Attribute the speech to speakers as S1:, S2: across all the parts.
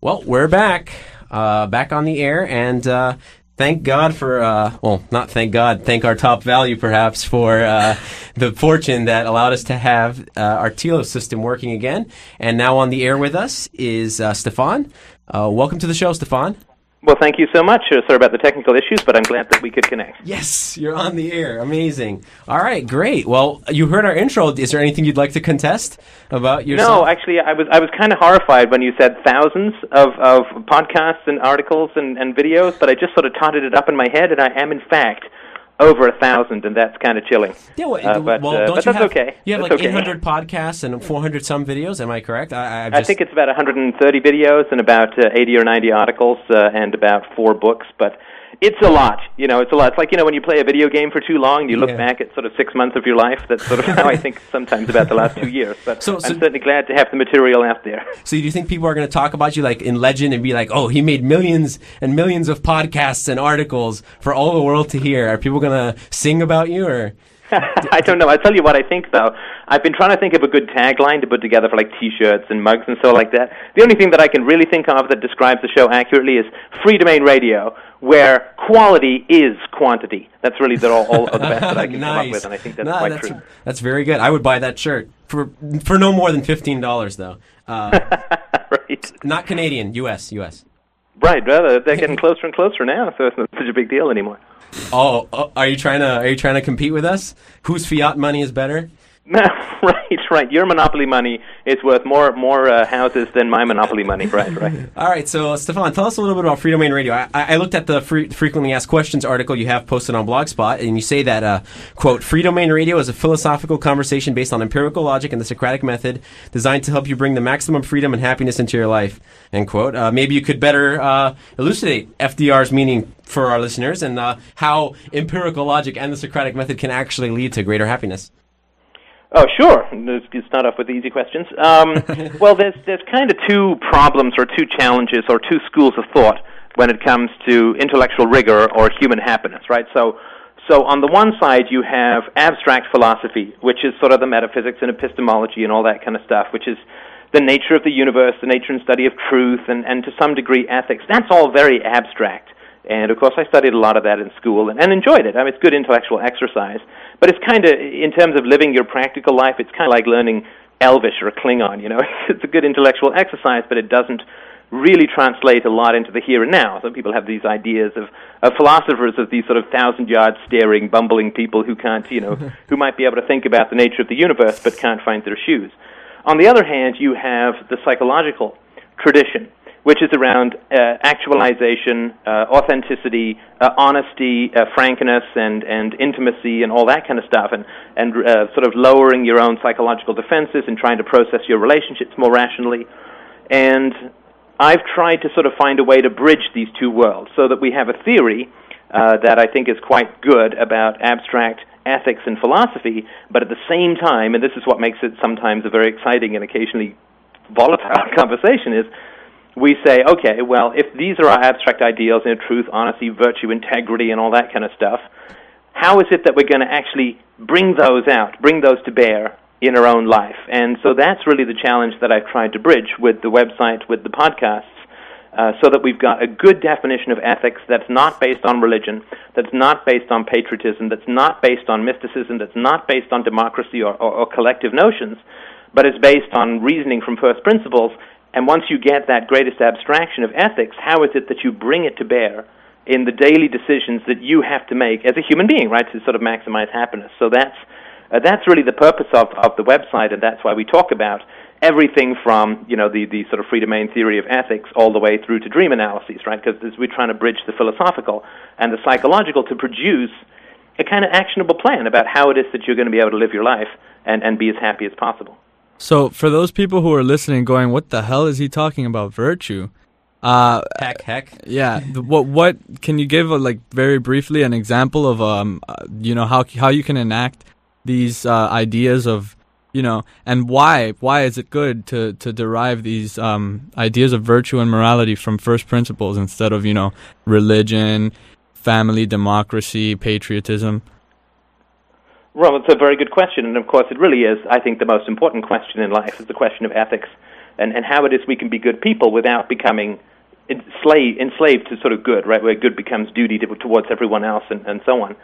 S1: Well, we're back, uh, back on the air, and uh, thank God for, uh, well, not thank God, thank our top value perhaps for uh, the fortune that allowed us to have uh, our Telos system working again. And now on the air with us is uh, Stefan. Uh, welcome to the show, Stefan.
S2: Well, thank you so much. Uh, sorry about the technical issues, but I'm glad that we could connect.
S1: Yes, you're on the air. Amazing. All right, great. Well, you heard our intro. Is there anything you'd like to contest about yourself?
S2: No, actually, I was I was kind of horrified when you said thousands of, of podcasts and articles and, and videos, but I just sort of totted it up in my head, and I am in fact over a thousand, and that's kind of chilling.
S1: Yeah, well,
S2: Uh, but,
S1: well
S2: uh,
S1: don't
S2: but
S1: you
S2: that's
S1: have,
S2: okay.
S1: You have
S2: That's
S1: like
S2: okay.
S1: 800 podcasts and 400 some videos. Am I correct? I, I've
S2: I think it's about 130 videos and about uh, 80 or 90 articles uh, and about four books, but it's a lot. You know, it's a lot. It's like you know when you play a video game for too long, you look
S1: Yeah.
S2: back at sort of six months of your life. That's sort of how I think sometimes about the last two years. But
S1: So- so-
S2: I'm certainly glad to have the material out there.
S1: So do you think people are going to talk about you like in legend and be like, "Oh, he made millions and millions of podcasts and articles for all the world to hear"? Are people going to sing about you or?
S2: I don't know. I'll tell you what I think, though. I've been trying to think of a good tagline to put together for like T-shirts and mugs and so like that. The only thing that I can really think of that describes the show accurately is free domain radio, where quality is quantity. That's really the, all, all of the best that I can
S1: nice.
S2: come up with, and I think that's
S1: No,
S2: quite
S1: that's,
S2: true.
S1: That's very good. I would buy that shirt for for no more than fifteen dollars though. Uh,
S2: right.
S1: not Canadian, U.S. U.S.
S2: Right. Well, they're getting closer and closer now, so it's not such a big deal anymore.
S1: Oh, oh, are you trying to are you trying to compete with us? Whose fiat money is better?
S2: right, right. Your monopoly money is worth more more uh, houses than my monopoly money. Right, right.
S1: All right, so Stefan, tell us a little bit about Free Domain Radio. I, I looked at the free, frequently asked questions article you have posted on Blogspot, and you say that uh, quote Free Domain Radio is a philosophical conversation based on empirical logic and the Socratic method, designed to help you bring the maximum freedom and happiness into your life. End quote. Uh, maybe you could better uh, elucidate FDR's meaning for our listeners and uh, how empirical logic and the Socratic method can actually lead to greater happiness.
S2: Oh, sure. Let's start off with the easy questions. Um, well, there's there's kind of two problems or two challenges or two schools of thought when it comes to intellectual rigor or human happiness, right? So, so on the one side you have abstract philosophy, which is sort of the metaphysics and epistemology and all that kind of stuff, which is the nature of the universe, the nature and study of truth, and, and to some degree ethics. That's all very abstract. And of course, I studied a lot of that in school and, and enjoyed it. I mean, it's good intellectual exercise. But it's kind of, in terms of living your practical life, it's kind of like learning Elvish or Klingon. You know, it's a good intellectual exercise, but it doesn't really translate a lot into the here and now. So people have these ideas of, of philosophers of these sort of thousand yard staring, bumbling people who can't, you know, who might be able to think about the nature of the universe but can't find their shoes. On the other hand, you have the psychological tradition, which is around uh, actualization, uh, authenticity, uh, honesty, uh, frankness, and, and intimacy, and all that kind of stuff, and, and uh, sort of lowering your own psychological defenses and trying to process your relationships more rationally. And I've tried to sort of find a way to bridge these two worlds so that we have a theory uh, that I think is quite good about abstract ethics and philosophy, but at the same time, and this is what makes it sometimes a very exciting and occasionally volatile conversation, is we say, okay, well, if these are our abstract ideals, you know, truth, honesty, virtue, integrity, and all that kind of stuff, how is it that we're going to actually bring those out, bring those to bear in our own life? And so that's really the challenge that I've tried to bridge with the website, with the podcasts, uh, so that we've got a good definition of ethics that's not based on religion, that's not based on patriotism, that's not based on mysticism, that's not based on democracy or, or, or collective notions, but is based on reasoning from first principles. And once you get that greatest abstraction of ethics, how is it that you bring it to bear in the daily decisions that you have to make as a human being, right, to sort of maximize happiness? So that's uh, that's really the purpose of, of the website, and that's why we talk about everything from you know the, the sort of free domain theory of ethics all the way through to dream analyses, right? Because we're trying to bridge the philosophical and the psychological to produce a kind of actionable plan about how it is that you're going to be able to live your life and, and be as happy as possible.
S3: So, for those people who are listening, going, "What the hell is he talking about virtue?" Uh,
S1: Heck, heck.
S3: yeah. What what can you give a, like very briefly an example of um uh, you know how how you can enact these uh, ideas of you know and why why is it good to to derive these um ideas of virtue and morality from first principles instead of you know religion, family, democracy, patriotism?
S2: Well, it's a very good question, and of course, it really is. I think the most important question in life is the question of ethics and, and how it is we can be good people without becoming enslaved, enslaved to sort of good, right, where good becomes duty to, towards everyone else and, and so on.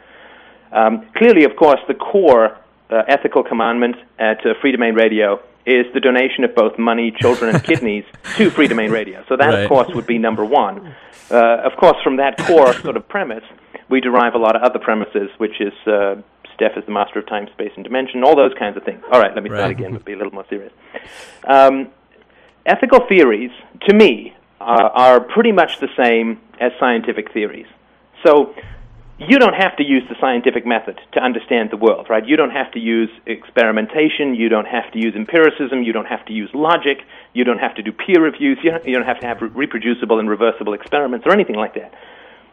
S2: Um, clearly, of course, the core uh, ethical commandment at uh, Free Domain Radio is the donation of both money, children, and kidneys to Free Domain Radio. So that, right. of course, would be number one. Uh, of course, from that core sort of premise, we derive a lot of other premises, which is uh, Steph is the master of time, space, and dimension, all those kinds of things. All right, let me right. start again. Let's be a little more serious. Um, ethical theories, to me, uh, are pretty much the same as scientific theories. So you don't have to use the scientific method to understand the world, right? You don't have to use experimentation. You don't have to use empiricism. You don't have to use logic. You don't have to do peer reviews. You don't, you don't have to have re- reproducible and reversible experiments or anything like that.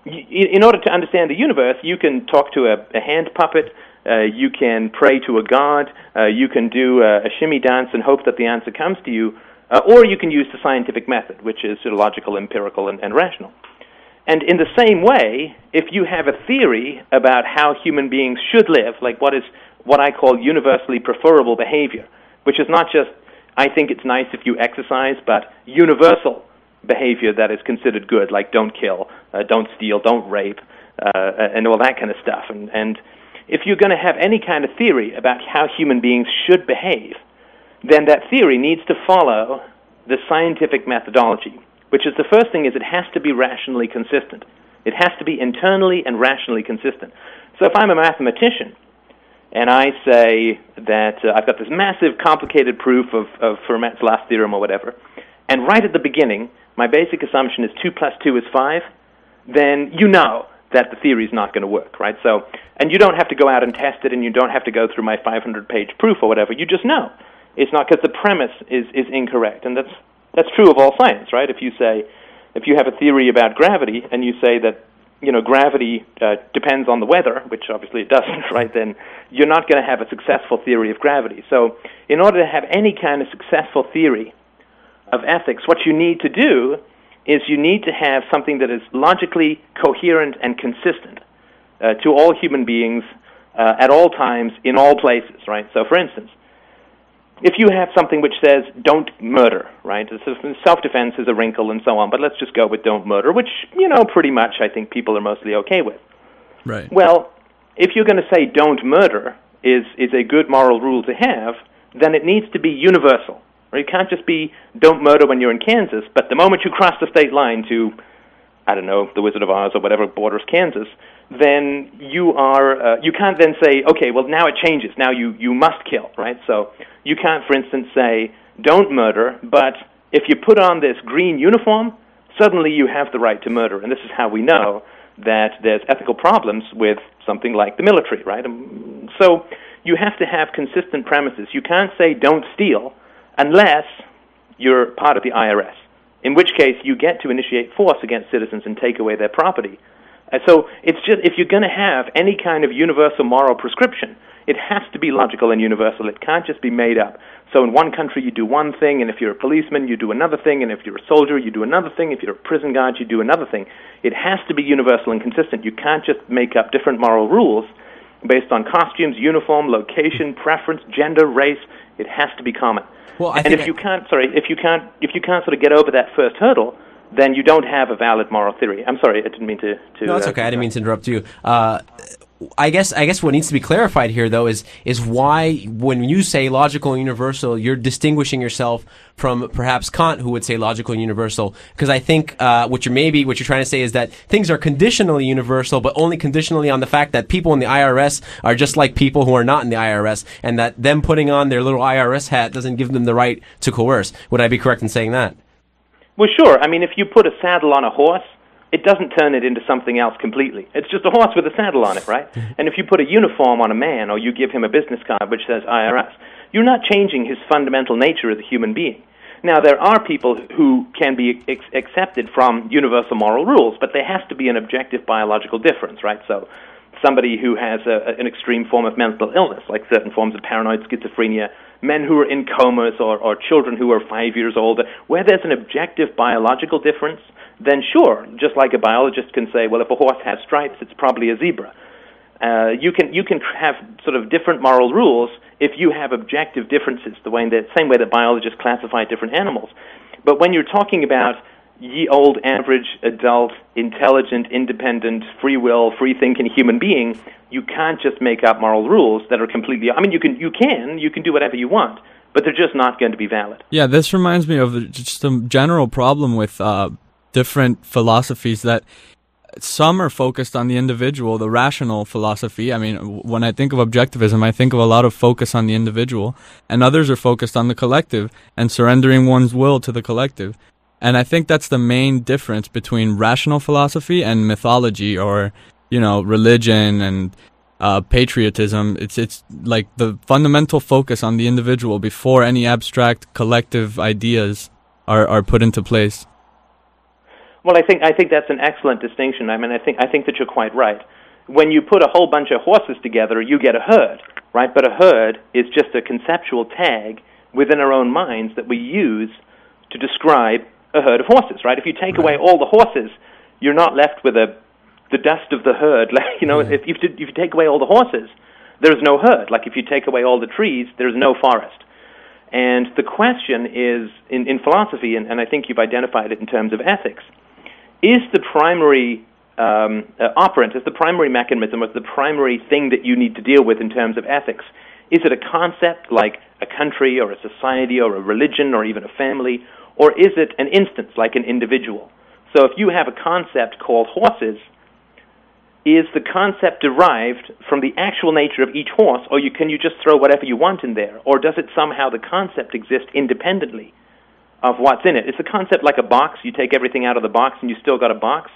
S2: in order to understand the universe, you can talk to a hand puppet. Uh, you can pray to a god. Uh, you can do a, a shimmy dance and hope that the answer comes to you. Uh, or you can use the scientific method, which is sort of logical, empirical, and, and rational. And in the same way, if you have a theory about how human beings should live, like what is what I call universally preferable behavior, which is not just I think it's nice if you exercise, but universal behavior that is considered good, like don't kill, uh, don't steal, don't rape, uh, and all that kind of stuff. And, and if you're going to have any kind of theory about how human beings should behave, then that theory needs to follow the scientific methodology, which is the first thing is it has to be rationally consistent. It has to be internally and rationally consistent. So if I'm a mathematician and I say that uh, I've got this massive complicated proof of, of Fermat's last theorem or whatever, and right at the beginning my basic assumption is 2 plus 2 is 5, then you know that the theory is not going to work, right? So, and you don't have to go out and test it, and you don't have to go through my 500-page proof or whatever. You just know it's not because the premise is, is incorrect. And that's, that's true of all science, right? If you say, if you have a theory about gravity and you say that, you know, gravity uh, depends on the weather, which obviously it doesn't, right, then you're not going to have a successful theory of gravity. So in order to have any kind of successful theory of ethics, what you need to do is you need to have something that is logically coherent and consistent uh, to all human beings uh, at all times in all places, right? So, for instance, if you have something which says don't murder, right? Self-defense is a wrinkle and so on, but let's just go with don't murder, which you know pretty much I think people are mostly okay with.
S3: Right.
S2: Well, if you're going to say don't murder is is a good moral rule to have, then it needs to be universal. It can't just be don't murder when you're in Kansas, but the moment you cross the state line to I don't know, the Wizard of Oz or whatever borders Kansas, then you are uh, you can't then say, okay, well now it changes. Now you you must kill, right? So you can't, for instance, say don't murder, but if you put on this green uniform, suddenly you have the right to murder. And this is how we know that there's ethical problems with something like the military, right? Um, so you have to have consistent premises. You can't say don't steal unless you're part of the IRS, in which case you get to initiate force against citizens and take away their property. And so it's just if you're going to have any kind of universal moral prescription, it has to be logical and universal. It can't just be made up. So in one country you do one thing, and if you're a policeman you do another thing, and if you're a soldier you do another thing, if you're a prison guard you do another thing. It has to be universal and consistent. You can't just make up different moral rules based on costumes, uniform, location, preference, gender, race. It has to be common.
S1: Well,
S2: and if you can't, sorry, if you can't, if you can't sort of get over that first hurdle, then you don't have a valid moral theory. I'm sorry, I didn't mean to. to
S1: no, it's uh, okay. I didn't mean to interrupt you. Uh, I guess I guess what needs to be clarified here though is is why when you say logical and universal you're distinguishing yourself from perhaps Kant who would say logical and universal. Because I think uh, what you're maybe what you're trying to say is that things are conditionally universal but only conditionally on the fact that people in the IRS are just like people who are not in the IRS and that them putting on their little IRS hat doesn't give them the right to coerce. Would I be correct in saying that?
S2: Well, sure. I mean, if you put a saddle on a horse, it doesn't turn it into something else completely. It's just a horse with a saddle on it, right? and if you put a uniform on a man or you give him a business card which says IRS, you're not changing his fundamental nature as a human being. Now, there are people who can be ex- accepted from universal moral rules, but there has to be an objective biological difference, right? So, somebody who has a, an extreme form of mental illness, like certain forms of paranoid schizophrenia, men who are in comas or, or children who are five years old, where there's an objective biological difference, then sure, just like a biologist can say, well, if a horse has stripes, it's probably a zebra. Uh, you can you can have sort of different moral rules if you have objective differences, the way the same way that biologists classify different animals. But when you're talking about ye old average adult intelligent independent free will free thinking human being you can't just make up moral rules that are completely i mean you can you can you can do whatever you want but they're just not going to be valid
S3: yeah this reminds me of just a general problem with uh, different philosophies that some are focused on the individual, the rational philosophy. I mean, when I think of objectivism, I think of a lot of focus on the individual, and others are focused on the collective and surrendering one's will to the collective. And I think that's the main difference between rational philosophy and mythology or, you know, religion and uh, patriotism. It's it's like the fundamental focus on the individual before any abstract collective ideas are, are put into place.
S2: Well, I think I think that's an excellent distinction. I mean, I think I think that you're quite right. When you put a whole bunch of horses together, you get a herd, right? But a herd is just a conceptual tag within our own minds that we use to describe a herd of horses, right? If you take away all the horses, you're not left with a the dust of the herd. you know, if, you, if you take away all the horses, there's no herd. Like if you take away all the trees, there's no forest. And the question is, in, in philosophy, and, and I think you've identified it in terms of ethics, is the primary um, uh, operant, is the primary mechanism, is the primary thing that you need to deal with in terms of ethics? Is it a concept like a country or a society or a religion or even a family? Or is it an instance, like an individual? So if you have a concept called horses, is the concept derived from the actual nature of each horse, or you, can you just throw whatever you want in there? Or does it somehow, the concept exist independently of what's in it? Is the concept like a box? You take everything out of the box and you still got a box?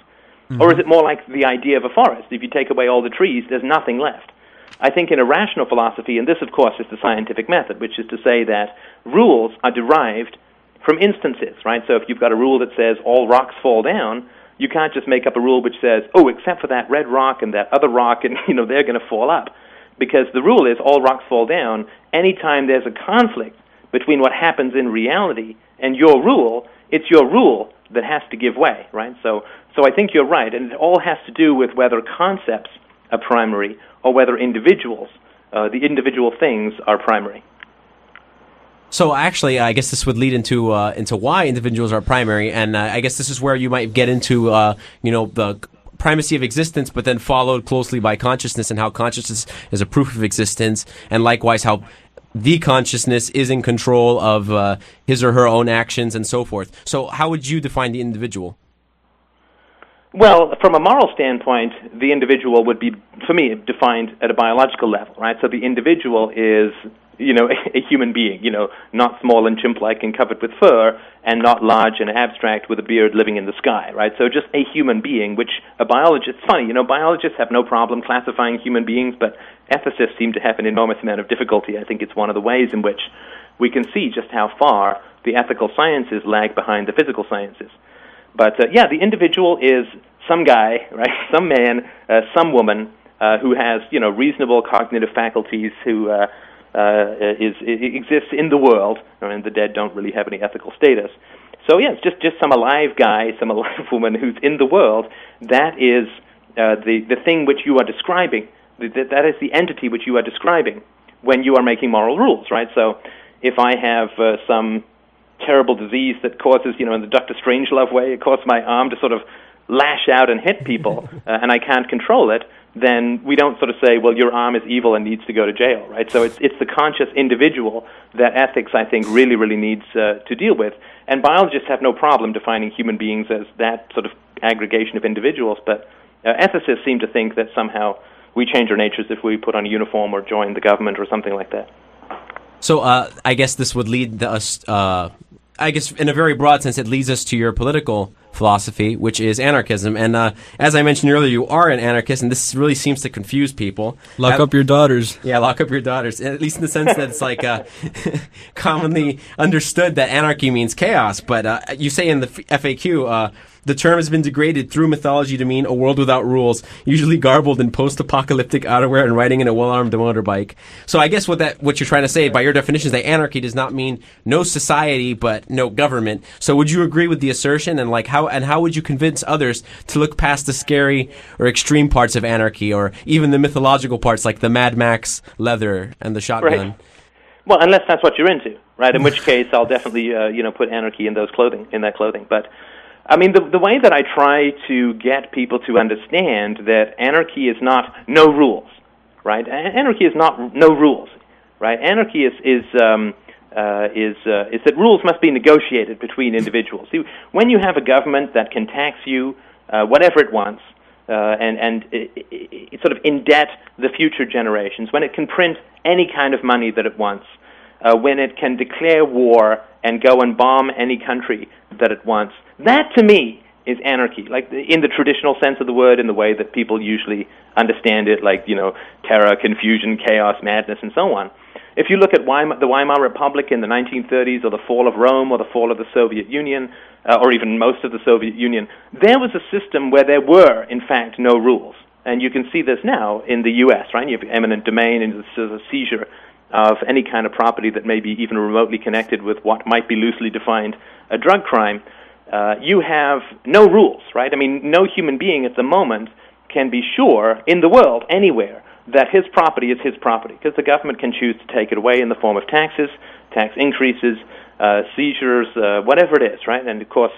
S2: Mm-hmm. Or is it more like the idea of a forest? If you take away all the trees, there's nothing left. I think in a rational philosophy, and this, of course, is the scientific method, which is to say that rules are derived from instances, right? So if you've got a rule that says all rocks fall down, you can't just make up a rule which says, oh, except for that red rock and that other rock, and you know they're going to fall up, because the rule is all rocks fall down. Anytime there's a conflict between what happens in reality and your rule, it's your rule that has to give way, right? So, so I think you're right, and it all has to do with whether concepts are primary or whether individuals, uh, the individual things, are primary.
S1: So actually, I guess this would lead into uh, into why individuals are primary, and uh, I guess this is where you might get into uh, you know the primacy of existence, but then followed closely by consciousness and how consciousness is a proof of existence, and likewise how the consciousness is in control of uh, his or her own actions and so forth. So, how would you define the individual?
S2: Well, from a moral standpoint, the individual would be, for me, defined at a biological level, right? So the individual is you know, a, human being, you know, not small and chimp-like and covered with fur, and not large and abstract with a beard living in the sky, right? So just a human being, which a biologist, it's funny, you know, biologists have no problem classifying human beings, but ethicists seem to have an enormous amount of difficulty. I think it's one of the ways in which we can see just how far the ethical sciences lag behind the physical sciences. But uh, yeah, the individual is some guy, right? Some man, uh, some woman uh, who has, you know, reasonable cognitive faculties, who uh, uh, is, exists in the world. I mean, the dead don't really have any ethical status. So yeah, it's just just some alive guy, some alive woman who's in the world. That is uh, the the thing which you are describing. That, that is the entity which you are describing when you are making moral rules, right? So if I have uh, some terrible disease that causes, you know, in the Doctor Strangelove way, it causes my arm to sort of lash out and hit people, uh, and I can't control it, then we don't sort of say, well, your arm is evil and needs to go to jail, right? So it's it's the conscious individual that ethics, I think, really really needs uh, to deal with. And biologists have no problem defining human beings as that sort of aggregation of individuals, but uh, ethicists seem to think that somehow we change our natures if we put on a uniform or join the government or something like that.
S1: So uh, I guess this would lead us. Uh, I guess in a very broad sense, it leads us to your political philosophy, which is anarchism. And uh, as I mentioned earlier, you are an anarchist, and this really seems to confuse people.
S3: Lock uh, up your daughters.
S1: Yeah, lock up your daughters. At least in the sense that it's like uh, commonly understood that anarchy means chaos. But uh, you say in the FAQ uh, the term has been degraded through mythology to mean a world without rules, usually garbled in post-apocalyptic outerwear and riding in a well-armed motorbike. So I guess what that what you're trying to say by your definition is that anarchy does not mean no society but no government. So would you agree with the assertion and like how and how would you convince others to look past the scary or extreme parts of anarchy or even the mythological parts like the Mad Max leather and the shotgun?
S2: Right. Well, unless that's what you're into, right? In which case, I'll definitely, uh, you know, put anarchy in those clothing, in that clothing. But I mean, the the way that I try to get people to understand that anarchy is not no rules, right? Anarchy is not no rules, right? Anarchy is is um, uh, is uh, is that rules must be negotiated between individuals. See, when you have a government that can tax you uh, whatever it wants, uh, and and it, it, it sort of indebt the future generations, when it can print any kind of money that it wants, uh, when it can declare war and go and bomb any country that it wants, that to me is anarchy, like in the traditional sense of the word, in the way that people usually understand it, like you know, terror, confusion, chaos, madness, and so on. If you look at Weimar, the Weimar Republic in the 1930s, or the fall of Rome, or the fall of the Soviet Union, uh, or even most of the Soviet Union, there was a system where there were, in fact, no rules. And you can see this now in the U.S., right? You have eminent domain and the seizure of any kind of property that may be even remotely connected with what might be loosely defined a drug crime. Uh, you have no rules, right? I mean, no human being at the moment can be sure in the world, anywhere, that his property is his property, because the government can choose to take it away in the form of taxes, tax increases, uh, seizures, uh, whatever it is, right? And of course,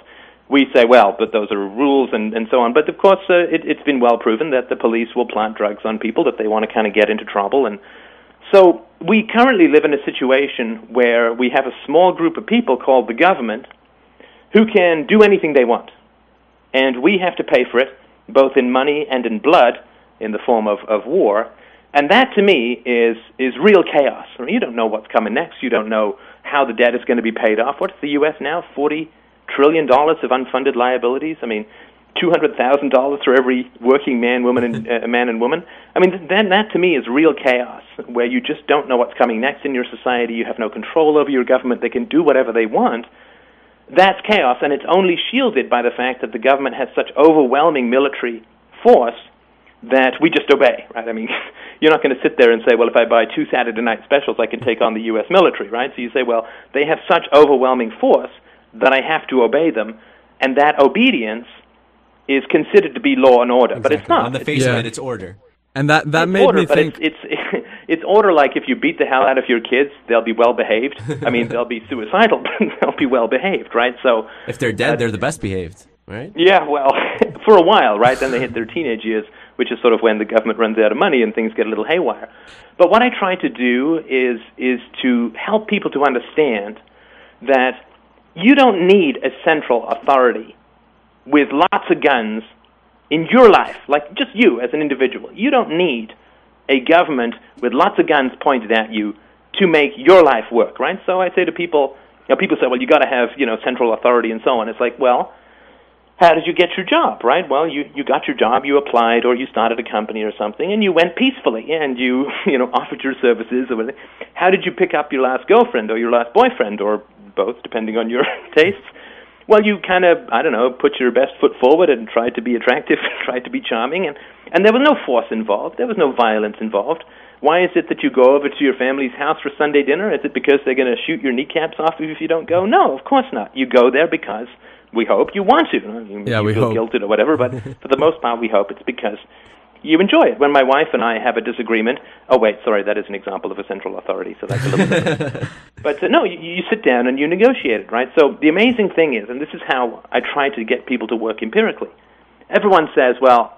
S2: we say, well, but those are rules and, and so on. But of course, uh, it, it's been well proven that the police will plant drugs on people that they want to kind of get into trouble. And so we currently live in a situation where we have a small group of people called the government who can do anything they want. And we have to pay for it, both in money and in blood, in the form of, of war. And that to me is, is real chaos. I mean, you don't know what's coming next. You don't know how the debt is going to be paid off. What's the U.S. now? $40 trillion of unfunded liabilities? I mean, $200,000 for every working man, woman, and uh, man and woman. I mean, then that to me is real chaos, where you just don't know what's coming next in your society. You have no control over your government. They can do whatever they want. That's chaos, and it's only shielded by the fact that the government has such overwhelming military force that we just obey, right? I mean, you're not going to sit there and say, well, if I buy two Saturday night specials, I can take on the U.S. military, right? So you say, well, they have such overwhelming force that I have to obey them, and that obedience is considered to be law and order,
S1: exactly.
S2: but it's not.
S1: On the face
S3: yeah.
S1: of it, it's order.
S3: And that that
S2: it's
S3: made
S2: order,
S3: me
S2: but
S3: think.
S2: It's, it's it's order like if you beat the hell out of your kids, they'll be well behaved. I mean, they'll be suicidal, but they'll be well behaved, right? So
S1: if they're dead, they're the best behaved, right?
S2: Yeah, well, for a while, right? Then they hit their teenage years, which is sort of when the government runs out of money and things get a little haywire. But what I try to do is is to help people to understand that you don't need a central authority with lots of guns in your life, like just you as an individual. You don't need a government with lots of guns pointed at you to make your life work, right? So I say to people, you know, people say, well, you got to have, you know, central authority and so on. It's like, well, how did you get your job, right? Well, you, you got your job, you applied, or you started a company or something, and you went peacefully, and you, you know, offered your services or whatever. How did you pick up your last girlfriend or your last boyfriend, or both, depending on your tastes? Well, you kind of, I don't know, put your best foot forward and tried to be attractive, tried to be charming, and, and there was no force involved. There was no violence involved. Why is it that you go over to your family's house for Sunday dinner? Is it because they're going to shoot your kneecaps off if you don't go? No, of course not. You go there because we hope you want to. You,
S3: yeah,
S2: you
S3: we
S2: feel
S3: hope.
S2: guilted or whatever, but for the most part, we hope it's because you enjoy it. When my wife and I have a disagreement, oh wait, sorry, that is an example of a central authority, so that's a little different. But uh, no, you, you sit down and you negotiate it, right? So the amazing thing is, and this is how I try to get people to work empirically. Everyone says, well,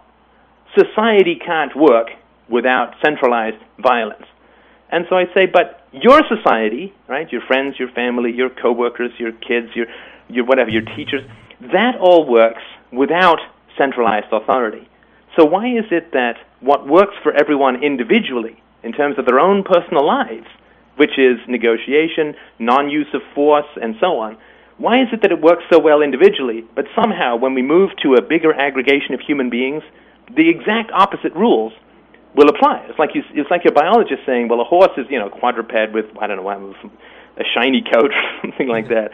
S2: society can't work without centralized violence. And so I say, but your society, right, your friends, your family, your coworkers, your kids, your, your whatever, your teachers, that all works without centralized authority. So why is it that what works for everyone individually in terms of their own personal lives, which is negotiation, non-use of force, and so on, why is it that it works so well individually, but somehow when we move to a bigger aggregation of human beings, the exact opposite rules will apply? It's like you, it's like your biologist saying, well, a horse is you know quadruped with I don't know a shiny coat or something like that.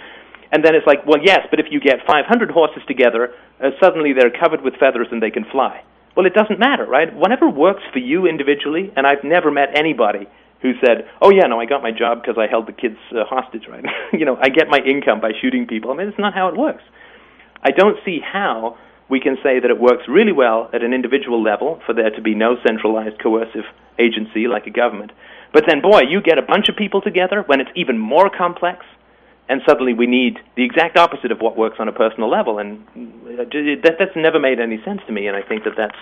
S2: And then it's like, well, yes, but if you get 500 horses together, uh, suddenly they're covered with feathers and they can fly. Well, it doesn't matter, right? Whatever works for you individually, and I've never met anybody who said, "Oh yeah, no, I got my job because I held the kids uh, hostage." Right? you know, I get my income by shooting people. I mean, it's not how it works. I don't see how we can say that it works really well at an individual level for there to be no centralized coercive agency like a government. But then, boy, you get a bunch of people together when it's even more complex, and suddenly we need the exact opposite of what works on a personal level, and uh, that, that's never made any sense to me. And I think that that's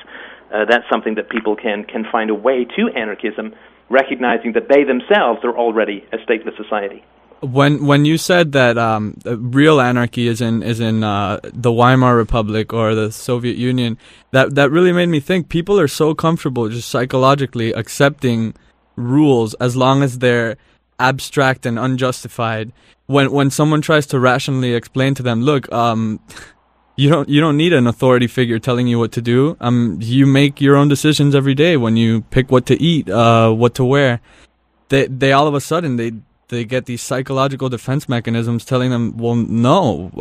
S2: uh, that's something that people can can find a way to anarchism, recognizing that they themselves are already a stateless society.
S3: When when you said that um, real anarchy is in is in uh, the Weimar Republic or the Soviet Union, that that really made me think. People are so comfortable just psychologically accepting rules as long as they're abstract and unjustified. When when someone tries to rationally explain to them, look, um, you don't you don't need an authority figure telling you what to do. Um, you make your own decisions every day when you pick what to eat, uh, what to wear. They they all of a sudden they they get these psychological defense mechanisms telling them, well, no,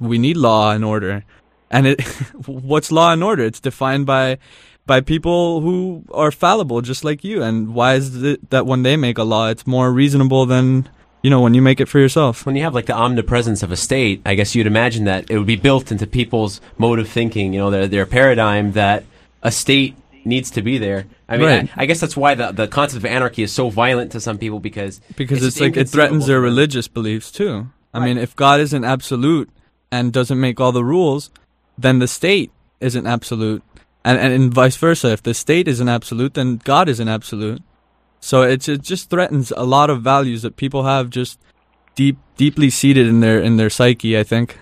S3: we need law and order. And it, what's law and order? It's defined by by people who are fallible, just like you. And why is it that when they make a law, it's more reasonable than you know when you make it for yourself?
S1: When you have like the omnipresence of a state, I guess you'd imagine that it would be built into people's mode of thinking. You know, their their paradigm that a state needs to be there. I mean, right. I, I, guess that's why the the concept of anarchy is so violent to some people because
S3: because it's, it's like it threatens their religious beliefs too. I right. mean, if God isn't absolute and doesn't make all the rules, then the state isn't absolute and, and, and vice versa. If the state is an absolute, then God is an absolute. So it's, it just threatens a lot of values that people have just deep, deeply seated in their in their psyche. I think.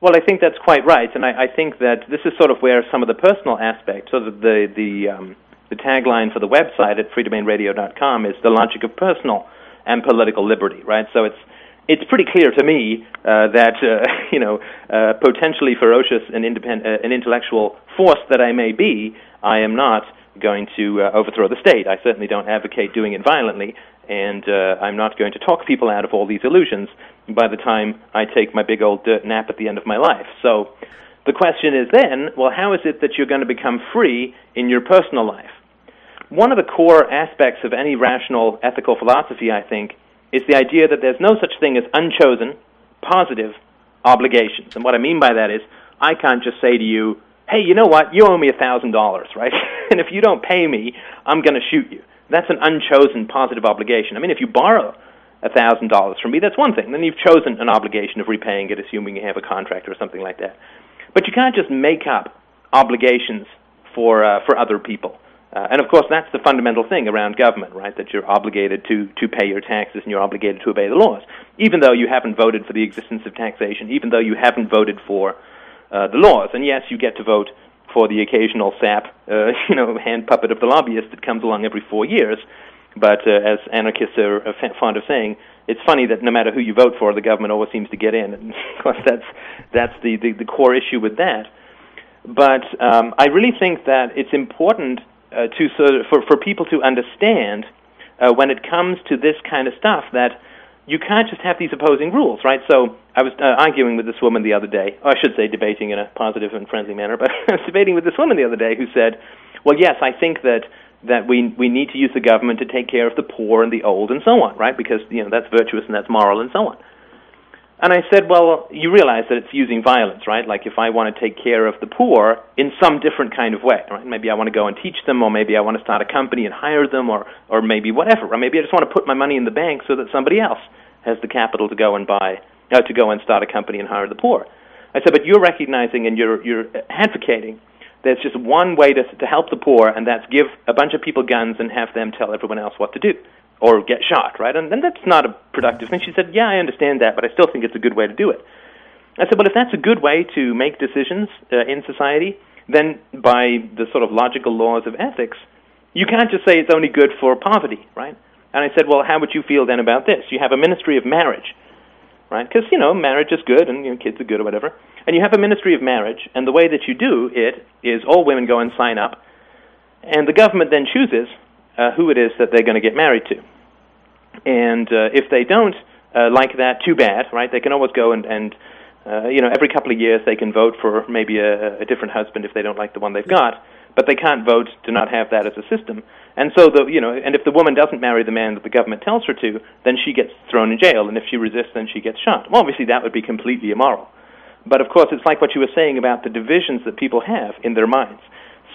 S2: Well, I think that's quite right, and I, I think that this is sort of where some of the personal aspects, so the the the, um, the tagline for the website at freedomainradio.com is the logic of personal and political liberty, right? So it's it's pretty clear to me uh, that uh, you know, uh, potentially ferocious and independent, uh, an intellectual force that I may be, I am not going to uh, overthrow the state. I certainly don't advocate doing it violently, and uh, I'm not going to talk people out of all these illusions by the time I take my big old dirt nap at the end of my life. So. The question is then, well, how is it that you're going to become free in your personal life? One of the core aspects of any rational ethical philosophy, I think, is the idea that there's no such thing as unchosen, positive obligations. And what I mean by that is, I can't just say to you, hey, you know what, you owe me a $1,000, right? and if you don't pay me, I'm going to shoot you. That's an unchosen positive obligation. I mean, if you borrow a $1,000 from me, that's one thing. Then you've chosen an obligation of repaying it, assuming you have a contract or something like that. But you can't just make up obligations for, uh, for other people. Uh, and of course, that's the fundamental thing around government, right? That you're obligated to, to pay your taxes and you're obligated to obey the laws, even though you haven't voted for the existence of taxation, even though you haven't voted for the laws. And yes, you get to vote for the occasional sap, uh, you know, hand puppet of the lobbyist that comes along every four years. But uh, as anarchists are fond of saying, it's funny that no matter who you vote for, the government always seems to get in. And of course, that's that's the, the, the core issue with that. But um, I really think that it's important uh, to sort of, for for people to understand uh, when it comes to this kind of stuff that you can't just have these opposing rules, right? So I was uh, arguing with this woman the other day, or I should say debating in a positive and friendly manner, but I was debating with this woman the other day who said, "Well, yes, I think that." That we we need to use the government to take care of the poor and the old and so on, right? Because you know that's virtuous and that's moral and so on. And I said, well, you realize that it's using violence, right? Like if I want to take care of the poor in some different kind of way, right? Maybe I want to go and teach them, or maybe I want to start a company and hire them, or, or maybe whatever. Or maybe I just want to put my money in the bank so that somebody else has the capital to go and buy, uh, to go and start a company and hire the poor. I said, but you're recognizing and you're, you're advocating there's just one way to, to help the poor, and that's give a bunch of people guns and have them tell everyone else what to do or get shot, right? And, and that's not a productive thing. She said, Yeah, I understand that, but I still think it's a good way to do it. I said, Well, if that's a good way to make decisions uh, in society, then by the sort of logical laws of ethics, you can't just say it's only good for poverty, right? And I said, Well, how would you feel then about this? You have a ministry of marriage, right? Because, you know, marriage is good and you know, kids are good or whatever. And you have a ministry of marriage, and the way that you do it is all women go and sign up, and the government then chooses uh, who it is that they're going to get married to. And uh, if they don't uh, like that, too bad, right? They can always go and, and uh, you know, every couple of years they can vote for maybe a, a different husband if they don't like the one they've got, but they can't vote to not have that as a system. And so the, you know, and if the woman doesn't marry the man that the government tells her to, then she gets thrown in jail, and if she resists, then she gets shot. Well, obviously that would be completely immoral. But of course, it's like what you were saying about the divisions that people have in their minds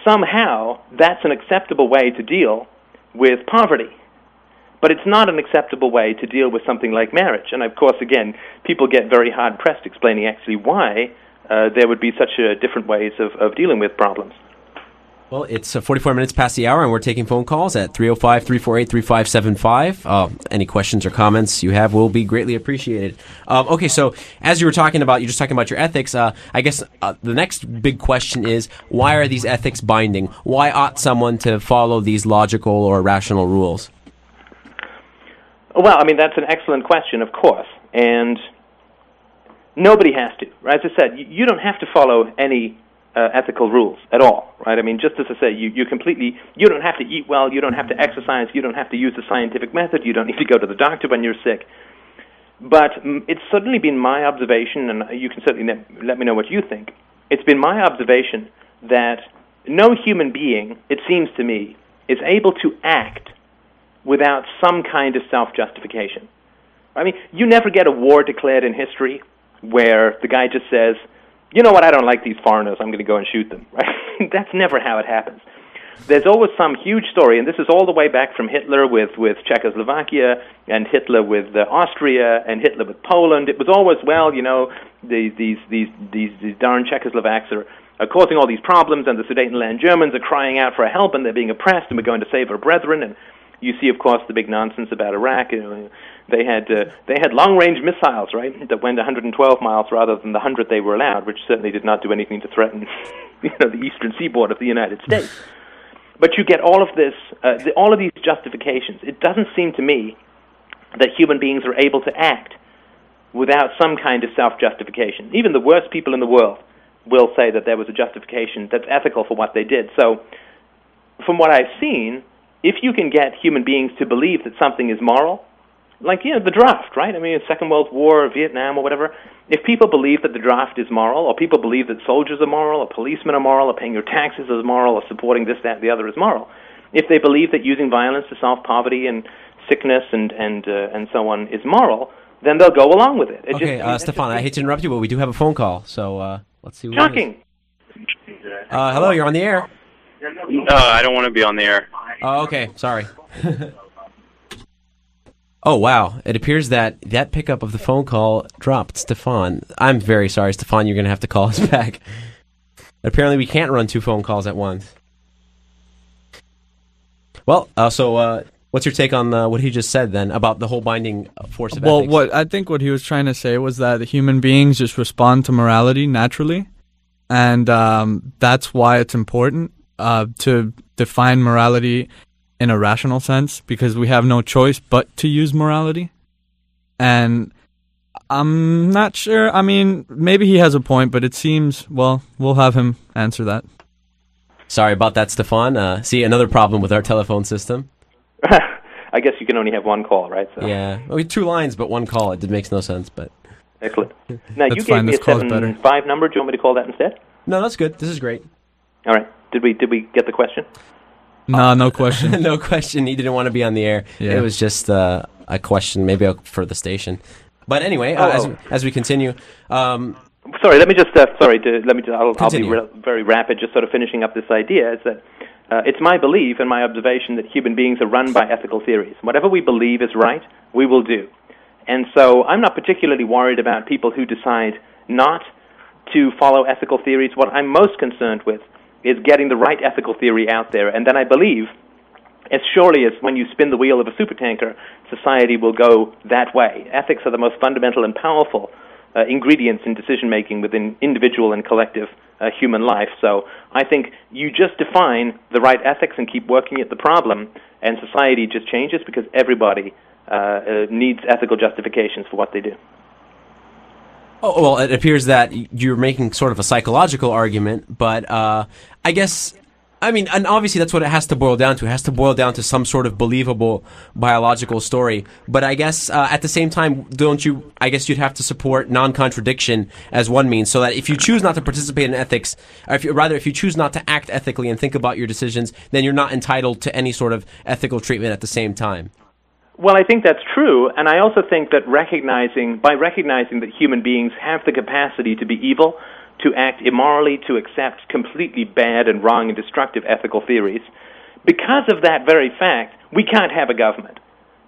S2: somehow that's an acceptable way to deal with poverty. But it's not an acceptable way to deal with something like marriage. And of course, again, people get very hard pressed explaining actually why uh, there would be such uh, different ways of, of dealing with problems.
S1: Well, it's uh, 44 minutes past the hour, and we're taking phone calls at 305 348 3575. Uh, any questions or comments you have will be greatly appreciated. Um, okay, so as you were talking about, you're just talking about your ethics. Uh, I guess uh, the next big question is why are these ethics binding? Why ought someone to follow these logical or rational rules?
S2: Well, I mean, that's an excellent question, of course. And nobody has to. As I said, you don't have to follow any uh, ethical rules at all, right? I mean, just as I say, you, you completely, you don't have to eat well, you don't have to exercise, you don't have to use the scientific method, you don't need to go to the doctor when you're sick. But mm, it's certainly been my observation, and you can certainly let, let me know what you think. It's been my observation that no human being, it seems to me, is able to act without some kind of self justification. I mean, you never get a war declared in history where the guy just says, you know what, I don't like these foreigners, I'm going to go and shoot them. Right? That's never how it happens. There's always some huge story, and this is all the way back from Hitler with, with Czechoslovakia, and Hitler with uh, Austria, and Hitler with Poland. It was always, well, you know, the, these, these, these, these darn Czechoslovaks are, are causing all these problems, and the Sudetenland Germans are crying out for help, and they're being oppressed, and we're going to save our brethren. And you see, of course, the big nonsense about Iraq. You know, they had uh, they had long range missiles, right, that went 112 miles rather than the 100 they were allowed, which certainly did not do anything to threaten, you know, the eastern seaboard of the United States. But you get all of this, uh, the, all of these justifications. It doesn't seem to me that human beings are able to act without some kind of self justification. Even the worst people in the world will say that there was a justification that's ethical for what they did. So, from what I've seen, if you can get human beings to believe that something is moral, like you know the draft, right? I mean, Second World War, Vietnam, or whatever. If people believe that the draft is moral, or people believe that soldiers are moral, or policemen are moral, or paying your taxes is moral, or supporting this, that, and the other is moral, if they believe that using violence to solve poverty and sickness and and uh, and so on is moral, then they'll go along with it. it
S1: okay, just, uh, Stefan, I hate to interrupt you, but we do have a phone call, so uh, let's see.
S2: Shocking.
S1: Uh, hello, you're on the air.
S4: No, I don't want to be on the air.
S1: Oh, okay. Sorry. oh, wow. It appears that that pickup of the phone call dropped. Stefan, I'm very sorry, Stefan. You're going to have to call us back. Apparently, we can't run two phone calls at once. Well, uh, so uh, what's your take on uh, what he just said then about the whole binding force of
S3: well,
S1: ethics?
S3: what I think what he was trying to say was that human beings just respond to morality naturally, and um, that's why it's important uh, to define morality in a rational sense because we have no choice but to use morality. And I'm not sure. I mean, maybe he has a point, but it seems, well, we'll have him answer that.
S1: Sorry about that, Stefan. Uh, see, another problem with our telephone system.
S2: I guess you can only have one call, right?
S1: So. Yeah, well, two lines, but one call. It makes no sense, but.
S2: Excellent. Now, you gave
S3: fine.
S2: me
S3: This
S2: a seven
S3: better.
S2: five number. Do you want me to call that instead?
S1: No, that's good. This is great.
S2: All right. Did we did we get the question?
S3: Nah, no question.
S1: no question. He didn't want to be on the air.
S3: Yeah.
S1: It was just uh, a question, maybe for the station. But anyway,
S2: Oh,
S1: uh, as,
S2: oh.
S1: as we continue, um,
S2: Sorry, let me just uh, sorry. To, let me. Just, I'll, I'll be re- very rapid. Just sort of finishing up this idea is that uh, it's my belief and my observation that human beings are run by ethical theories. Whatever we believe is right, we will do. And so I'm not particularly worried about people who decide not to follow ethical theories. What I'm most concerned with is getting the right ethical theory out there, and then I believe as surely as when you spin the wheel of a supertanker, society will go that way. Ethics are the most fundamental and powerful uh, ingredients in decision making within individual and collective uh, human life. So I think you just define the right ethics and keep working at the problem, and society just changes because everybody uh, uh, needs ethical justifications for what they do.
S1: Oh, well, it appears that you're making sort of a psychological argument, but uh, I guess, I mean, and obviously that's what it has to boil down to. It has to boil down to some sort of believable biological story. But I guess uh, at the same time, don't you? I guess you'd have to support non-contradiction as one means, so that if you choose not to participate in ethics, or if you, rather, if you choose not to act ethically and think about your decisions, then you're not entitled to any sort of ethical treatment at the same time.
S2: Well, I think that's true, and I also think that recognizing by recognizing that human beings have the capacity to be evil, to act immorally, to accept completely bad and wrong and destructive ethical theories. Because of that very fact, we can't have a government,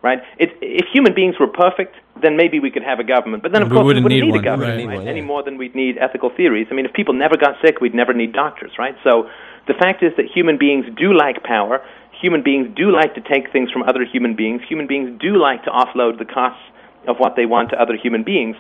S2: right? It, if human beings were perfect, then maybe we could have a government. But then, of
S3: We
S2: course,
S3: wouldn't
S2: we wouldn't
S3: need
S2: need, a government,
S1: right.
S2: right?
S1: One,
S2: Any more than we'd need ethical theories. I mean, if people never got sick, we'd never need doctors, right? So the fact is that human beings do like power. Human beings do like to take things from other human beings. Human beings do like to offload the costs of what they want to other human beings.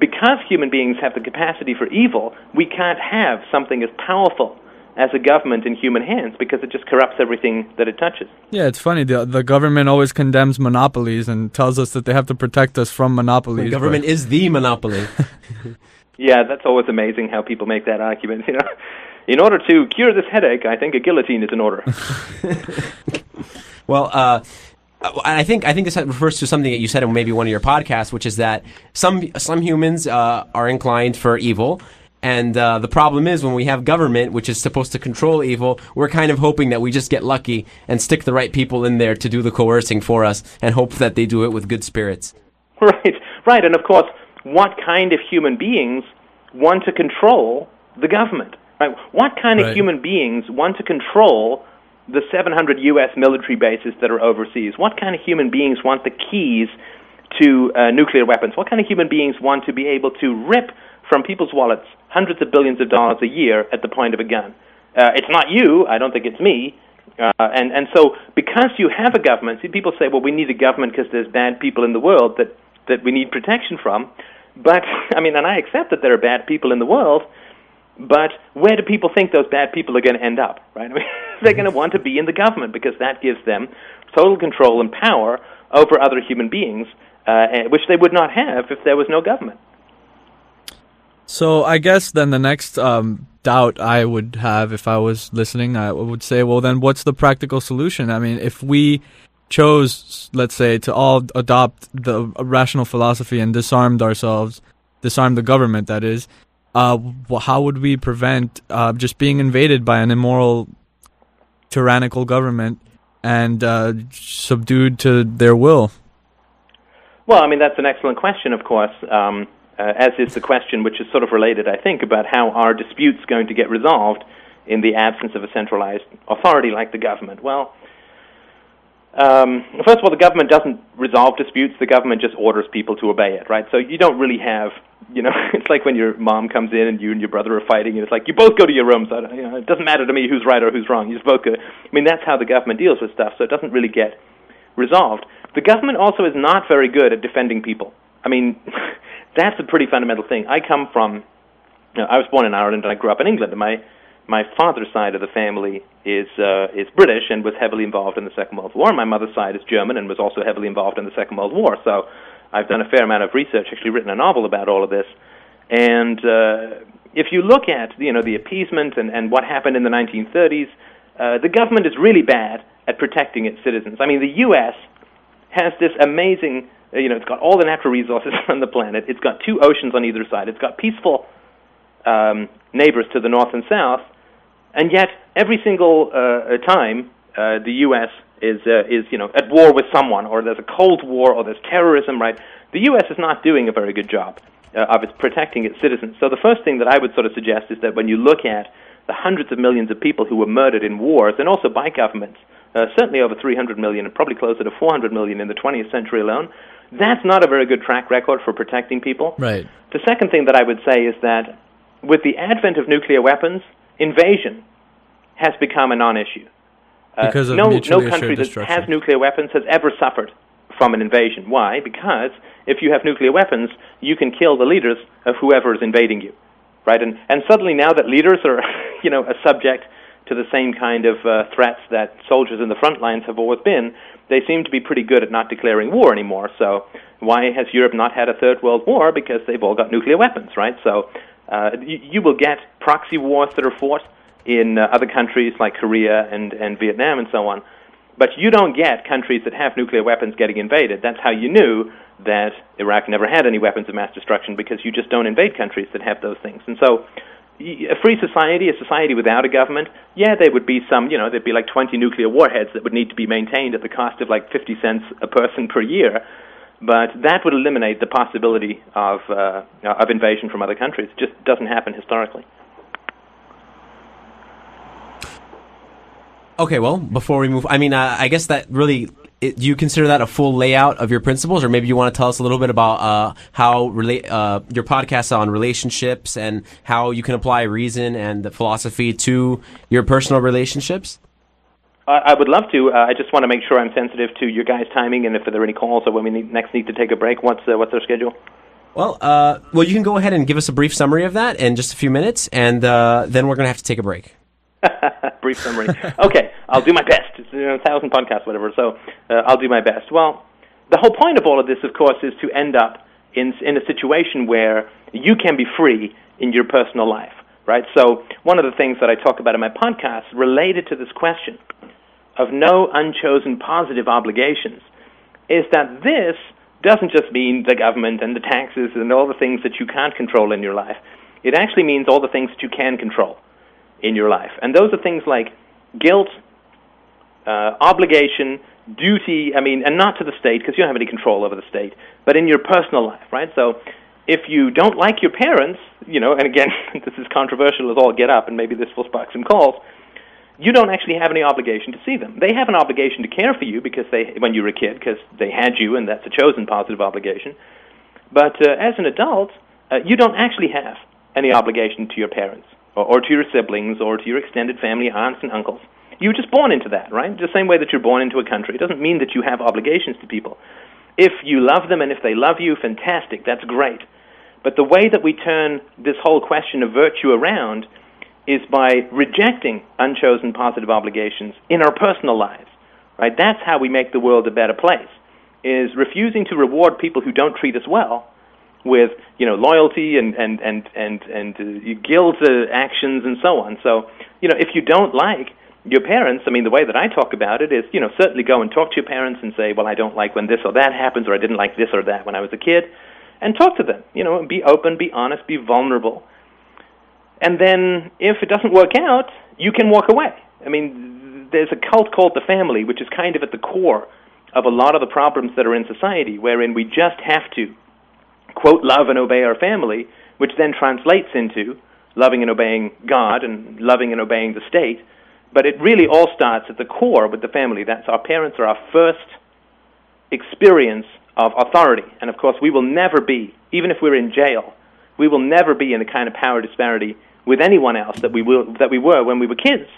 S2: Because human beings have the capacity for evil, we can't have something as powerful as a government in human hands because it just corrupts everything that it touches.
S3: Yeah, it's funny. The the government always condemns monopolies and tells us that they have to protect us from monopolies.
S1: The
S3: but-
S1: government is the monopoly.
S2: Yeah, that's always amazing how people make that argument. You know, in order to cure this headache, I think a guillotine is in order.
S1: Well, uh, I think I think this refers to something that you said in maybe one of your podcasts, which is that some some humans uh, are inclined for evil, and uh, the problem is when we have government, which is supposed to control evil, we're kind of hoping that we just get lucky and stick the right people in there to do the coercing for us, and hope that they do it with good spirits.
S2: right, right, and of course, what kind of human beings want to control the government? Right? What kind of human beings want to control the 700 U.S. military bases that are overseas? What kind of human beings want the keys to uh, nuclear weapons? What kind of human beings want to be able to rip from people's wallets hundreds of billions of dollars a year at the point of a gun? Uh, it's not you. I don't think it's me. Uh, and and so because you have a government, see, people say, well, we need a government because there's bad people in the world that that we need protection from. But I mean, and I accept that there are bad people in the world. But where do people think those bad people are going to end up? Right? I mean, they're going to want to be in the government because that gives them total control and power over other human beings, uh, eh, which they would not have if there was no government.
S3: So I guess then the next um, doubt I would have if I was listening, I would say, well, then what's the practical solution? I mean, if we chose, let's say, to all adopt the rational philosophy and disarmed ourselves, disarm the government, that is, uh, how would we prevent uh, just being invaded by an immoral, tyrannical government and uh, subdued to their will?
S2: Well, I mean, that's an excellent question, of course, um, uh, as is the question, which is sort of related, I think, about how are disputes going to get resolved in the absence of a centralized authority like the government. Well, um, first of all, the government doesn't resolve disputes. The government just orders people to obey it, right? So you don't really have, you know, it's like when your mom comes in and you and your brother are fighting, and it's like you both go to your rooms. Don't, you know, it doesn't matter to me who's right or who's wrong. You just both go. I mean, that's how the government deals with stuff. So it doesn't really get resolved. The government also is not very good at defending people. I mean, that's a pretty fundamental thing. I come from, you know, I was born in Ireland and I grew up in England. And my my father's side of the family is uh, is British and was heavily involved in the Second World War. My mother's side is German and was also heavily involved in the Second World War. So I've done a fair amount of research, actually written a novel about all of this. And uh, if you look at you know the appeasement and, and what happened in the 1930s, uh, the government is really bad at protecting its citizens. I mean, the U.S. has this amazing, uh, you know, it's got all the natural resources on the planet. It's got two oceans on either side. It's got peaceful um, neighbors to the north and south, and yet every single uh, time uh, the U.S. is uh, is you know at war with someone, or there's a Cold War, or there's terrorism, right? The U.S. is not doing a very good job uh, of its protecting its citizens. So the first thing that I would sort of suggest is that when you look at the hundreds of millions of people who were murdered in wars, and also by governments, uh, certainly over 300 million, and probably closer to 400 million in the 20th century alone, that's not a very good track record for protecting people.
S3: Right.
S2: The second thing that I would say is that with the advent of nuclear weapons, invasion has become a non-issue. Uh,
S3: Because
S2: no, no country that has nuclear weapons has ever suffered from an invasion. Why? Because if you have nuclear weapons, you can kill the leaders of whoever is invading you, right? And and suddenly now that leaders are, you know, a subject to the same kind of uh, threats that soldiers in the front lines have always been, they seem to be pretty good at not declaring war anymore. So why has Europe not had a third world war? Because they've all got nuclear weapons, right? So uh, you, you will get proxy wars that are fought in uh, other countries like Korea and, and Vietnam and so on. But you don't get countries that have nuclear weapons getting invaded. That's how you knew that Iraq never had any weapons of mass destruction because you just don't invade countries that have those things. And so a free society, a society without a government, yeah, there would be some, you know, there'd be like 20 nuclear warheads that would need to be maintained at the cost of like 50 cents a person per year. But that would eliminate the possibility of uh, of invasion from other countries. It just doesn't happen historically.
S1: Okay, well, before we move, I mean, uh, I guess that really do you consider that a full layout of your principles, or maybe you want to tell us a little bit about uh, how uh, your podcast on relationships and how you can apply reason and the philosophy to your personal relationships?
S2: I would love to. Uh, I just want to make sure I'm sensitive to your guys' timing, and if there are any calls or when we need, next need to take a break, what's uh, what's our schedule?
S1: Well, uh, well, you can go ahead and give us a brief summary of that in just a few minutes, and uh, then we're going to have to take a break.
S2: brief summary. okay, I'll do my best. It's you know, a thousand podcasts, whatever. So uh, I'll do my best. Well, the whole point of all of this, of course, is to end up in in a situation where you can be free in your personal life, right? So one of the things that I talk about in my podcast related to this question of no unchosen positive obligations is that this doesn't just mean the government and the taxes and all the things that you can't control in your life. It actually means all the things that you can control in your life. And those are things like guilt, uh, obligation, duty, I mean, and not to the state because you don't have any control over the state, but in your personal life, right? So if you don't like your parents, you know, and again, this is controversial as all get up, and maybe this will spark some calls you don't actually have any obligation to see them. They have an obligation to care for you because they, when you were a kid, because they had you, and that's a chosen positive obligation. But uh, as an adult, uh, you don't actually have any obligation to your parents, or, or to your siblings, or to your extended family, aunts and uncles. You were just born into that, right? The same way that you're born into a country. It doesn't mean that you have obligations to people. If you love them and if they love you, fantastic, that's great. But the way that we turn this whole question of virtue around is by rejecting unchosen positive obligations in our personal lives. Right? That's how we make the world a better place. Is refusing to reward people who don't treat us well with you know loyalty and and and and and uh, guilt uh, actions and so on. So you know if you don't like your parents, I mean the way that I talk about it is you know certainly go and talk to your parents and say, well I don't like when this or that happens, or I didn't like this or that when I was a kid, and talk to them. You know, be open, be honest, be vulnerable and then if it doesn't work out, you can walk away. I mean, there's a cult called the family, which is kind of at the core of a lot of the problems that are in society, wherein we just have to, quote, love and obey our family, which then translates into loving and obeying God and loving and obeying the state. But it really all starts at the core with the family. That's our parents are our first experience of authority. And of course, we will never be, even if we're in jail, we will never be in the kind of power disparity with anyone else that we will that we were when we were kids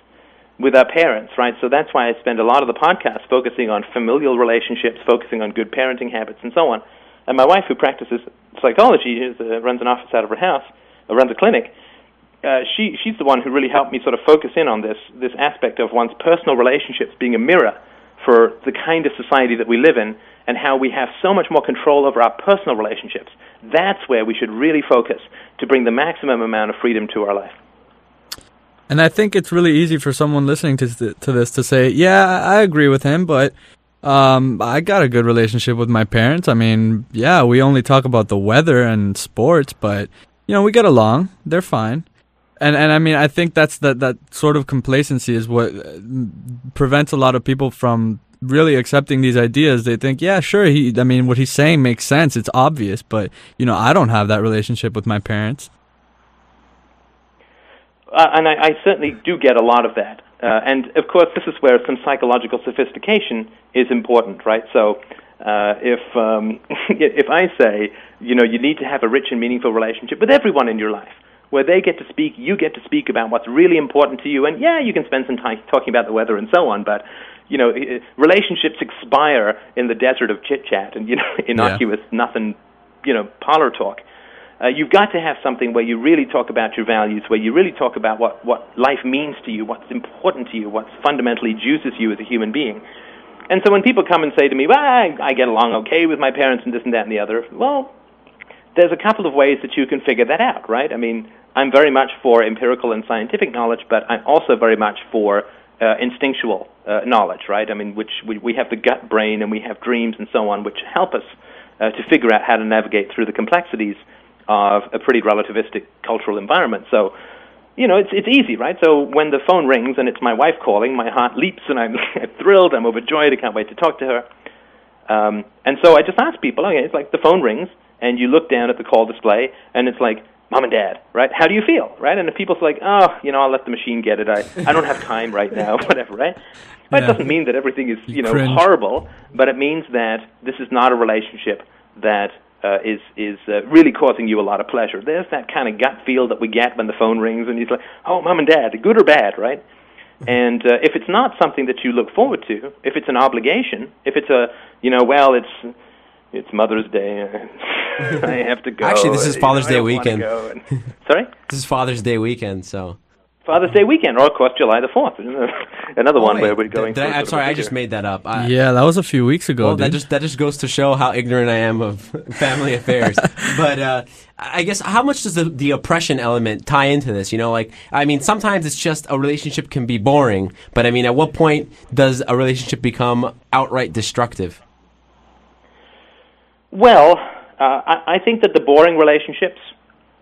S2: with our parents, right? So that's why I spend a lot of the podcast focusing on familial relationships, focusing on good parenting habits, and so on. And my wife, who practices psychology, is, uh, runs an office out of her house, uh, runs a clinic. Uh, she she's the one who really helped me sort of focus in on this this aspect of one's personal relationships being a mirror for the kind of society that we live in and how we have so much more control over our personal relationships. That's where we should really focus to bring the maximum amount of freedom to our life.
S3: And I think it's really easy for someone listening to to this to say, "Yeah, I agree with him, but um, I got a good relationship with my parents. I mean, yeah, we only talk about the weather and sports, but you know, we get along. They're fine." And and I mean, I think that's that that sort of complacency is what uh, prevents a lot of people from really accepting these ideas, they think, yeah, sure. He, I mean, what he's saying makes sense. It's obvious, but you know, I don't have that relationship with my parents.
S2: Uh, and I, I certainly do get a lot of that. Uh, and of course, this is where some psychological sophistication is important, right? So, uh, if um, if I say, you know, you need to have a rich and meaningful relationship with everyone in your life, where they get to speak, you get to speak about what's really important to you, and yeah, you can spend some time talking about the weather and so on, but you know, relationships expire in the desert of chit chat and you know, innocuous yeah. nothing, you know, parlor talk. Uh, you've got to have something where you really talk about your values, where you really talk about what, what life means to you, what's important to you, what fundamentally juices you as a human being. And so when people come and say to me, well, I, I get along okay with my parents and this and that and the other, well, there's a couple of ways that you can figure that out, right? I mean, I'm very much for empirical and scientific knowledge, but I'm also very much for uh, instinctual uh, knowledge, right? I mean, which we, we have the gut brain and we have dreams and so on, which help us uh, to figure out how to navigate through the complexities of a pretty relativistic cultural environment. So, you know, it's it's easy, right? So when the phone rings and it's my wife calling, my heart leaps and I'm thrilled, I'm overjoyed, I can't wait to talk to her. Um, and so I just ask people, okay, it's like the phone rings, and you look down at the call display, and it's like, mom and dad, right? How do you feel, right? And if people's like, oh, you know, I'll let the machine get it. I, I don't have time right now, whatever, right? But
S3: Yeah.
S2: it doesn't mean that everything is, you know,
S3: cringe.
S2: horrible, but it means that this is not a relationship that uh, is is uh, really causing you a lot of pleasure. There's that kind of gut feel that we get when the phone rings, and he's like, oh, mom and dad, good or bad, right? And uh, if it's not something that you look forward to, if it's an obligation, if it's a, you know, well, it's it's Mother's Day, I have to go.
S1: Actually, this is
S2: you
S1: Father's
S2: know,
S1: Day weekend.
S2: and- Sorry,
S1: This is Father's Day weekend, so.
S2: Father's Day weekend, or of course July the Fourth, another one
S1: Oh,
S2: where we're going.
S1: did I,
S2: for
S1: I'm sorry, I just made that up. I,
S3: yeah, that was a few weeks ago.
S1: Well, that just that just goes to show how ignorant I am of family affairs. but uh, I guess how much does the, the oppression element tie into this? You know, like I mean, sometimes it's just a relationship can be boring, but I mean, at what point does a relationship become outright destructive?
S2: Well, uh, I, I think that the boring relationships,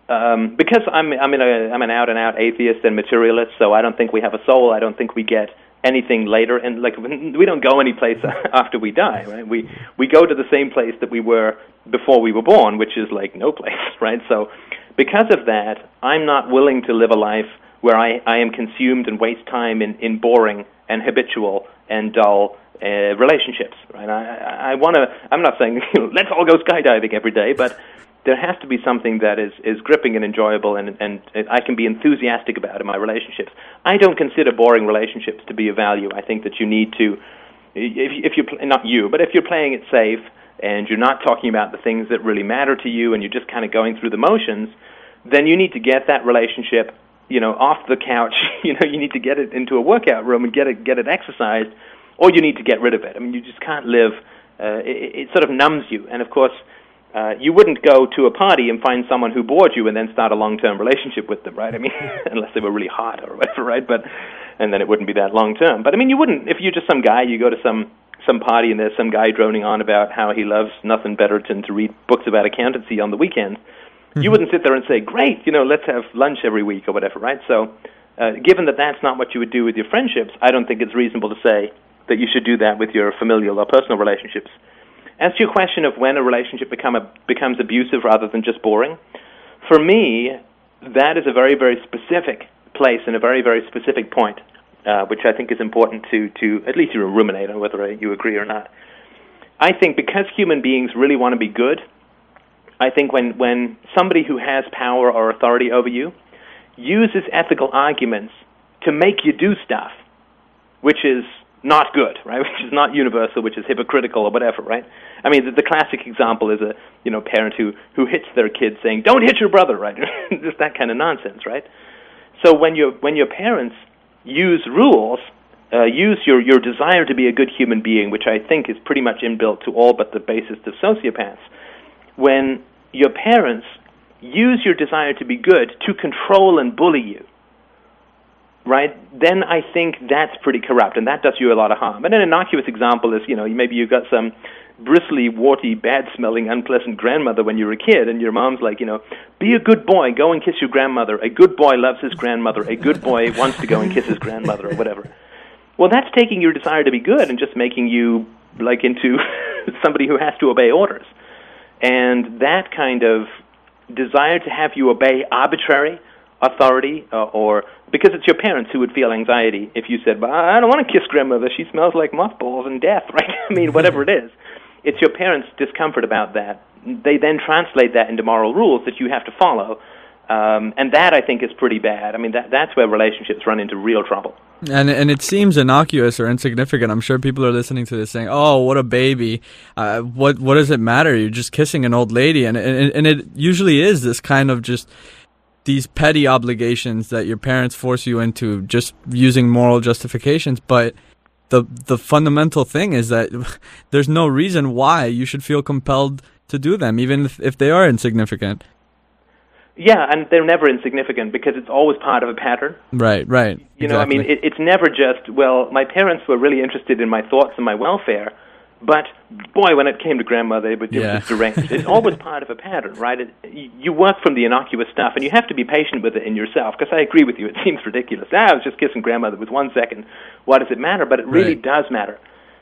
S2: um, because I'm I'm a I'm an out and out atheist and materialist, so I don't think we have a soul. I don't think we get anything later, and like we don't go any place after we die, right? We we go to the same place that we were before we were born, which is like no place, right? So, because of that, I'm not willing to live a life where I, I am consumed and waste time in, in boring and habitual and dull uh, relationships. Right? I, I, want to. I'm not saying let's all go skydiving every day, but there has to be something that is, is gripping and enjoyable, and, and I can be enthusiastic about in my relationships. I don't consider boring relationships to be of value. I think that you need to, if, if you're not you, but if you're playing it safe and you're not talking about the things that really matter to you, and you're just kind of going through the motions, then you need to get that relationship you know, off the couch. You know, you need to get it into a workout room and get it get it exercised, or you need to get rid of it. I mean, you just can't live. Uh, it, it sort of numbs you, and of course, uh, you wouldn't go to a party and find someone who bored you and then start a long-term relationship with them, right? I mean, unless they were really hot or whatever, right? But and then it wouldn't be that long-term. But I mean, you wouldn't if you're just some guy. You go to some some party and there's some guy droning on about how he loves nothing better than to read books about accountancy on the weekends you wouldn't sit there and say, "Great, you know, let's have lunch every week or whatever," right? So, uh, given that that's not what you would do with your friendships, I don't think it's reasonable to say that you should do that with your familial or personal relationships. As to your question of when a relationship become a, becomes abusive rather than just boring, for me, that is a very, very specific place and a very, very specific point, uh, which I think is important to, to at least you ruminate on whether you agree or not. I think because human beings really want to be good, I think when, when somebody who has power or authority over you uses ethical arguments to make you do stuff, which is not good, right? Which is not universal, which is hypocritical or whatever, right? I mean, the, the classic example is a you know parent who who hits their kid saying, "Don't hit your brother," right? Just that kind of nonsense, right? So when your when your parents use rules, uh, use your your desire to be a good human being, which I think is pretty much inbuilt to all but the basest of sociopaths when your parents use your desire to be good to control and bully you, right? Then I think that's pretty corrupt, and that does you a lot of harm. And an innocuous example is, you know, maybe you've got some bristly, warty, bad-smelling, unpleasant grandmother when you were a kid, and your mom's like, you know, be a good boy, go and kiss your grandmother. A good boy loves his grandmother. A good boy wants to go and kiss his grandmother, or whatever. Well, that's taking your desire to be good and just making you like into somebody who has to obey orders. And that kind of desire to have you obey arbitrary authority, uh, or because it's your parents who would feel anxiety if you said, "But I don't want to kiss grandmother; she smells like mothballs and death." Right? I mean, whatever it is, it's your parents' discomfort about that. They then translate that into moral rules that you have to follow, um, and that I think is pretty bad. I mean, that that's where relationships run into real trouble.
S3: And and it seems innocuous or insignificant. I'm sure people are listening to this saying, "Oh, what a baby! Uh, what what does it matter? You're just kissing an old lady." And and and it usually is this kind of just these petty obligations that your parents force you into, just using moral justifications. But the the fundamental thing is that there's no reason why you should feel compelled to do them, even if, if they are insignificant.
S2: Yeah, and they're never insignificant because it's always part of a pattern.
S3: Right, right.
S2: You know, I mean, it, it's never just, well, my parents were really interested in my thoughts and my welfare, but boy, when it came to grandmother, it was
S3: Yeah.
S2: just deranged. it's always part of a pattern, right? It, you you work from the innocuous stuff, and you have to be patient with it in yourself, because I agree with you, it seems ridiculous. Ah, I was just kissing grandmother with one second. What does it matter? But it really
S3: Right.
S2: does matter.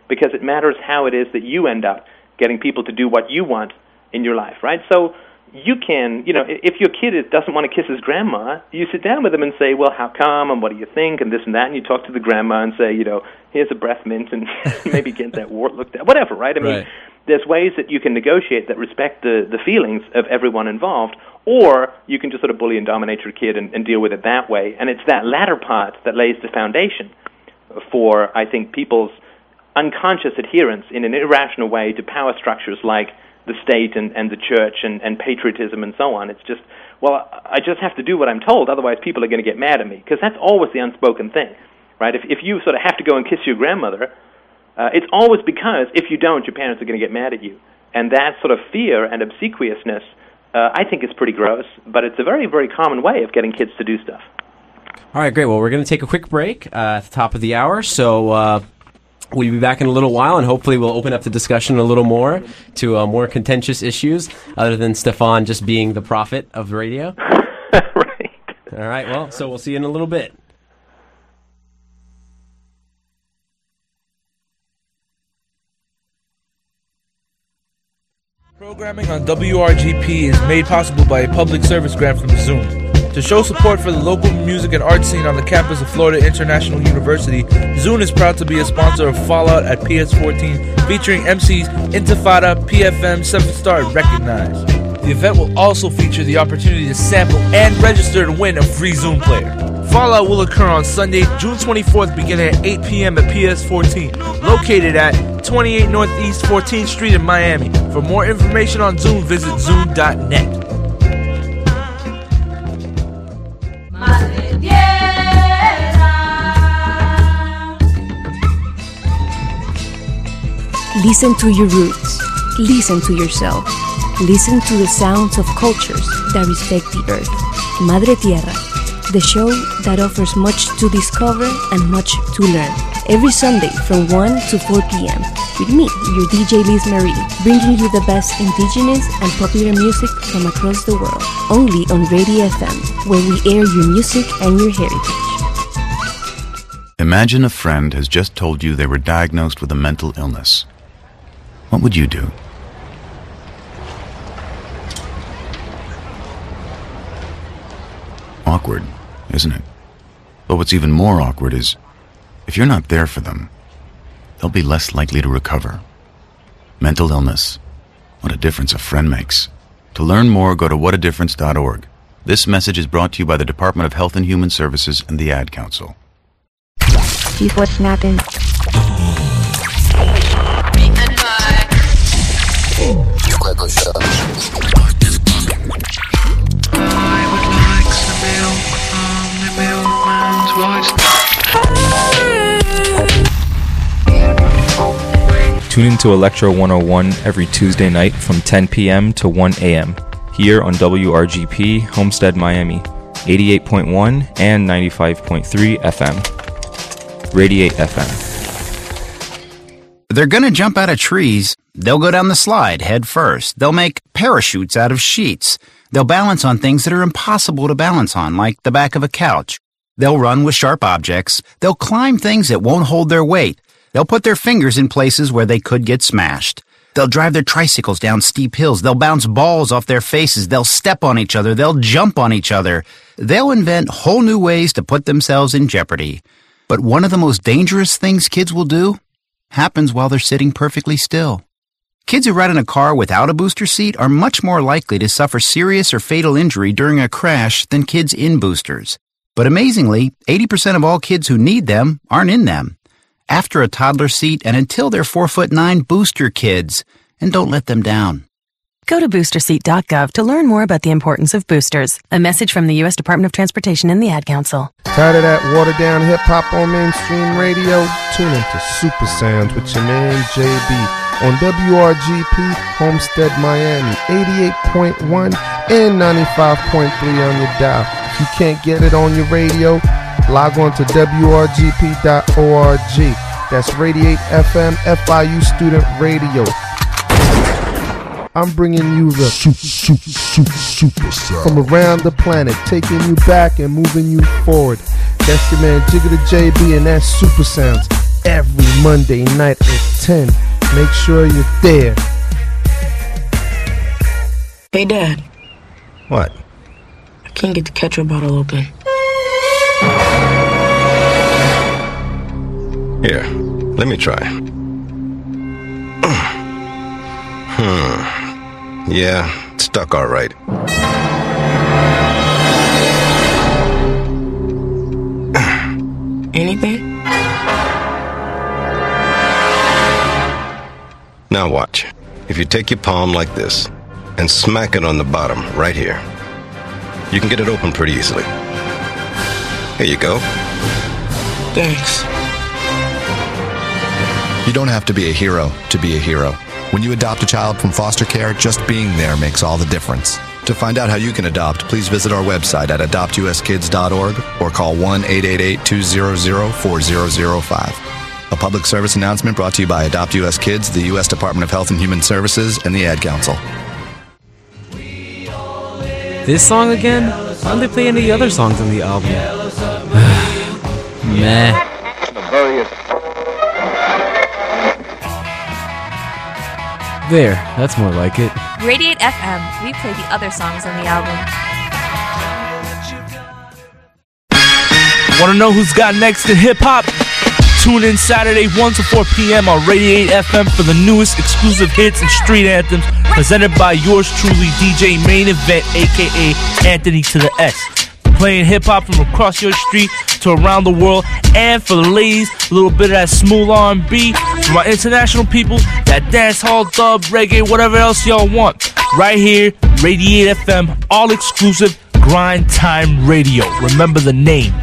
S2: because it matters how it is that you end up getting people to do what you want in your life, right? So you can, you know, if your kid doesn't want to kiss his grandma, you sit down with him and say, well, how come, and what do you think, and this and that, and you talk to the grandma and say, you know, here's a breath mint, and maybe get that wart looked at, whatever, right? I mean,
S1: Right.
S2: there's ways that you can negotiate that respect the, the feelings of everyone involved, or you can just sort of bully and dominate your kid and, and deal with it that way. And it's that latter part that lays the foundation for, I think, people's unconscious adherence in an irrational way to power structures like the state and, and the church and, and patriotism and so on. It's just, well, I just have to do what I'm told, otherwise people are going to get mad at me. Because that's always the unspoken thing, right? If, if you sort of have to go and kiss your grandmother, uh, it's always because if you don't, your parents are going to get mad at you. And that sort of fear and obsequiousness, uh, I think, is pretty gross, but it's a very, very common way of getting kids to do stuff.
S1: All right, great. Well, we're going to take a quick break uh, at the top of the hour. So uh, we'll be back in a little while, and hopefully we'll open up the discussion a little more to uh, more contentious issues, other than Stefan just being the prophet of the radio.
S2: right.
S1: All right. Well, so we'll see you in a little bit.
S5: Programming on WRGP is made possible by a public service grant from Zune. To show support for the local music and art scene on the campus of Florida International University, Zune is proud to be a sponsor of Fallout at PS14, featuring MCs Intifada, PFM, Seven Star, and Recognize. The event will also feature the opportunity to sample and register to win a free Zune player. Fallout will occur on Sunday, June 24th, beginning at 8 p.m. at PS14, located at 28 Northeast 14th Street in Miami. For more information on Zune, visit
S6: zune.net.
S7: Listen to your roots. Listen to yourself. Listen to the sounds of cultures that respect the earth. Madre Tierra, the show that offers much to discover and much to learn. Every Sunday from 1 to 4 p.m. with me, your DJ Liz Marie, bringing you the best indigenous and popular music from across the world. Only on Radio FM, where we air your music and your heritage.
S8: Imagine a friend has just told you they were diagnosed with a mental illness. What would you do? Awkward, isn't it? But what's even more awkward is if you're not there for them, they'll be less likely to recover. Mental illness. What a difference a friend makes. To learn more, go to whatadifference.org. This message is brought to you by the Department of Health and Human Services and the Ad Council.
S9: She's what's snapping.
S10: Tune into Electro 101 every Tuesday night from 10 p.m. to 1 a.m. here on WRGP Homestead Miami, 88.1 and 95.3 FM. Radiate FM.
S11: They're gonna jump out of trees. They'll go down the slide head first. They'll make parachutes out of sheets. They'll balance on things that are impossible to balance on, like the back of a couch. They'll run with sharp objects. They'll climb things that won't hold their weight. They'll put their fingers in places where they could get smashed. They'll drive their tricycles down steep hills. They'll bounce balls off their faces. They'll step on each other. They'll jump on each other. They'll invent whole new ways to put themselves in jeopardy. But one of the most dangerous things kids will do happens while they're sitting perfectly still. Kids who ride in a car without a booster seat are much more likely to suffer serious or fatal injury during a crash than kids in boosters. But amazingly, 80% of all kids who need them aren't in them. After a toddler seat and until they're 4 foot 9, booster kids and don't let them down.
S12: Go to boosterseat.gov to learn more about the importance of boosters. A message from the U.S. Department of Transportation and the Ad Council.
S13: Tired of that watered down hip hop on mainstream radio? Tune into Super Sounds with your man JB on WRGP Homestead Miami 88.1 and 95.3 on your dial. If you can't get it on your radio, log on to WRGP.org. That's Radiate FM FIU Student Radio. I'm bringing you the super, super, super, super sound from around the planet, taking you back and moving you forward. That's your man Jigga the JB, and that's Super Sounds every Monday night at 10. Make sure you're there.
S14: Hey, Dad.
S15: What?
S14: I can't get the ketchup bottle open.
S15: Here, let me try. Yeah, it's stuck all right.
S14: Anything?
S15: Now watch. If you take your palm like this and smack it on the bottom right here, you can get it open pretty easily. Here you go.
S14: Thanks.
S16: You don't have to be a hero to be a hero. When you adopt a child from foster care, just being there makes all the difference. To find out how you can adopt, please visit our website at adoptuskids.org or call 1 888 200 4005. A public service announcement brought to you by Adopt US Kids, the U.S. Department of Health and Human Services, and the Ad Council.
S17: This song again? Why don't they play any other songs on the album? Meh. There, that's more like it.
S18: Radiate FM, we play the other songs on the album.
S5: Want to know who's got next in hip hop? Tune in Saturday 1 to 4 p.m. on Radiate FM for the newest exclusive hits and street anthems presented by yours truly, DJ Main Event, aka Anthony to the S. Playing hip hop from across your street to around the world, and for the ladies, a little bit of that smooth R&B. For my international people, that dance hall, dub, reggae, whatever else y'all want. Right here, Radiate FM, all exclusive, Grind Time Radio. Remember the name.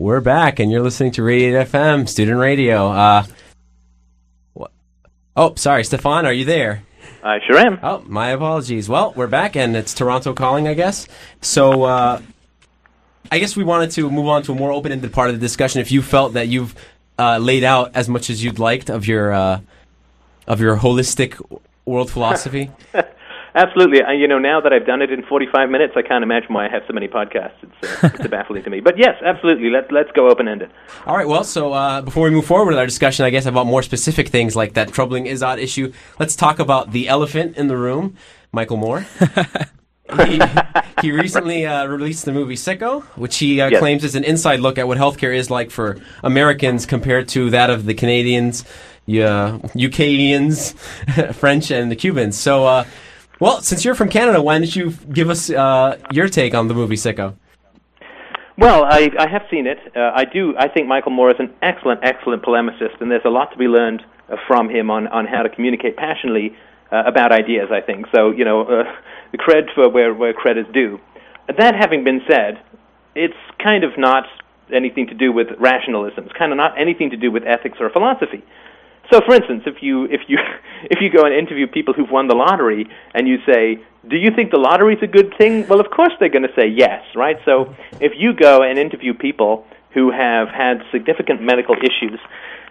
S1: We're back, and you're listening to Radiate FM, student radio. Uh, what? Oh, sorry, Stefan, are you there?
S2: I sure am.
S1: Oh, my apologies. Well, we're back, and it's Toronto calling, I guess. So, uh, I guess we wanted to move on to a more open-ended part of the discussion. If you felt that you've uh, laid out as much as you'd liked of your uh, of your holistic world philosophy.
S2: Absolutely. I, you know, now that I've done it in 45 minutes, I can't imagine why I have so many podcasts. It's, uh, it's baffling to me. But yes, absolutely. Let, let's go open ended.
S1: All right. Well, so uh, before we move forward with our discussion, I guess about more specific things like that troubling Izod issue, let's talk about the elephant in the room, Michael Moore. he, he recently uh, released the movie Sicko, which he uh,
S2: Yes.
S1: claims is an inside look at what healthcare is like for Americans compared to that of the Canadians, yeah, UKians, French, and the Cubans. So, uh, well, since you're from Canada, why don't you give us uh, your take on the movie Sicko?
S2: Well, I, I have seen it. Uh, I do. I think Michael Moore is an excellent, excellent polemicist, and there's a lot to be learned uh, from him on, on how to communicate passionately uh, about ideas. I think so. You know, uh, cred for where where credit is due. That having been said, it's kind of not anything to do with rationalism. It's kind of not anything to do with ethics or philosophy. So, for instance, if you if you if you go and interview people who've won the lottery and you say, "Do you think the lottery's a good thing?" Well, of course they're going to say yes, right? So, if you go and interview people who have had significant medical issues,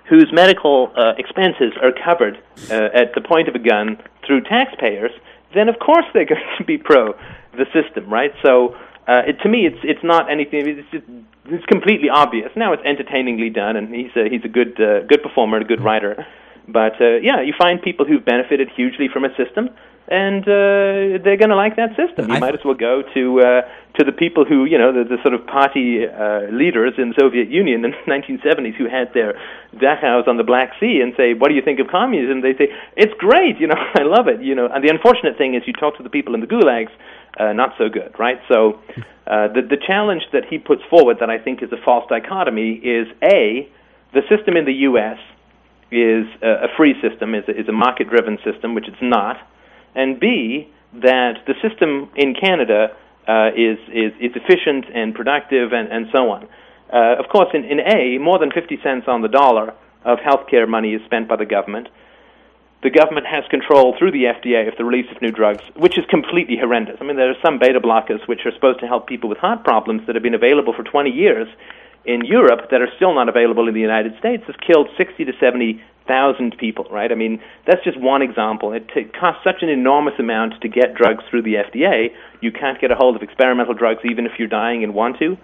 S2: whose medical uh, expenses are covered uh, at the point of a gun through taxpayers, then of course they're going to be pro the system, right? So, uh, it, to me, it's it's not anything. It's just it's completely obvious. Now it's entertainingly done, and he's a he's a good uh, good performer and a good writer. But uh, yeah, you find people who've benefited hugely from a system, and uh, they're going to like that system. You might as well go to uh, to the people who you know the, the sort of party uh, leaders in the Soviet Union in the 1970s who had their dachas on the Black Sea and say, "What do you think of communism?" They say, "It's great. You know, I love it." You know, and the unfortunate thing is, you talk to the people in the gulags, uh, not so good, right? So, uh, the the challenge that he puts forward that I think is a false dichotomy is a the system in the U.S. is a, a free system, is a, is a market driven system, which it's not, and b that the system in Canada uh, is, is is efficient and productive and and so on. Uh, of course, in, in A, more than 50 cents on the dollar of healthcare money is spent by the government the government has control through the FDA of the release of new drugs, which is completely horrendous. I mean, there are some beta blockers which are supposed to help people with heart problems that have been available for 20 years, in Europe that are still not available in the United States has killed 60 to 70 thousand people, right? I mean, that's just one example. It t- costs such an enormous amount to get drugs through the FDA. You can't get a hold of experimental drugs even if you're dying and want to.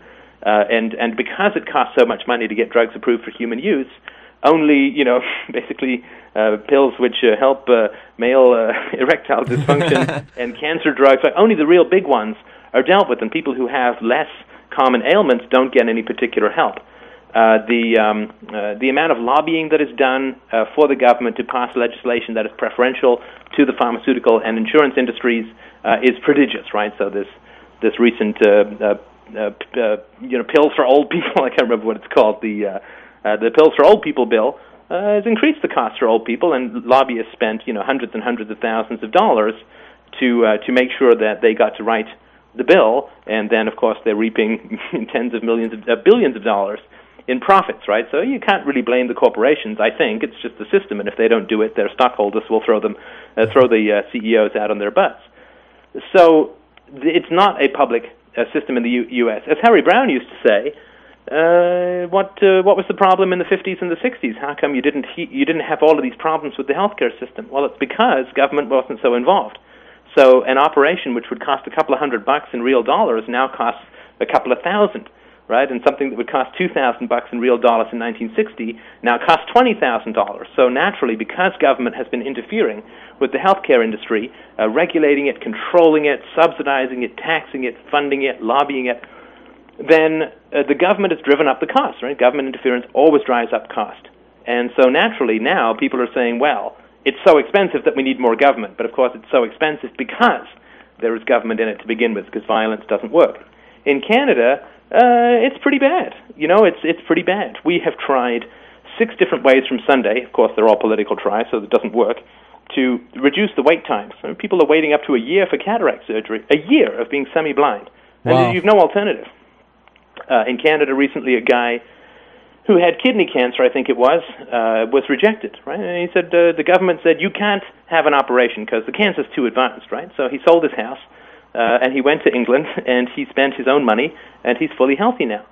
S2: Uh, and and because it costs so much money to get drugs approved for human use, only you know basically uh, pills which uh, help uh, male uh, erectile dysfunction and cancer drugs, like only the real big ones are dealt with, and people who have less common ailments don't get any particular help. Uh, the um, uh, the amount of lobbying that is done uh, for the government to pass legislation that is preferential to the pharmaceutical and insurance industries uh, is prodigious, right? So this this recent uh, uh, uh, uh, you know pills for old people I can't remember what it's called the uh, the pills for old people bill uh, has increased the cost for old people, and lobbyists spent you know hundreds and hundreds of thousands of dollars to uh, to make sure that they got to write the bill, and then of course they're reaping tens of millions of uh, billions of dollars in profits, right? So you can't really blame the corporations. I think it's just the system, and if they don't do it, their stockholders will throw them, uh, throw the uh, CEOs out on their butts. So th- it's not a public uh, system in the U- U.S. As Harry Browne used to say, uh, what uh, what was the problem in the 50s and the 60s? How come you didn't he- you didn't have all of these problems with the healthcare system? Well, it's because government wasn't so involved. So an operation which would cost a couple of hundred bucks in real dollars now costs a couple of thousand right? And something that would cost two thousand bucks in real dollars in 1960 now costs twenty thousand dollars. So naturally, because government has been interfering with the healthcare industry, uh, regulating it, controlling it, subsidizing it, taxing it, funding it, lobbying it, then uh, the government has driven up the cost, right? Government interference always drives up cost. And so naturally now people are saying, well, it's so expensive that we need more government. But of course it's so expensive because there is government in it to begin with, because violence doesn't work. In Canada, uh, it's pretty bad. You know, it's it's pretty bad. We have tried six different ways from Sunday. Of course, they're all political tries, so it doesn't work. To reduce the wait times, I mean, people are waiting up to a year for cataract surgery, a year of being semi-blind,
S3: Wow.
S2: and you've no alternative. Uh, in Canada, recently, a guy who had kidney cancer, I think it was, uh, was rejected. Right? And he said uh, the government said you can't have an operation because the cancer's too advanced. Right? So he sold his house uh, and he went to England and he spent his own money and he's fully healthy now.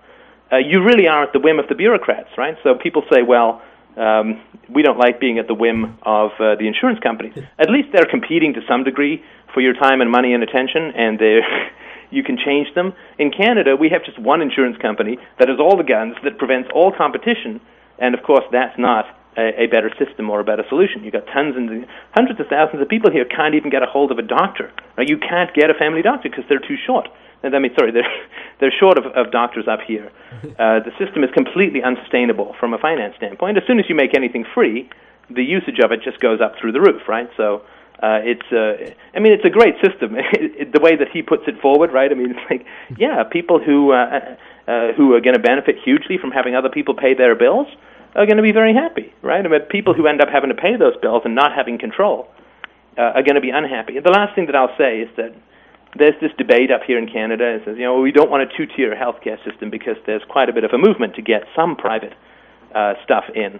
S2: Uh, you really are at the whim of the bureaucrats, right? So people say, well, um, we don't like being at the whim of uh, the insurance companies. At least they're competing to some degree for your time and money and attention, and they you can change them. In Canada, we have just one insurance company that has all the guns that prevents all competition, and of course, that's not a, a better system or a better solution. You've got tons and hundreds of thousands of people here can't even get a hold of a doctor. Right? You can't get a family doctor because they're too short. And I mean, sorry, they're they're short of, of doctors up here. Uh, the system is completely unsustainable from a finance standpoint. As soon as you make anything free, the usage of it just goes up through the roof, right? So uh, it's uh, I mean, it's a great system. the way that he puts it forward, right? I mean, it's like, yeah, people who uh, uh, who are going to benefit hugely from having other people pay their bills are going to be very happy, right? I mean, people who end up having to pay those bills and not having control uh, are going to be unhappy. The last thing that I'll say is that there's this debate up here in Canada. It says, you know, we don't want a two-tier healthcare system because there's quite a bit of a movement to get some private uh, stuff in.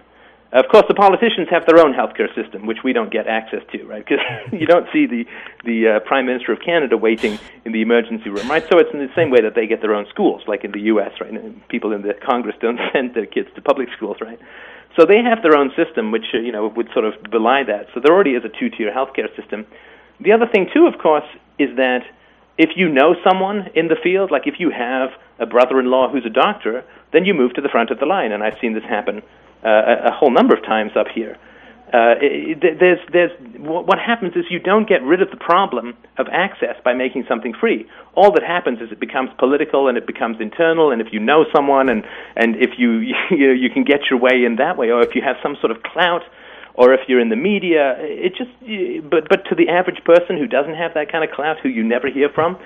S2: Of course, the politicians have their own healthcare system, which we don't get access to, right? Because you don't see the the uh, Prime Minister of Canada waiting in the emergency room, right? So it's in the same way that they get their own schools, like in the U.S., right? And people in the Congress don't send their kids to public schools, right? So they have their own system, which uh, you know would sort of belie that. So there already is a two-tier healthcare system. The other thing, too, of course, is that if you know someone in the field, like if you have a brother-in-law who's a doctor, then you move to the front of the line, and I've seen this happen uh, a, whole number of times up here. Uh, it, there's, there's, what happens is you don't get rid of the problem of access by making something free. All that happens is it becomes political and it becomes internal. And if you know someone and and if you you, know, you can get your way in that way, or if you have some sort of clout, or if you're in the media, it just. But but to the average person who doesn't have that kind of clout, who you never hear from,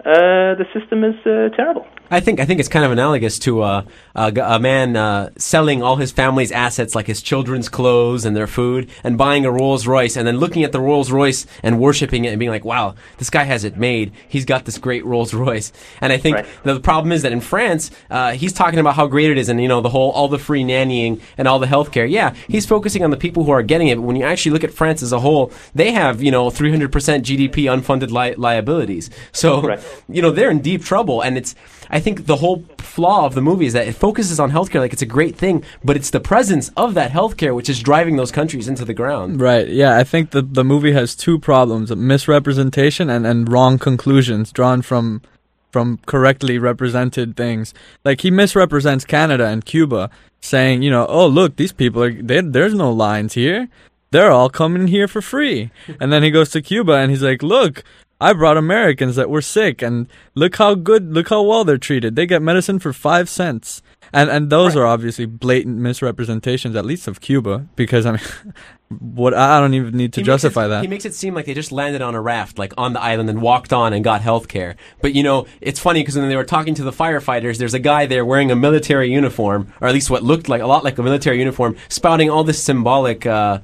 S2: uh, the system is uh, terrible.
S1: I think I think it's kind of analogous to uh, a, a man uh, selling all his family's assets, like his children's clothes and their food, and buying a Rolls Royce, and then looking at the Rolls Royce and worshiping it and being like, "Wow, this guy has it made. He's got this great Rolls Royce." And I think
S2: Right.
S1: the problem is that in France, uh, he's talking about how great it is, and you know the whole all the free nannying and all the healthcare. Yeah, he's focusing on the people who are getting it. But when you actually look at France as a whole, they have you know 300 percent GDP unfunded li- liabilities. So you know they're in deep trouble, and it's. I think the whole flaw of the movie is that it focuses on healthcare like it's a great thing, but it's the presence of that healthcare which is driving those countries into the ground.
S3: Right. Yeah, I think the the movie has two problems: misrepresentation and and wrong conclusions drawn from from correctly represented things. Like he misrepresents Canada and Cuba, saying, you know, oh look, these people are they, there's no lines here. They're all coming here for free. And then he goes to Cuba and he's like, look, I brought Americans that were sick and look how good, look how well they're treated. They get medicine for five cents. And and those are obviously blatant misrepresentations, at least of Cuba, because I mean, what I don't even need to
S1: He
S3: justify
S1: it,
S3: that.
S1: He makes it seem like they just landed on a raft, like on the island, and walked on and got health care. But you know, it's funny because when they were talking to the firefighters, there's a guy there wearing a military uniform, or at least what looked like a lot like a military uniform, spouting all this symbolic uh,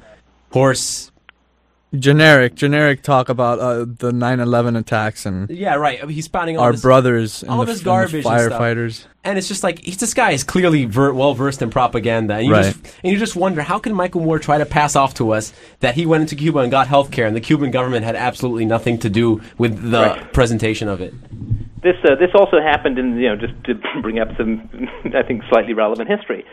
S1: horse.
S3: Generic, generic talk about uh, the 9/11 attacks and
S1: Yeah, right. I mean, he's spouting all
S3: our
S1: this,
S3: brothers and
S1: all
S3: the,
S1: this
S3: and the
S1: garbage, and stuff.
S3: firefighters.
S1: And it's just like he's this guy is clearly ver- well versed in propaganda, and you
S3: Right.
S1: just and you just wonder how can Michael Moore try to pass off to us that he went into Cuba and got health care, and the Cuban government had absolutely nothing to do with the
S2: Right.
S1: presentation of it.
S2: This uh, this also happened in you know just to bring up some I think slightly relevant history.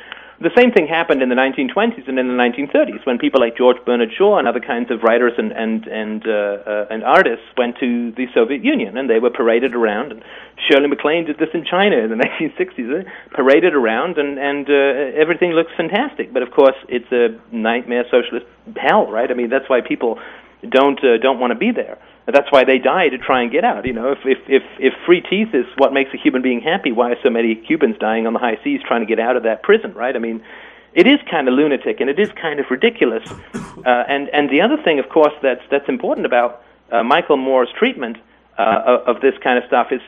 S2: The same thing happened in the 1920s and in the 1930s when people like George Bernard Shaw and other kinds of writers and and and uh, uh, and artists went to the Soviet Union and they were paraded around. And Shirley MacLaine did this in China in the 1960s, uh, paraded around and and uh, everything looks fantastic. But of course, it's a nightmare socialist hell, right? I mean, that's why people don't uh, don't want to be there. That's why they die to try and get out. You know, if if if if free teeth is what makes a human being happy, why are so many Cubans dying on the high seas trying to get out of that prison? Right? I mean, it is kind of lunatic and it is kind of ridiculous. Uh, and and the other thing, of course, that's that's important about uh, Michael Moore's treatment uh, of, this kind of stuff is.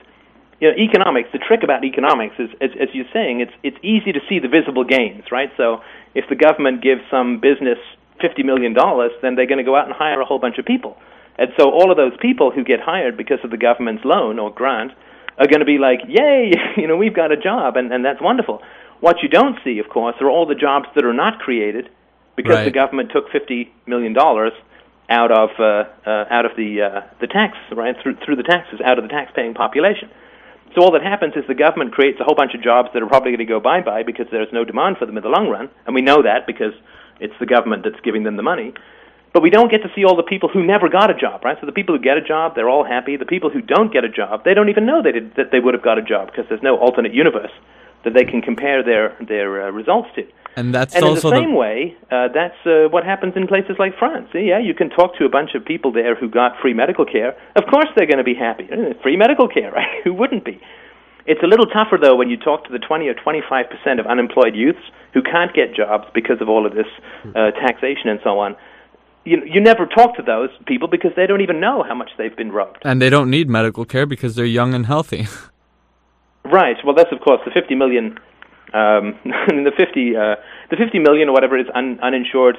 S2: You know, economics. The trick about economics is, as, as you're saying, it's it's easy to see the visible gains, right? So, if the government gives some business fifty million dollars, then they're going to go out and hire a whole bunch of people. And so all of those people who get hired because of the government's loan or grant are going to be like, yay, you know, we've got a job, and, and that's wonderful. What you don't see, of course, are all the jobs that are not created because the government took $50 million out of, uh, uh, out of the, uh, the tax, right, through, through the taxes, out of the tax-paying population. So all that happens is the government creates a whole bunch of jobs that are probably going to go bye-bye because there's no demand for them in the long run, and we know that because it's the government that's giving them the money. But we don't get to see all the people who never got a job, right? So the people who get a job, they're all happy. The people who don't get a job, they don't even know they did, that they would have got a job because there's no alternate universe that they can compare their their uh, results to.
S3: And that's
S2: and in the
S3: also
S2: same way, uh, that's uh, what happens in places like France. Yeah, you can talk to a bunch of people there who got free medical care. Of course, they're going to be happy. Free medical care, right? who wouldn't be? It's a little tougher though when you talk to the 20 or 25 percent of unemployed youths who can't get jobs because of all of this uh, taxation and so on. You you never talk to those people because they don't even know how much they've been robbed.
S3: and they don't need medical care because they're young and healthy.
S2: Right. Well, that's of course the 50 million. Um, the 50, uh, the 50 million or whatever is un- uninsured.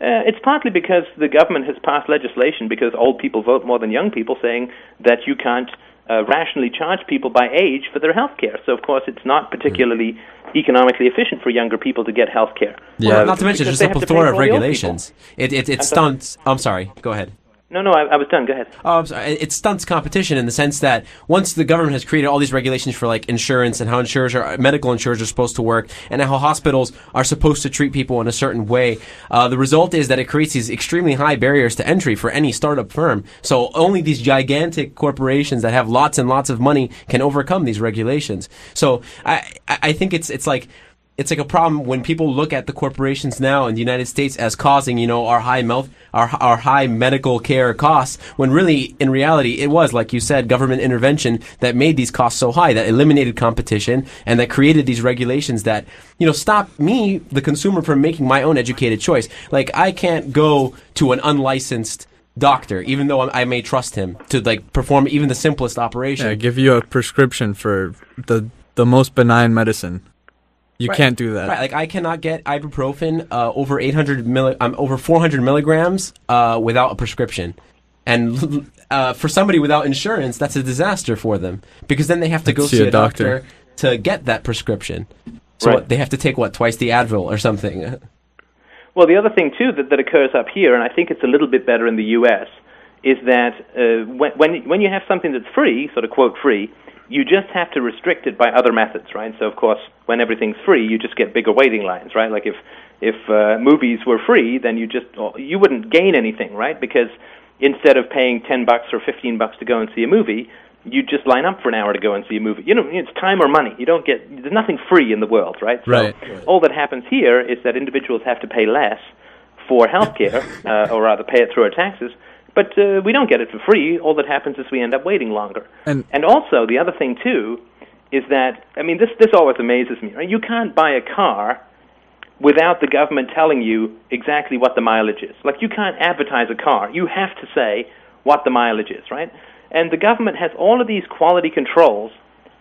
S2: Uh, it's partly because the government has passed legislation because old people vote more than young people, saying that you can't uh, rationally charge people by age for their health care. So, of course, it's not particularly economically efficient for younger people to get health care.
S1: Well, not to mention,
S2: because
S1: there's
S2: they
S1: a
S2: have to pay
S1: plethora of
S2: all the old
S1: regulations. It it, it stunts. I'm sorry. Go ahead.
S2: No, no, I, I was done. Go ahead.
S1: Oh, I'm sorry. It stunts competition in the sense that once the government has created all these regulations for like insurance and how insurers are, medical insurers are supposed to work and how hospitals are supposed to treat people in a certain way, uh, the result is that it creates these extremely high barriers to entry for any startup firm. So only these gigantic corporations that have lots and lots of money can overcome these regulations. So I I think it's it's like it's like a problem when people look at the corporations now in the United States as causing, you know, our high mel- our our high medical care costs, when really in reality it was, like you said, government intervention that made these costs so high, that eliminated competition and that created these regulations that, you know, stop me, the consumer, from making my own educated choice. Like I can't go to an unlicensed doctor, even though I I may trust him to like perform even the simplest operation.
S3: yeah, give you a prescription for the the most benign medicine. You
S1: Right.
S3: can't do that.
S1: Right, like I cannot get ibuprofen uh, over 800 milli- um, over 400 milligrams uh, without a prescription, and uh, for somebody without insurance, that's a disaster for them because then they have to go see, a doctor. to get that prescription. So
S2: Right.
S1: what, they have to take what twice the Advil or something.
S2: Well, the other thing too that, that occurs up here, and I think it's a little bit better in the U.S., is that uh, when when when you have something that's free, sort of quote free, You just have to restrict it by other methods, right? So of course, when everything's free, you just get bigger waiting lines, right? Like if if uh, movies were free, then you just you wouldn't gain anything, right? Because instead of paying ten bucks or fifteen bucks to go and see a movie, you just line up for an hour to go and see a movie. You know, it's time or money. You don't get there's nothing free in the world, right? So
S3: Right.
S2: all that happens here is that individuals have to pay less for health care, uh, or rather pay it through our taxes. But uh, we don't get it for free. All that happens is we end up waiting longer.
S3: And
S2: And also, the other thing too is that I mean, this this always amazes me. Right? You can't buy a car without the government telling you exactly what the mileage is. Like you can't advertise a car. You have to say what the mileage is, right? And the government has all of these quality controls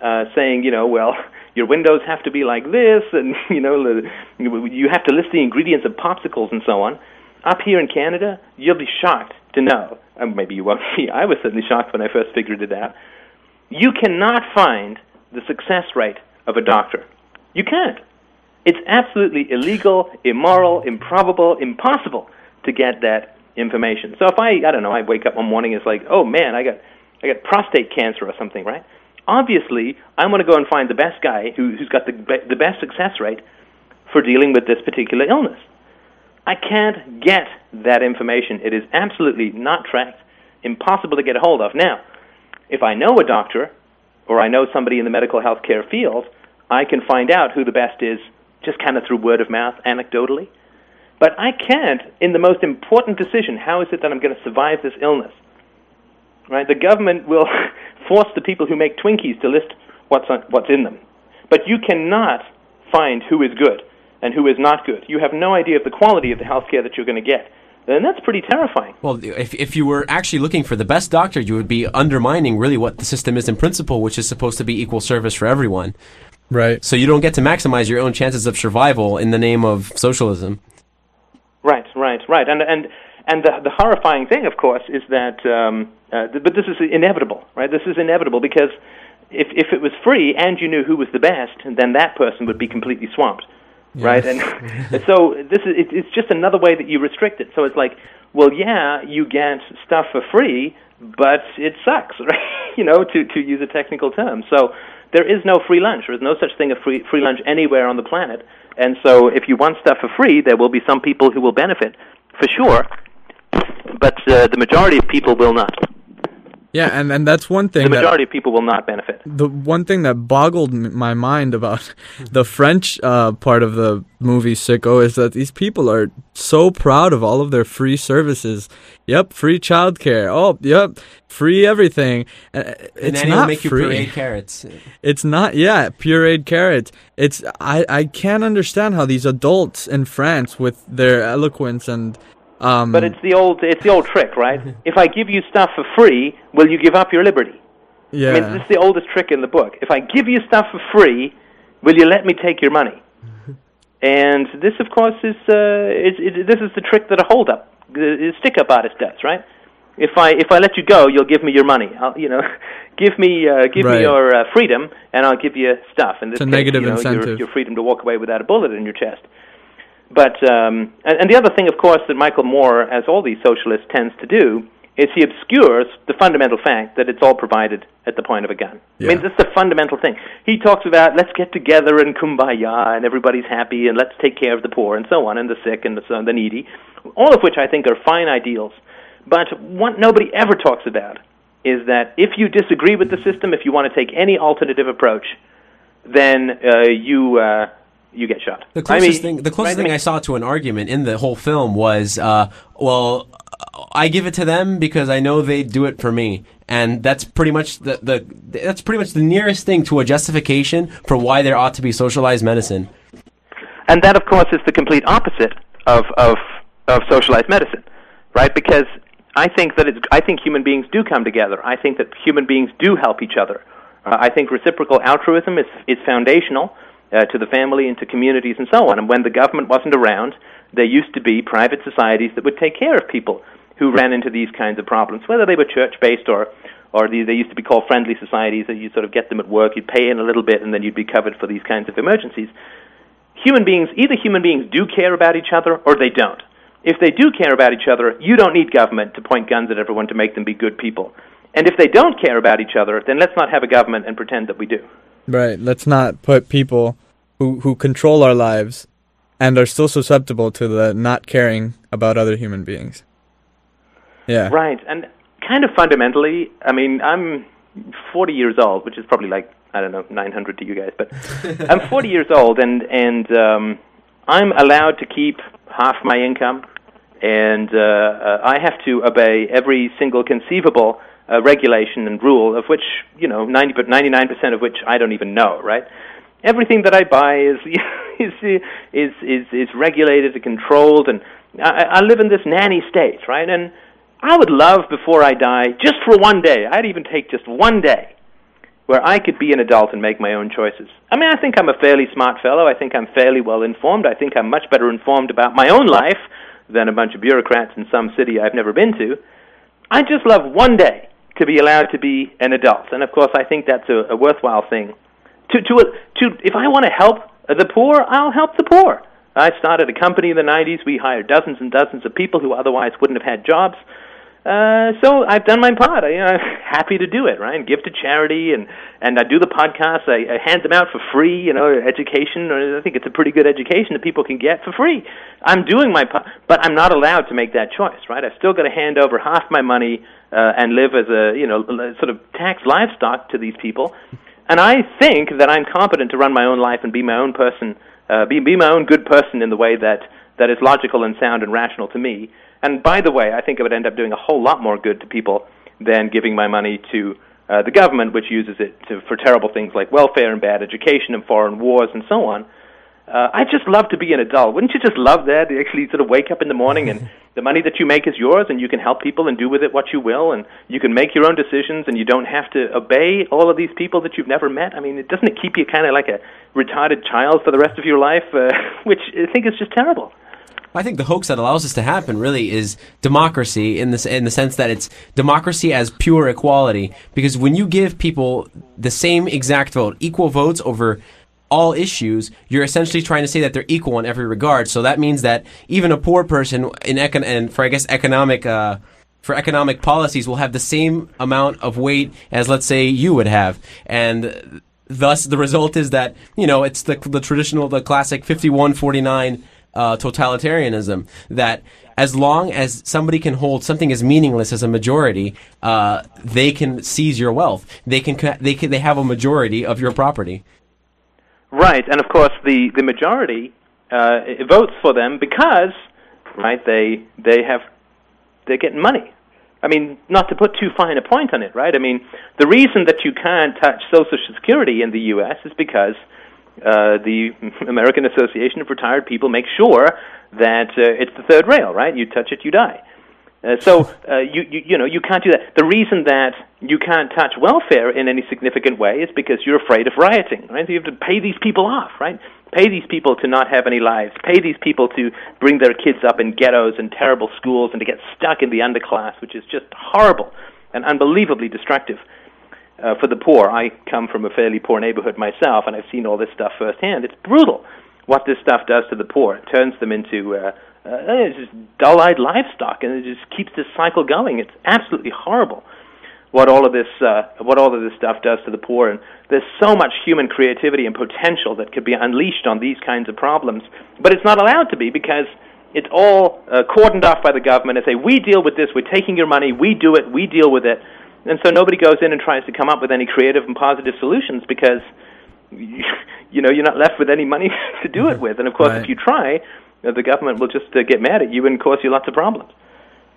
S2: uh, saying, you know, well, your windows have to be like this, and you know, you have to list the ingredients of popsicles and so on. Up here in Canada, you'll be shocked to know. Uh, maybe you won't be. I was certainly shocked when I first figured it out. You cannot find the success rate of a doctor. You can't. It's absolutely illegal, immoral, improbable, impossible to get that information. So if I, I don't know, I wake up one morning, it's like, oh man, I got, I got prostate cancer or something, right? Obviously, I want to go and find the best guy who, who's got the the best success rate for dealing with this particular illness. I can't get that information. It is absolutely not tracked, impossible to get a hold of. Now, if I know a doctor or I know somebody in the medical healthcare field, I can find out who the best is just kind of through word of mouth, anecdotally. But I can't, in the most important decision, how is it that I'm going to survive this illness? Right? The government will force the people who make Twinkies to list what's on, what's in them. But you cannot find who is good and who is not good. You have no idea of the quality of the health care that you're going to get. And that's pretty terrifying.
S1: Well, if, if you were actually looking for the best doctor, you would be undermining really what the system is in principle, which is supposed to be equal service for everyone.
S3: Right.
S1: So you don't get to maximize your own chances of survival in the name of socialism.
S2: Right, right, right. And and and the the horrifying thing, of course, is that. Um, uh, th- but this is inevitable, right? This is inevitable because if if it was free and you knew who was the best, then that person would be completely swamped, right? And so this is it, it's just another way that you restrict it. So it's like, well, yeah, you get stuff for free, but it sucks, right? you know, to to use a technical term. So there is no free lunch. There is no such thing as free free lunch anywhere on the planet. And so if you want stuff for free, there will be some people who will benefit for sure, but uh, the majority of people will not.
S3: Yeah, and, and that's one thing
S2: The
S3: that
S2: majority of people will not benefit.
S3: the one thing that boggled m- my mind about the French uh, part of the movie Sicko is that these people are so proud of all of their free services. Yep, free childcare. Oh, yep, free everything. Uh, It's
S1: then
S3: not
S1: make you
S3: free.
S1: carrots.
S3: It's not, yeah, pureed carrots. It's I I can't understand how these adults in France with their eloquence and um.
S2: But it's the old it's the old trick, right? if I give you stuff for free, will you give up your liberty?
S3: yeah.
S2: I mean, this is the oldest trick in the book. If I give you stuff for free, will you let me take your money? and this, of course, is uh, it, it, this is the trick that a hold-up, the stick-up artist does, right? If I if I let you go, you'll give me your money. I'll, you know, give me uh, give
S3: Right.
S2: me your uh, freedom, and I'll give you stuff.
S3: It's a
S2: case,
S3: negative
S2: you know, Your,
S3: incentive.
S2: your freedom to walk away without a bullet in your chest. But um, and, and the other thing, of course, that Michael Moore, as all these socialists, tends to do is he obscures the fundamental fact that it's all provided at the point of a gun. I mean, that's the fundamental thing. He talks about let's get together and kumbaya and everybody's happy and let's take care of the poor and so on and the sick and the, so- the needy, all of which I think are fine ideals. But what nobody ever talks about is that if you disagree with the system, if you want to take any alternative approach, then uh, you uh, you get shot.
S1: The
S2: I
S1: closest
S2: mean,
S1: thing, the closest?
S2: I
S1: thing
S2: mean-
S1: I saw to an argument in the whole film was, uh, well, I give it to them because I know they do it for me, and that's pretty much the, the that's pretty much the nearest thing to a justification for why there ought to be socialized medicine.
S2: And that, of course, is the complete opposite of, of, of socialized medicine, right? Because I think that it's, I think human beings do come together. I think that human beings do help each other. Uh, I think reciprocal altruism is, is foundational uh, to the family and to communities and so on. And when the government wasn't around, there used to be private societies that would take care of people who ran into these kinds of problems, whether they were church-based or or the, they used to be called friendly societies that you sort of get them at work, you'd pay in a little bit, and then you'd be covered for these kinds of emergencies human beings, either human beings do care about each other or they don't. If they do care about each other, you don't need government to point guns at everyone to make them be good people. And if they don't care about each other, then let's not have a government and pretend that we do.
S3: Right. Let's not put people who who control our lives and are still susceptible to the not caring about other human beings. Yeah.
S2: Right. And kind of fundamentally, I mean, I'm 40 years old, which is probably like I don't know 900 to you guys, but I'm 40 years old, and and um, I'm allowed to keep half my income, and uh, uh, I have to obey every single conceivable uh, regulation and rule, of which you know 90 but 99 percent of which I don't even know. Right. Everything that I buy is is is is is regulated and controlled, and I, I live in this nanny state, right? And I would love before I die, just for one day, I'd even take just one day, where I could be an adult and make my own choices. I mean, I think I'm a fairly smart fellow. I think I'm fairly well informed. I think I'm much better informed about my own life than a bunch of bureaucrats in some city I've never been to. I just love one day to be allowed to be an adult, and of course, I think that's a, a worthwhile thing. To to to, if I want to help the poor, I'll help the poor. I started a company in the 90s. We hired dozens and dozens of people who otherwise wouldn't have had jobs. Uh, so I've done my part. I, you know, I'm happy to do it, right? And give to charity, and and I do the podcast. I, I hand them out for free. You know, education. I think it's a pretty good education that people can get for free. I'm doing my part, but I'm not allowed to make that choice, right? I've still got to hand over half my money uh, and live as a you know sort of tax livestock to these people. And I think that I'm competent to run my own life and be my own person, uh, be be my own good person in the way that that is logical and sound and rational to me. And by the way, I think it would end up doing a whole lot more good to people than giving my money to uh, the government, which uses it to, for terrible things like welfare and bad education and foreign wars and so on. Uh, I just love to be an adult. Wouldn't you just love that? To actually sort of wake up in the morning and the money that you make is yours, and you can help people and do with it what you will, and you can make your own decisions, and you don't have to obey all of these people that you've never met. I mean, it doesn't it keep you kind of like a retarded child for the rest of your life, uh, which I think is just terrible.
S1: I think the hoax that allows this to happen really is democracy in this in the sense that it's democracy as pure equality. Because when you give people the same exact vote, equal votes over all issues, you're essentially trying to say that they're equal in every regard. So that means that even a poor person in econ- and for I guess economic uh, for economic policies will have the same amount of weight as let's say you would have, and thus the result is that you know it's the the traditional the classic 51-49 uh, totalitarianism that as long as somebody can hold something as meaningless as a majority, uh, they can seize your wealth. They can they can they have a majority of your property.
S2: Right, and of course the the majority uh, votes for them because right they they have they're getting money. I mean, not to put too fine a point on it, right? I mean, the reason that you can't touch Social Security in the U.S. is because uh, the American Association of Retired People makes sure that uh, it's the third rail, right? You touch it, you die. Uh, so uh, you, you you know you can't do that. The reason that you can't touch welfare in any significant way is because you're afraid of rioting, right? So you have to pay these people off, right? Pay these people to not have any lives. Pay these people to bring their kids up in ghettos and terrible schools and to get stuck in the underclass, which is just horrible and unbelievably destructive uh, for the poor. I come from a fairly poor neighborhood myself, and I've seen all this stuff firsthand. It's brutal what this stuff does to the poor. It turns them into uh, uh, it's just dull-eyed livestock, and it just keeps this cycle going. It's absolutely horrible what all of this uh, what all of this stuff does to the poor. And there's so much human creativity and potential that could be unleashed on these kinds of problems, but it's not allowed to be because it's all uh, cordoned off by the government and say we deal with this. We're taking your money. We do it. We deal with it. And so nobody goes in and tries to come up with any creative and positive solutions because you know you're not left with any money to do it with. And of course,
S1: Right.
S2: if you try, the government will just uh, get mad at you and cause you lots of problems.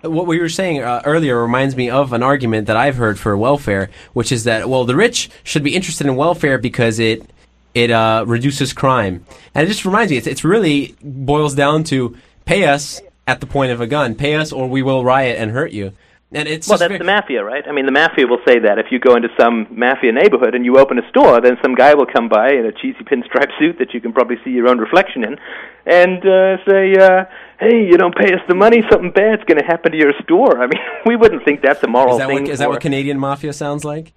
S1: What we were saying uh, earlier reminds me of an argument that I've heard for welfare, which is that well, the rich should be interested in welfare because it it uh, reduces crime, and it just reminds me. It's, it's really boils down to pay us at the point of a gun, pay us or we will riot and hurt you. And it's
S2: well, that's
S1: very-
S2: the mafia, right? I mean, the mafia will say that if you go into some mafia neighborhood and you open a store, then some guy will come by in a cheesy pinstripe suit that you can probably see your own reflection in, and uh, say, uh, "Hey, you don't pay us the money, something bad's going to happen to your store." I mean, we wouldn't think that's a moral thing.
S1: is that
S2: thing.
S1: what, is that
S2: for-
S1: what Canadian mafia sounds like?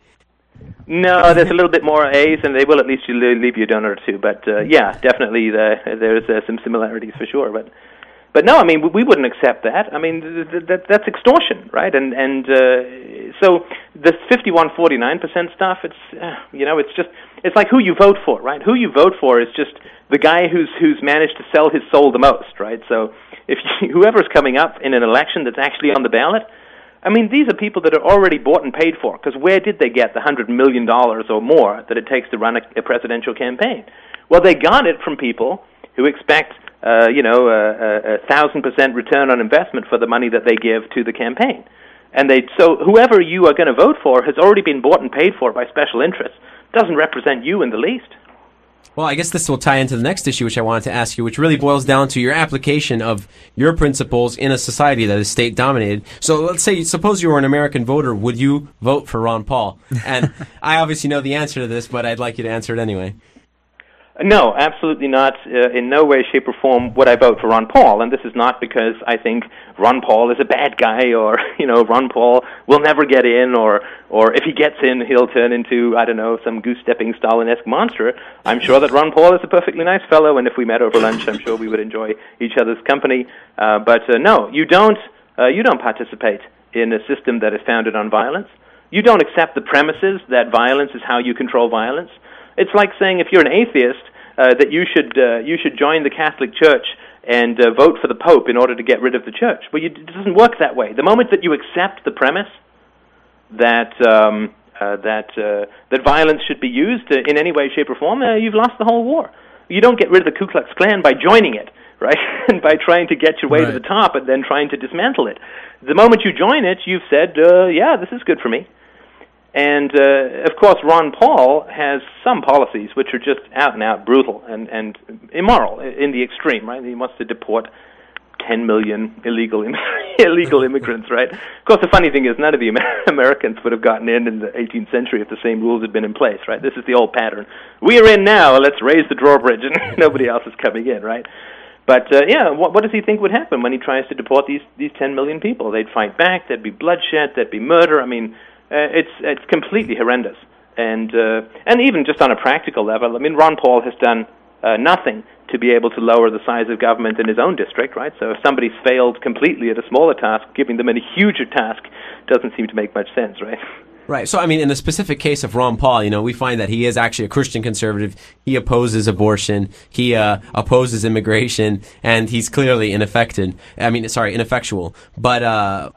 S2: No, there's a little bit more A's, and they will at least you leave you a donor or two. But uh, yeah, definitely the, there's uh, some similarities for sure. But But no, I mean, we, wouldn't accept that. I mean, th- th- that, that's extortion, right? And and uh, so the fifty-one forty-nine percent stuff, it's uh, you know, it's just it's like who you vote for, right? Who you vote for is just the guy who's who's managed to sell his soul the most, right? So if you, whoever's coming up in an election that's actually on the ballot, I mean, these are people that are already bought and paid for. Because where did they get the hundred million dollars or more that it takes to run a, a presidential campaign? Well, they got it from people who expect, uh, you know, a, a thousand percent return on investment for the money that they give to the campaign. And they so whoever you are going to vote for has already been bought and paid for by special interests. Doesn't represent you in the least.
S1: Well, I guess this will tie into the next issue, which I wanted to ask you, which really boils down to your application of your principles in a society that is state dominated. So let's say, suppose you were an American voter, would you vote for Ron Paul? And I obviously know the answer to this, but I'd like you to answer it anyway.
S2: No, absolutely not. Uh, in no way, shape, or form would I vote for Ron Paul. And this is not because I think Ron Paul is a bad guy, or you know, Ron Paul will never get in, or or if he gets in, he'll turn into I don't know some goose-stepping Stalin-esque monster. I'm sure that Ron Paul is a perfectly nice fellow, and if we met over lunch, I'm sure we would enjoy each other's company. Uh, but uh, no, you don't. Uh, you don't participate in a system that is founded on violence. You don't accept the premises that violence is how you control violence. It's like saying if you're an atheist uh, that you should uh, you should join the Catholic Church and uh, vote for the Pope in order to get rid of the church. Well, you, it doesn't work that way. The moment that you accept the premise that um, uh, that uh, that violence should be used in any way, shape, or form, uh, you've lost the whole war. You don't get rid of the Ku Klux Klan by joining it, right? and by trying to get your way
S3: Right.
S2: to the top and then trying to dismantle it. The moment you join it, you've said, uh, "Yeah, this is good for me." And uh, of course, Ron Paul has some policies which are just out and out brutal and, and immoral in the extreme. Right? He wants to deport 10 million illegal Im- illegal immigrants. Right? Of course, the funny thing is, none of the Amer- Americans would have gotten in in the 18th century if the same rules had been in place. Right? This is the old pattern. We are in now. Let's raise the drawbridge, and nobody else is coming in. Right? But uh, yeah, what, what does he think would happen when he tries to deport these these 10 million people? They'd fight back. There'd be bloodshed. There'd be murder. I mean, it's it's completely horrendous. And uh, and even just on a practical level, I mean, Ron Paul has done uh, nothing to be able to lower the size of government in his own district, right? So if somebody's failed completely at a smaller task, giving them a huger task doesn't seem to make much sense, right?
S1: Right. So, I mean, in the specific case of Ron Paul, you know, we find that he is actually a Christian conservative. He opposes abortion. He uh, opposes immigration, and he's clearly ineffective. I mean, sorry, ineffectual. But uh,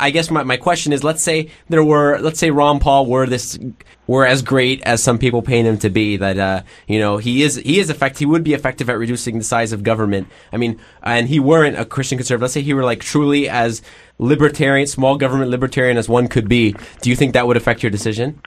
S1: I guess my, my question is: Let's say there were, let's say Ron Paul were this, were as great as some people paint him to be. That uh, you know, he is he is effective. He would be effective at reducing the size of government. I mean, and he weren't a Christian conservative. Let's say he were like truly as libertarian, small government libertarian as one could be. Do you think that would affect your decision?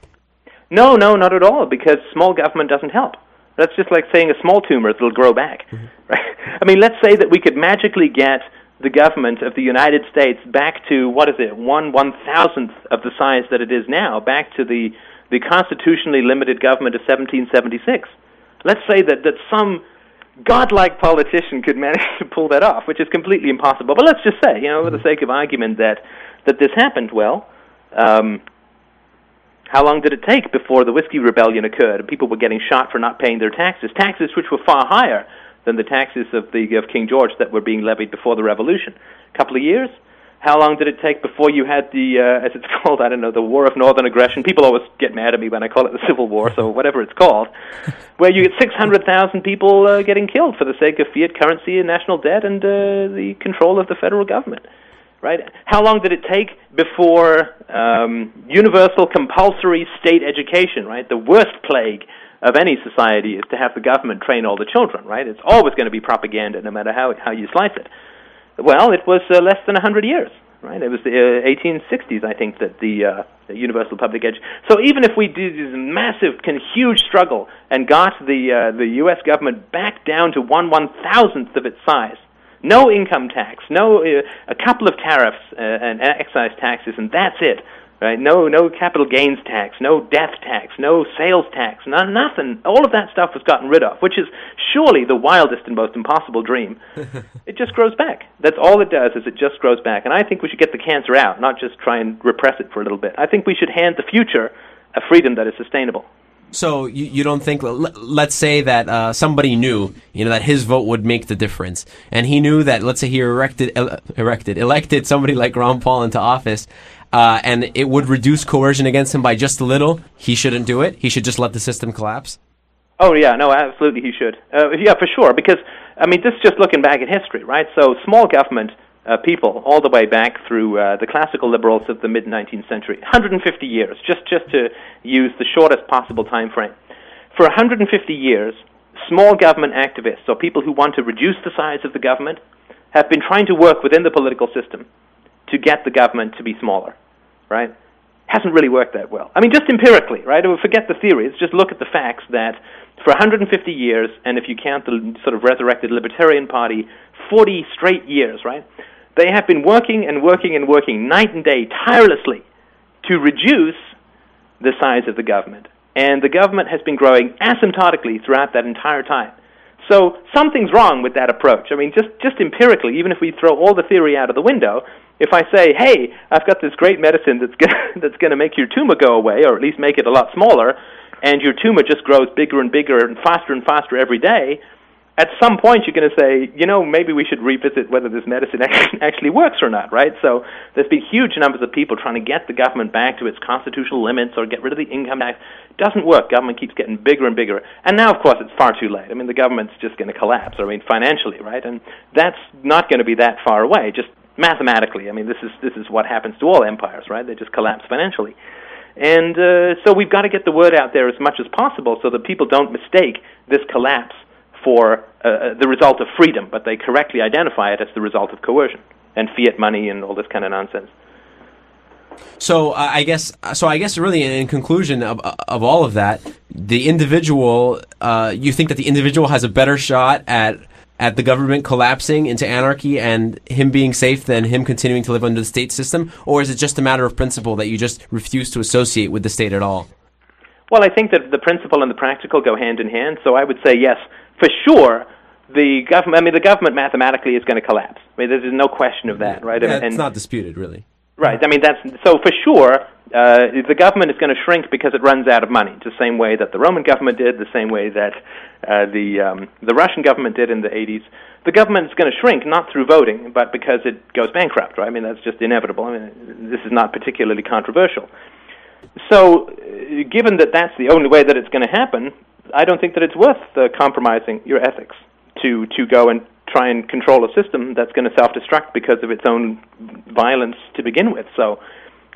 S2: No, no, not at all, because small government doesn't help. That's just like saying a small tumor that'll grow back. Right? I mean, let's say that we could magically get the government of the United States back to what is it, one one thousandth of the size that it is now, back to the the constitutionally limited government of 1776. Let's say that that some godlike politician could manage to pull that off, which is completely impossible. But let's just say, you know, for the sake of argument, that that this happened. Well, um, how long did it take before the whiskey rebellion occurred and people were getting shot for not paying their taxes? Taxes which were far higher than the taxes of the of King George that were being levied before the revolution. A couple of years. How long did it take before you had the, uh, as it's called, I don't know, the War of Northern Aggression? People always get mad at me when I call it the Civil War, so whatever it's called, where you get 600,000 people uh, getting killed for the sake of fiat currency and national debt and uh, the control of the federal government right? How long did it take before um, universal compulsory state education, right? The worst plague of any society is to have the government train all the children, right? It's always going to be propaganda, no matter how how you slice it. Well, it was uh, less than a hundred years, right? It was the uh, 1860s, I think, that the, uh, the universal public education. So even if we did this massive, can huge struggle and got the uh, the U.S. government back down to one one thousandth of its size, no income tax, no uh, a couple of tariffs uh, and excise taxes, and that's it. Right? No, no capital gains tax, no death tax, no sales tax, no, nothing. All of that stuff was gotten rid of, which is surely the wildest and most impossible dream. it just grows back. That's all it does is it just grows back. And I think we should get the cancer out, not just try and repress it for a little bit. I think we should hand the future a freedom that is sustainable.
S1: So you, you don't think? Let's say that uh, somebody knew, you know, that his vote would make the difference, and he knew that. Let's say he erected, ele- erected, elected somebody like Ron Paul into office, uh, and it would reduce coercion against him by just a little. He shouldn't do it. He should just let the system collapse.
S2: Oh yeah, no, absolutely he should. Uh, yeah, for sure. Because I mean, this is just looking back at history, right? So small government uh, people, all the way back through uh, the classical liberals of the mid 19th century, 150 years, just just to use the shortest possible time frame. For 150 years, small government activists, or people who want to reduce the size of the government, have been trying to work within the political system to get the government to be smaller, right? Hasn't really worked that well. I mean, just empirically, right? Forget the theories. Just look at the facts that for 150 years, and if you count the sort of resurrected Libertarian Party, 40 straight years, right? They have been working and working and working night and day tirelessly to reduce the size of the government. And the government has been growing asymptotically throughout that entire time. So something's wrong with that approach. I mean, just, just empirically, even if we throw all the theory out of the window, if I say, hey, I've got this great medicine that's gonna, that's going to make your tumor go away, or at least make it a lot smaller, and your tumor just grows bigger and bigger and faster and faster every day, at some point you're going to say, you know, maybe we should revisit whether this medicine actually works or not, right? So there's been huge numbers of people trying to get the government back to its constitutional limits or get rid of the income tax. Doesn't work. Government keeps getting bigger and bigger. And now, of course, it's far too late. I mean, the government's just going to collapse, I mean, financially, right? And that's not going to be that far away, just mathematically. I mean, this is, this is what happens to all empires, right? They just collapse financially. And uh, so we've got to get the word out there as much as possible so that people don't mistake this collapse for uh, the result of freedom, but they correctly identify it as the result of coercion and fiat money and all this kind of nonsense.
S1: So uh, I guess so. I guess really, in, in conclusion of, of all of that, the individual. Uh, you think that the individual has a better shot at at the government collapsing into anarchy and him being safe than him continuing to live under the state system, or is it just a matter of principle that you just refuse to associate with the state at all?
S2: Well, I think that the principle and the practical go hand in hand. So I would say yes, for sure. The government. I mean, the government mathematically is going to collapse. I mean, there's no question of that, right?
S1: Yeah,
S2: and,
S1: it's not disputed, really.
S2: Right. I mean, that's so for sure. Uh, the government is going to shrink because it runs out of money, the same way that the Roman government did, the same way that uh, the um, the Russian government did in the 80s. The government is going to shrink not through voting, but because it goes bankrupt. Right. I mean, that's just inevitable. I mean, this is not particularly controversial. So, uh, given that that's the only way that it's going to happen, I don't think that it's worth uh, compromising your ethics to to go and try and control a system that's going to self-destruct because of its own violence to begin with. So,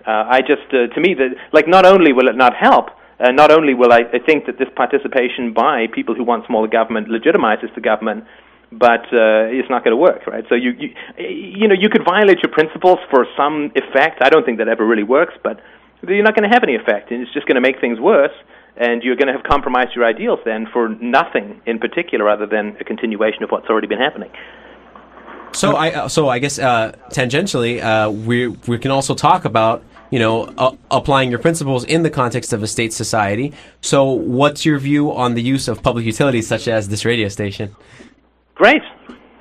S2: uh, I just, uh, to me, that like not only will it not help, uh, not only will I, I think that this participation by people who want smaller government legitimizes the government, but uh, it's not going to work, right? So you, you, you know, you could violate your principles for some effect. I don't think that ever really works, but you're not going to have any effect, and it's just going to make things worse and you're going to have compromised your ideals then for nothing in particular other than a continuation of what's already been happening.
S1: So I uh, so I guess uh, tangentially uh, we we can also talk about you know uh, applying your principles in the context of a state society. So what's your view on the use of public utilities such as this radio station?
S2: Great,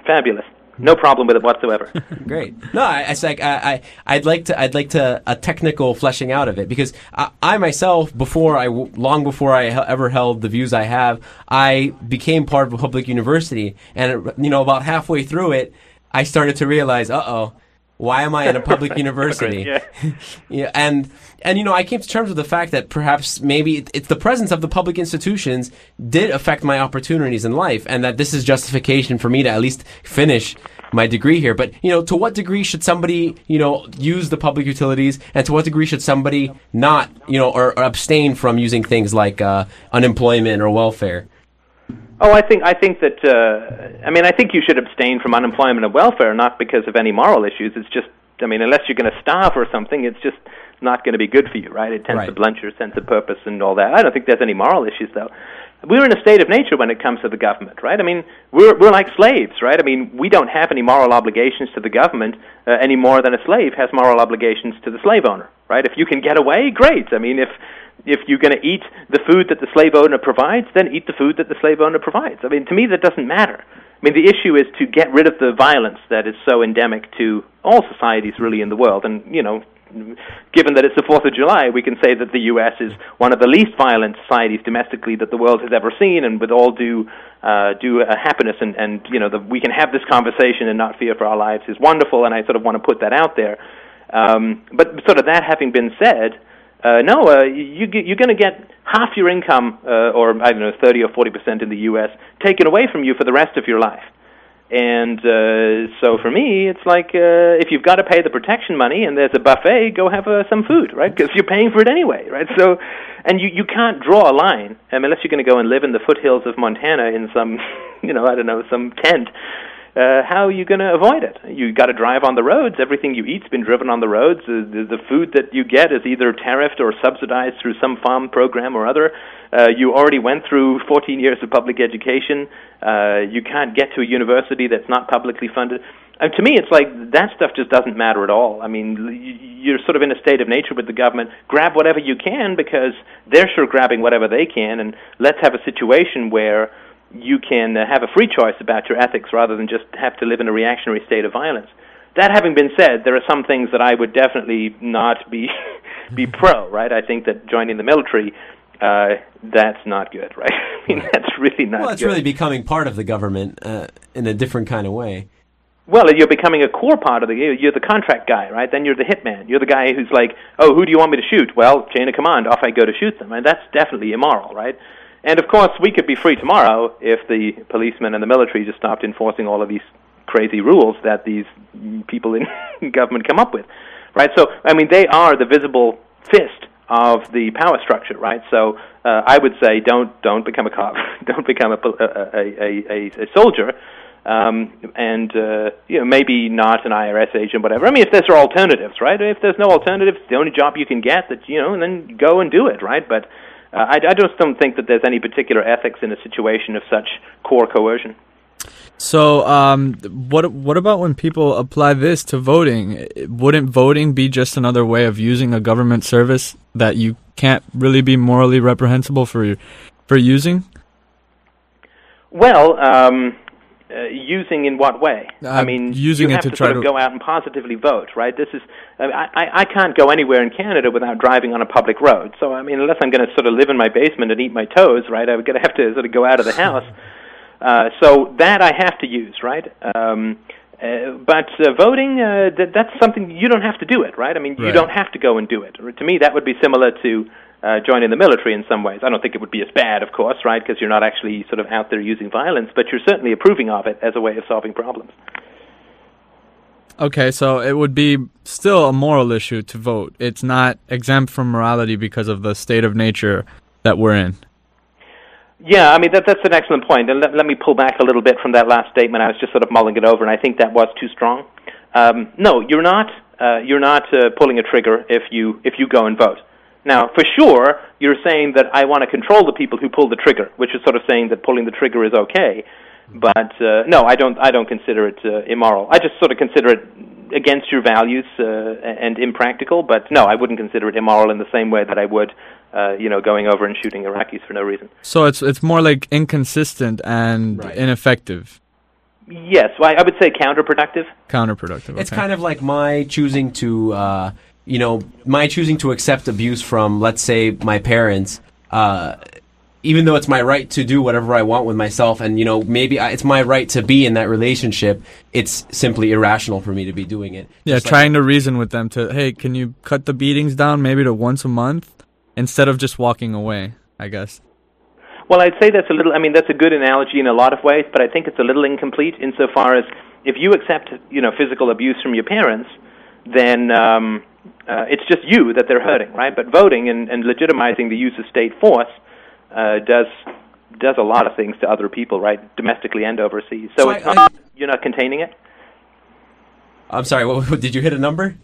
S2: fabulous. No problem with it whatsoever.
S1: Great. No, I, I, like, I, I, would like to, I'd like to a technical fleshing out of it because I, I myself, before I, long before I ever held the views I have, I became part of a public university, and you know, about halfway through it, I started to realize, uh oh, why am I in a public university?
S2: yeah.
S1: yeah, and and you know, I came to terms with the fact that perhaps maybe it, it's the presence of the public institutions did affect my opportunities in life, and that this is justification for me to at least finish my degree here. But you know, to what degree should somebody you know use the public utilities, and to what degree should somebody not you know or, or abstain from using things like uh, unemployment or welfare?
S2: Oh, I think I think that uh, I mean I think you should abstain from unemployment and welfare not because of any moral issues. It's just I mean unless you're going to starve or something, it's just not going to be good for you, right? It tends
S1: Right.
S2: to blunt your sense of purpose and all that. I don't think there's any moral issues though. We're in a state of nature when it comes to the government, right? I mean, we're we're like slaves, right? I mean, we don't have any moral obligations to the government uh, any more than a slave has moral obligations to the slave owner, right? If you can get away, great. I mean, if if you're going to eat the food that the slave owner provides, then eat the food that the slave owner provides. I mean, to me, that doesn't matter. I mean, the issue is to get rid of the violence that is so endemic to all societies, really, in the world. And you know, given that it's the Fourth of July, we can say that the U.S. is one of the least violent societies domestically that the world has ever seen, and with all due uh, due uh, happiness and and you know the, we can have this conversation and not fear for our lives is wonderful, and I sort of want to put that out there. Um, but sort of that having been said, uh, no, uh, you, you're going to get half your income, uh, or I don't know, 30 or 40 percent in the U.S. taken away from you for the rest of your life. And uh, so for me, it's like uh, if you've got to pay the protection money and there's a buffet, go have uh, some food, right? Because you're paying for it anyway, right? So, and you you can't draw a line mean, unless you're going to go and live in the foothills of Montana in some, you know, I don't know, some tent. Uh, how are you going to avoid it? You've got to drive on the roads. Everything you eat's been driven on the roads. The, the food that you get is either tariffed or subsidized through some farm program or other. Uh, you already went through 14 years of public education. Uh, you can't get to a university that's not publicly funded. And to me, it's like that stuff just doesn't matter at all. I mean, you're sort of in a state of nature with the government. Grab whatever you can because they're sure grabbing whatever they can, and let's have a situation where you can uh, have a free choice about your ethics rather than just have to live in a reactionary state of violence. That having been said, there are some things that I would definitely not be be pro. Right? I think that joining the military uh, that's not good, right? I mean, that's really not.
S1: Well, it's
S2: good.
S1: really becoming part of the government uh, in a different kind of way.
S2: Well, you're becoming a core part of the. You're the contract guy, right? Then you're the hitman. You're the guy who's like, "Oh, who do you want me to shoot?" Well, chain of command. Off I go to shoot them, and that's definitely immoral, right? And of course, we could be free tomorrow if the policemen and the military just stopped enforcing all of these crazy rules that these people in government come up with, right? So, I mean, they are the visible fist of the power structure, right? So, uh, I would say, don't don't become a cop, don't become a a a, a, a soldier. Um, and uh, you know maybe not an IRS agent, whatever. I mean, if there's alternatives, right? If there's no alternatives, the only job you can get that you know, and then go and do it, right? But uh, I, I just don't think that there's any particular ethics in a situation of such core coercion.
S3: So, um, what what about when people apply this to voting? Wouldn't voting be just another way of using a government service that you can't really be morally reprehensible for for using?
S2: Well, um, uh, using in what way?
S3: Uh,
S2: I mean,
S3: using
S2: you
S3: it
S2: have
S3: to
S2: to
S3: try
S2: sort of
S3: to-
S2: go out and positively vote, right? This is I, I, I can't go anywhere in Canada without driving on a public road. So I mean, unless I'm going to sort of live in my basement and eat my toes, right? I'm going to have to sort of go out of the house. Uh, so that I have to use, right? Um, uh, but uh, voting, uh, th- that's something you don't have to do it, right? I mean, you
S3: Right.
S2: don't have to go and do it. To me, that would be similar to uh, joining the military in some ways. I don't think it would be as bad, of course, right? Because you're not actually sort of out there using violence, but you're certainly approving of it as a way of solving problems.
S3: Okay, so it would be still a moral issue to vote. It's not exempt from morality because of the state of nature that we're in.
S2: Yeah, I mean that that's an excellent point. and let, let me pull back a little bit from that last statement. I was just sort of mulling it over, and I think that was too strong. Um, no, you're not. Uh, you're not uh, pulling a trigger if you if you go and vote. Now, for sure, you're saying that I want to control the people who pull the trigger, which is sort of saying that pulling the trigger is okay. But uh, no, I don't. I don't consider it uh, immoral. I just sort of consider it against your values uh, and impractical. But no, I wouldn't consider it immoral in the same way that I would, uh, you know, going over and shooting Iraqis for no reason.
S3: So it's it's more like inconsistent and ineffective,
S2: Yes, well, I I would say counterproductive.
S3: counterproductive.
S1: It's kind of like my choosing to, uh, you know, my choosing to accept abuse from, let's say, my parents. Uh, even though it's my right to do whatever I want with myself, and you know, maybe I, it's my right to be in that relationship. It's simply irrational for me to be doing it.
S3: Yeah,
S1: Just like-
S3: trying to reason with them to, hey, can you cut the beatings down maybe to once a month instead of just walking away, I guess.
S2: Well, I'd say that's a little. I mean, that's a good analogy in a lot of ways, but I think it's a little incomplete insofar as if you accept, you know, physical abuse from your parents, then um, uh, it's just you that they're hurting, right? But voting and, and legitimizing the use of state force uh, does does a lot of things to other people, right, domestically and overseas. So,
S1: So
S2: it's
S1: I-
S2: not, you're not containing it.
S1: I'm sorry. What, did you hit a number?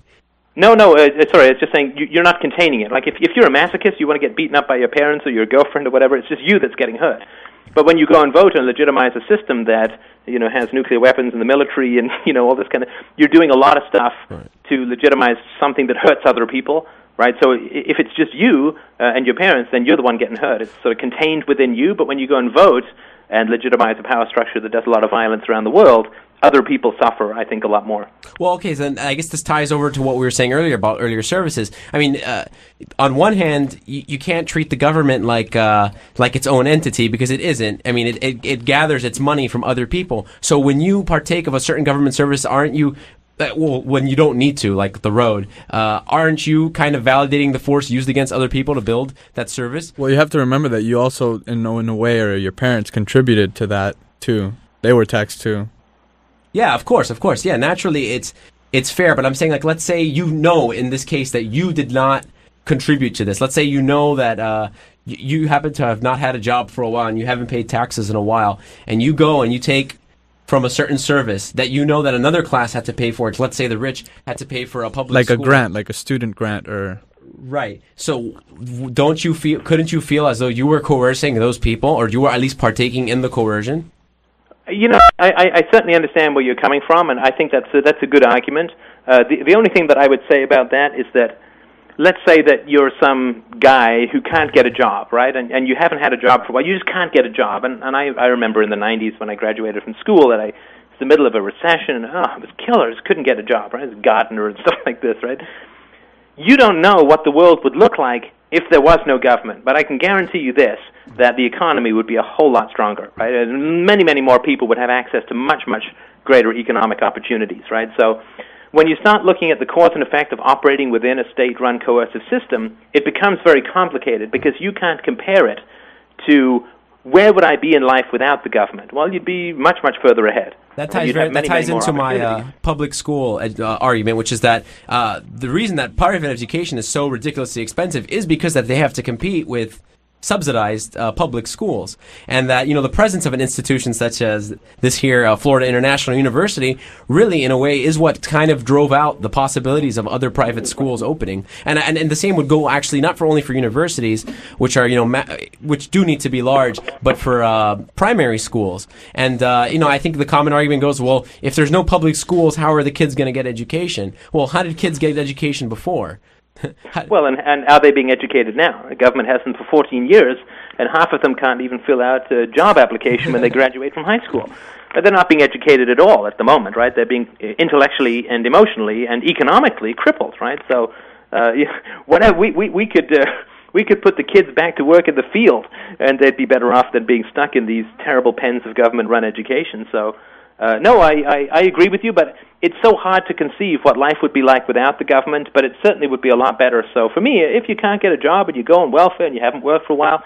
S2: No, no. Uh, uh, sorry, it's just saying you, you're not containing it. Like if if you're a masochist, you want to get beaten up by your parents or your girlfriend or whatever. It's just you that's getting hurt. But when you go and vote and legitimize a system that you know has nuclear weapons and the military and you know all this kind of, you're doing a lot of stuff to legitimize something that hurts other people, right? So if it's just you uh, and your parents, then you're the one getting hurt. It's sort of contained within you. But when you go and vote, and legitimize a power structure that does a lot of violence around the world, other people suffer, I think, a lot more.
S1: Well, okay, so then I guess this ties over to what we were saying earlier about earlier services. I mean, uh, on one hand, you, you can't treat the government like uh, like its own entity because it isn't. I mean, it, it, it gathers its money from other people. So when you partake of a certain government service, aren't you? Uh, well, when you don't need to, like the road, uh, aren't you kind of validating the force used against other people to build that service?
S3: Well, you have to remember that you also, in, in a way, or your parents contributed to that too. They were taxed too.
S1: Yeah, of course, of course. Yeah, naturally, it's it's fair. But I'm saying, like, let's say you know in this case that you did not contribute to this. Let's say you know that uh, y- you happen to have not had a job for a while and you haven't paid taxes in a while, and you go and you take from a certain service that you know that another class had to pay for. Let's say the rich had to pay for a public
S3: like a grant, like a student grant, or
S1: Right. So, don't you feel? Couldn't you feel as though you were coercing those people, or you were at least partaking in the coercion?
S2: You know, I, I, I certainly understand where you're coming from, and I think that's a, that's a good argument. Uh, the, the only thing that I would say about that is that, let's say that you're some guy who can't get a job, right? And, and you haven't had a job for a while. You just can't get a job. And, and I, I remember in the 90s when I graduated from school that I was in the middle of a recession, and oh, it was killers. Couldn't get a job, right? As a gardener and stuff like this, right? You don't know what the world would look like if there was no government, but I can guarantee you this that the economy would be a whole lot stronger, right? And many, many more people would have access to much, much greater economic opportunities, right? So when you start looking at the cause and effect of operating within a state run coercive system, it becomes very complicated because you can't compare it to where would I be in life without the government? Well, you'd be much, much further ahead.
S1: That ties,
S2: have
S1: that ties
S2: many
S1: into my uh, public school ed- uh, argument, which is that uh, the reason that private education is so ridiculously expensive is because that they have to compete with subsidized uh, public schools, and that you know the presence of an institution such as this here, uh, Florida International University, really in a way is what kind of drove out the possibilities of other private schools opening, and and, and the same would go actually not for only for universities, which are you know ma- which do need to be large, but for uh, primary schools, and uh, you know I think the common argument goes, well, if there's no public schools, how are the kids going to get education? Well, how did kids get education before?
S2: Well, and, and are they being educated now? The government has them for 14 years, and half of them can't even fill out a job application when they graduate from high school. Uh, They're not being educated at all at the moment, right? They're being uh, intellectually and emotionally and economically crippled, right? So, uh, whatever we we we could. Uh, we could put the kids back to work in the field, and they'd be better off than being stuck in these terrible pens of government-run education. So, uh, no, I, I, I agree with you, but it's so hard to conceive what life would be like without the government, but it certainly would be a lot better. So for me, if you can't get a job and you go on welfare and you haven't worked for a while,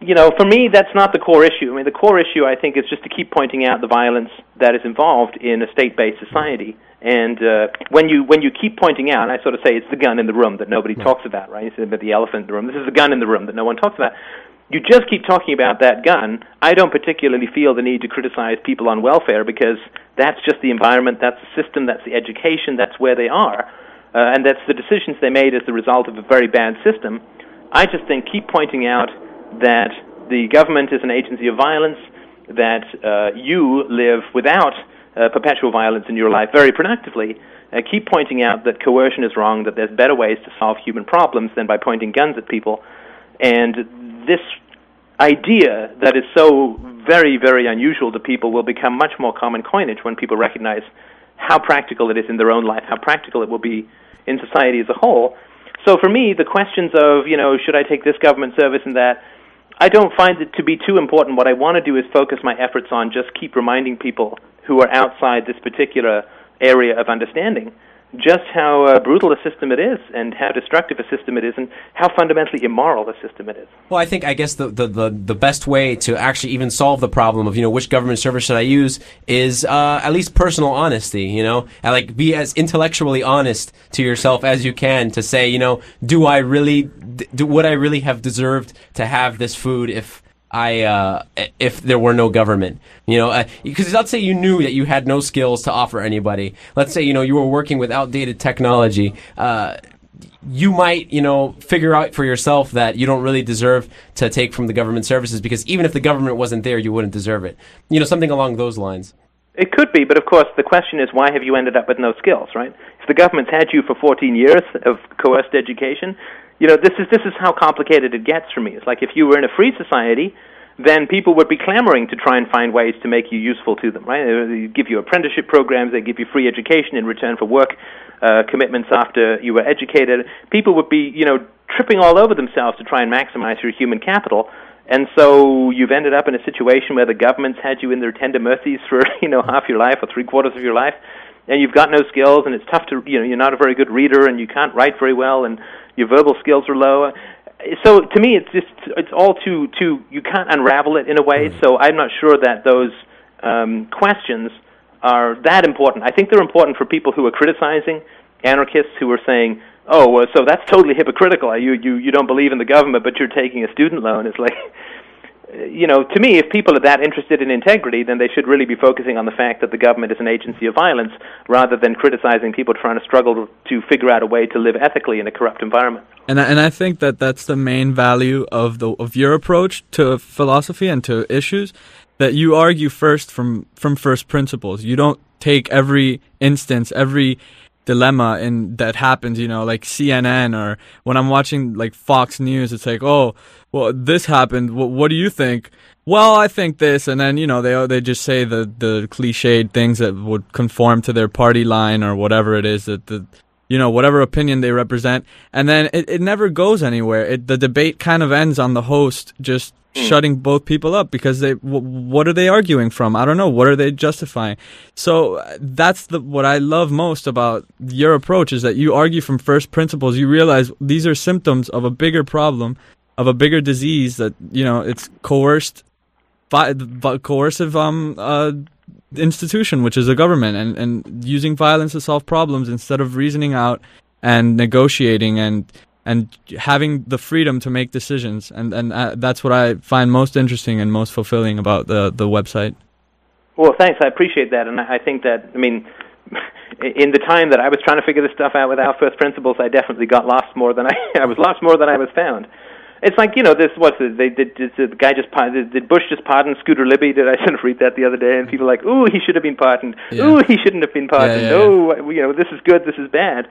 S2: you know, for me, that's not the core issue. I mean, the core issue, I think, is just to keep pointing out the violence that is involved in a state-based society. And uh, when you when you keep pointing out, I sort of say it's the gun in the room that nobody talks about, right? You say about the elephant in the room. This is the gun in the room that no one talks about. You just keep talking about that gun. I don't particularly feel the need to criticize people on welfare because that's just the environment, that's the system, that's the education, that's where they are, uh, and that's the decisions they made as the result of a very bad system. I just think keep pointing out that the government is an agency of violence, that uh, you live without uh, perpetual violence in your life very productively. Uh, keep pointing out that coercion is wrong, that there's better ways to solve human problems than by pointing guns at people. And this idea that is so very, very unusual to people will become much more common coinage when people recognize how practical it is in their own life, how practical it will be in society as a whole. So for me, the questions of, you know, should I take this government service and that, I don't find it to be too important. What I want to do is focus my efforts on just keep reminding people who are outside this particular area of understanding just how uh, brutal a system it is and how destructive a system it is and how fundamentally immoral a system it is.
S1: Well, I think I guess the, the, the, the best way to actually even solve the problem of you know which government service should I use is uh, at least personal honesty. You know, and like be as intellectually honest to yourself as you can to say you know do I really do would I really have deserved to have this food if I uh, if there were no government, you know, because let's say you knew that you had no skills to offer anybody. Let's say you know you were working with outdated technology. Uh, you might, you know, figure out for yourself that you don't really deserve to take from the government services because even if the government wasn't there, you wouldn't deserve it. You know, something along those lines.
S2: It could be, but of course, the question is why have you ended up with no skills, right? If the government's had you for 14 years of coerced education, you know, this is this is how complicated it gets for me. It's like if you were in a free society, then people would be clamoring to try and find ways to make you useful to them, right? They give you apprenticeship programs, they give you free education in return for work uh, commitments after you were educated. People would be, you know, tripping all over themselves to try and maximize your human capital. And so you've ended up in a situation where the government's had you in their tender mercies for, you know, half your life or three quarters of your life, and you've got no skills, and it's tough to, you know, you're not a very good reader, and you can't write very well, and your verbal skills are low so to me, it's just it's all too too you can't unravel it in a way. So I'm not sure that those um, questions are that important. I think they're important for people who are criticizing anarchists who are saying, "Oh, well, so that's totally hypocritical. You you you don't believe in the government, but you're taking a student loan." It's like you know, to me, if people are that interested in integrity, then they should really be focusing on the fact that the government is an agency of violence rather than criticizing people trying to struggle to figure out a way to live ethically in a corrupt environment.
S3: And I, and I think that that's the main value of the of your approach to philosophy and to issues that you argue first from from first principles. You don't take every instance, every dilemma in that happens, you know, like CNN or when I'm watching like Fox News, it's like, oh, well, this happened. What, what do you think? Well, I think this, and then you know they they just say the the cliched things that would conform to their party line or whatever it is that the you know whatever opinion they represent, and then it, it never goes anywhere. It, the debate kind of ends on the host just shutting both people up because they w- what are they arguing from? I don't know. What are they justifying? So uh, that's the what i love most about your approach is that you argue from first principles. You realize these are symptoms of a bigger problem of a bigger disease that you know it's coerced by coercive um uh institution which is a government and and using violence to solve problems instead of reasoning out and negotiating and and having the freedom to make decisions and and uh, that's what I find most interesting and most fulfilling about the the website.
S2: Well, thanks. I appreciate that, and I think that I mean, in the time that I was trying to figure this stuff out without first principles, I definitely got lost more than I I was lost more than I was found. It's like you know this. What's it? They did. did the guy just did, did Bush just pardon Scooter Libby? Did I sort of read that the other day? And people were like, ooh, he should have been pardoned.
S3: Yeah.
S2: Ooh, he shouldn't have been pardoned.
S3: Yeah, yeah,
S2: oh, you know, this is good. This is bad.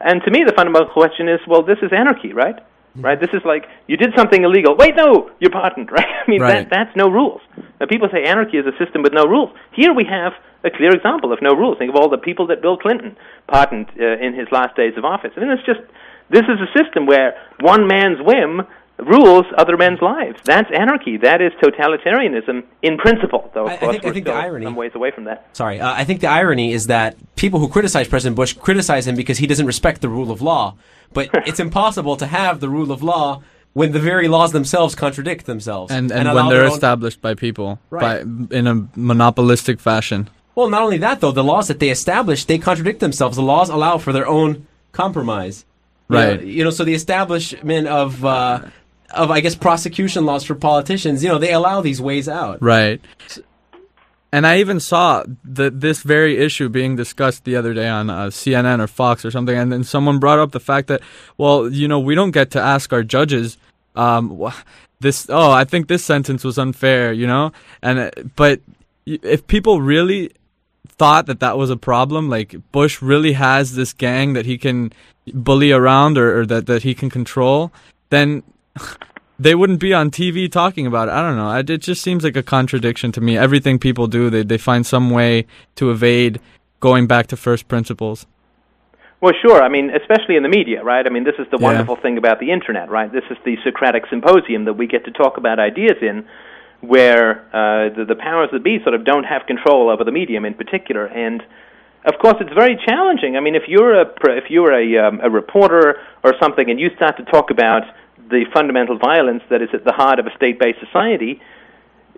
S2: And to me, the fundamental question is, well, this is anarchy, right?
S3: Mm-hmm.
S2: Right. This is like you did something illegal. Wait, no, you're pardoned, right? I mean,
S3: Right.
S2: that that's no rules. Now, people say anarchy is a system with no rules. Here we have a clear example of no rules. Think of all the people that Bill Clinton pardoned uh, in his last days of office. I mean, it's just this is a system where one man's whim rules other men's lives. That's anarchy. That is totalitarianism in principle. Though, of
S1: I- I
S2: course,
S1: think-
S2: we're
S1: think the irony-
S2: some ways away from that.
S1: Sorry, uh, I think the irony is that people who criticize President Bush criticize him because he doesn't respect the rule of law. But it's impossible to have the rule of law when the very laws themselves contradict themselves.
S3: And and,
S1: allow
S3: when they're
S1: own-
S3: established by people
S1: Right.
S3: by in a monopolistic fashion.
S1: Well, not only that though, the laws that they establish they contradict themselves. The laws allow for their own compromise. You
S3: Right.
S1: know, You know, so the establishment of uh, of I guess prosecution laws for politicians, you know, they allow these ways out.
S3: Right. And I even saw the, this very issue being discussed the other day on uh, CNN or Fox or something, and then someone brought up the fact that, well, you know, we don't get to ask our judges, um, this. Oh, I think this sentence was unfair, you know, and uh, but if people really thought that that was a problem, like Bush really has this gang that he can bully around or, or that that he can control, then they wouldn't be on TV talking about it. I don't know. It, it just seems like a contradiction to me. Everything people do, they they find some way to evade going back to first principles.
S2: Well, sure. I mean, especially in the media, right? I mean, this is the
S3: Yeah.
S2: wonderful thing about the internet, right? This is the Socratic symposium that we get to talk about ideas in, where uh, the, the powers that be sort of don't have control over the medium in particular. And of course, it's very challenging. I mean, if you're a pr- if you're a um, a reporter or something, and you start to talk about the fundamental violence that is at the heart of a state-based society,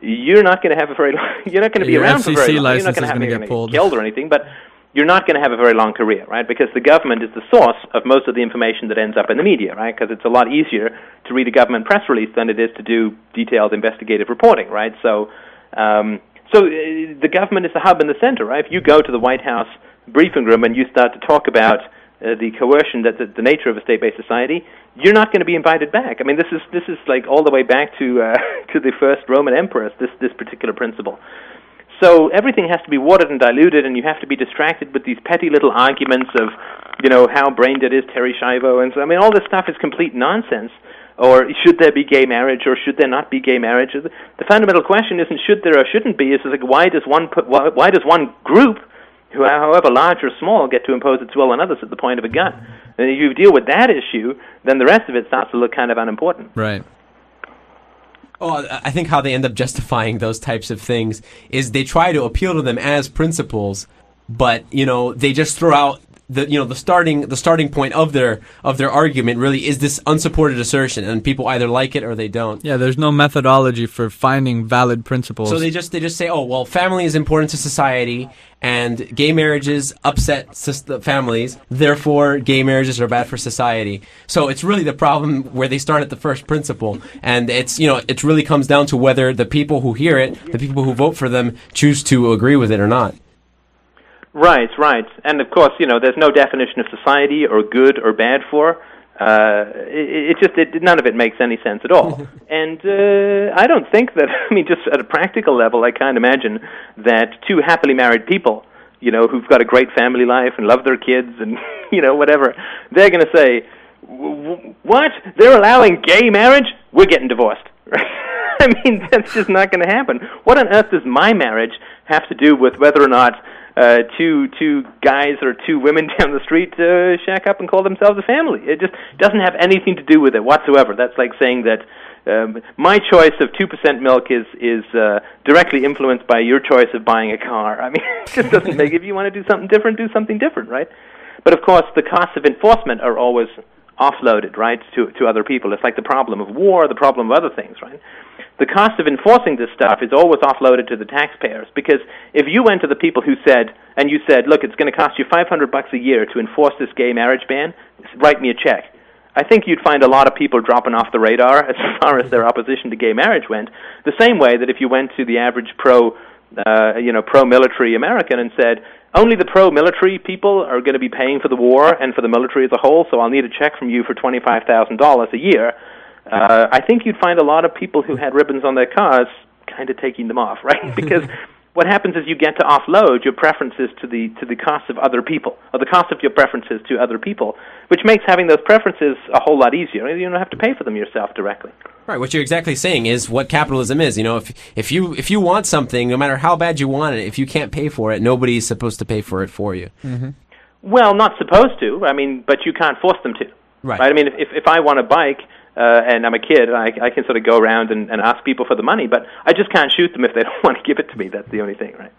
S2: you're not going to have a very long, you're not going to be
S3: Your
S2: around for
S3: FCC
S2: very long. You're not going to have
S3: get pulled.
S2: killed or anything, but you're not going to have a very long career, right? Because the government is the source of most of the information that ends up in the media, right? Because it's a lot easier to read a government press release than it is to do detailed investigative reporting, right? So, um, so uh, the government is the hub and the center, right? If you go to the White House briefing room and you start to talk about uh, the coercion that the, the nature of a state-based society, you're not going to be invited back. I mean, this is this is like all the way back to uh, to the first Roman emperors. This this particular principle. So everything has to be watered and diluted, and you have to be distracted with these petty little arguments of, you know, how brain dead is Terri Schiavo, and so I mean, all this stuff is complete nonsense. or should there be gay marriage, or should there not be gay marriage? The fundamental question isn't should there or shouldn't be. It's like why does one put, why, why does one group, who however large or small, get to impose its will on others at the point of a gun? And if you deal with that issue, then the rest of it starts to look kind of unimportant.
S3: Right.
S1: Oh, I think how they end up justifying those types of things is they try to appeal to them as principles, but you know they just throw out the you know the starting the starting point of their of their argument really is this unsupported assertion, and people either like it or they don't.
S3: Yeah, there's no methodology for finding valid principles.
S1: So they just they just say, oh well, family is important to society, and gay marriages upset families. Therefore, gay marriages are bad for society. So it's really the problem where they start at the first principle, and it's you know it really comes down to whether the people who hear it, the people who vote for them, choose to agree with it or not.
S2: Right, right. And of course, you know, there's no definition of society or good or bad for. Uh, it, it just it, none of it makes any sense at all. and uh, I don't think that. I mean, just at a practical level, I can't imagine that two happily married people, you know, who've got a great family life and love their kids and you know whatever, they're going to say, "What? They're allowing gay marriage? We're getting divorced." I mean, that's just not going to happen. What on earth does my marriage have to do with whether or not uh, two two guys or two women down the street uh, shack up and call themselves a family? It just doesn't have anything to do with it whatsoever. That's like saying that um, my choice of two percent milk is is uh, directly influenced by your choice of buying a car. I mean, it just doesn't make. If you want to do something different, do something different, right? But of course, the costs of enforcement are always offloaded, right, to to other people. It's like the problem of war, the problem of other things, right? The cost of enforcing this stuff is always offloaded to the taxpayers because if you went to the people who said and you said, "Look, it's going to cost you 500 bucks a year to enforce this gay marriage ban, write me a check." I think you'd find a lot of people dropping off the radar as far as their opposition to gay marriage went. The same way that if you went to the average pro, uh, you know, pro-military American and said, only the pro-military people are going to be paying for the war and for the military as a whole, so I'll need a check from you for twenty-five thousand dollars a year. Uh, I think you'd find a lot of people who had ribbons on their cars kind of taking them off, right? because what happens is you get to offload your preferences to the to the cost of other people, or the cost of your preferences to other people, which makes having those preferences a whole lot easier. You don't have to pay for them yourself directly.
S1: Right. What you're exactly saying is what capitalism is. You know, if if you if you want something, no matter how bad you want it, if you can't pay for it, nobody's supposed to pay for it for you.
S3: Mm-hmm.
S2: Well, not supposed to. I mean, but you can't force them to.
S1: Right.
S2: I mean, if if I want a bike uh, and I'm a kid, I, I can sort of go around and, and ask people for the money, but I just can't shoot them if they don't want to give it to me. That's the only thing, right?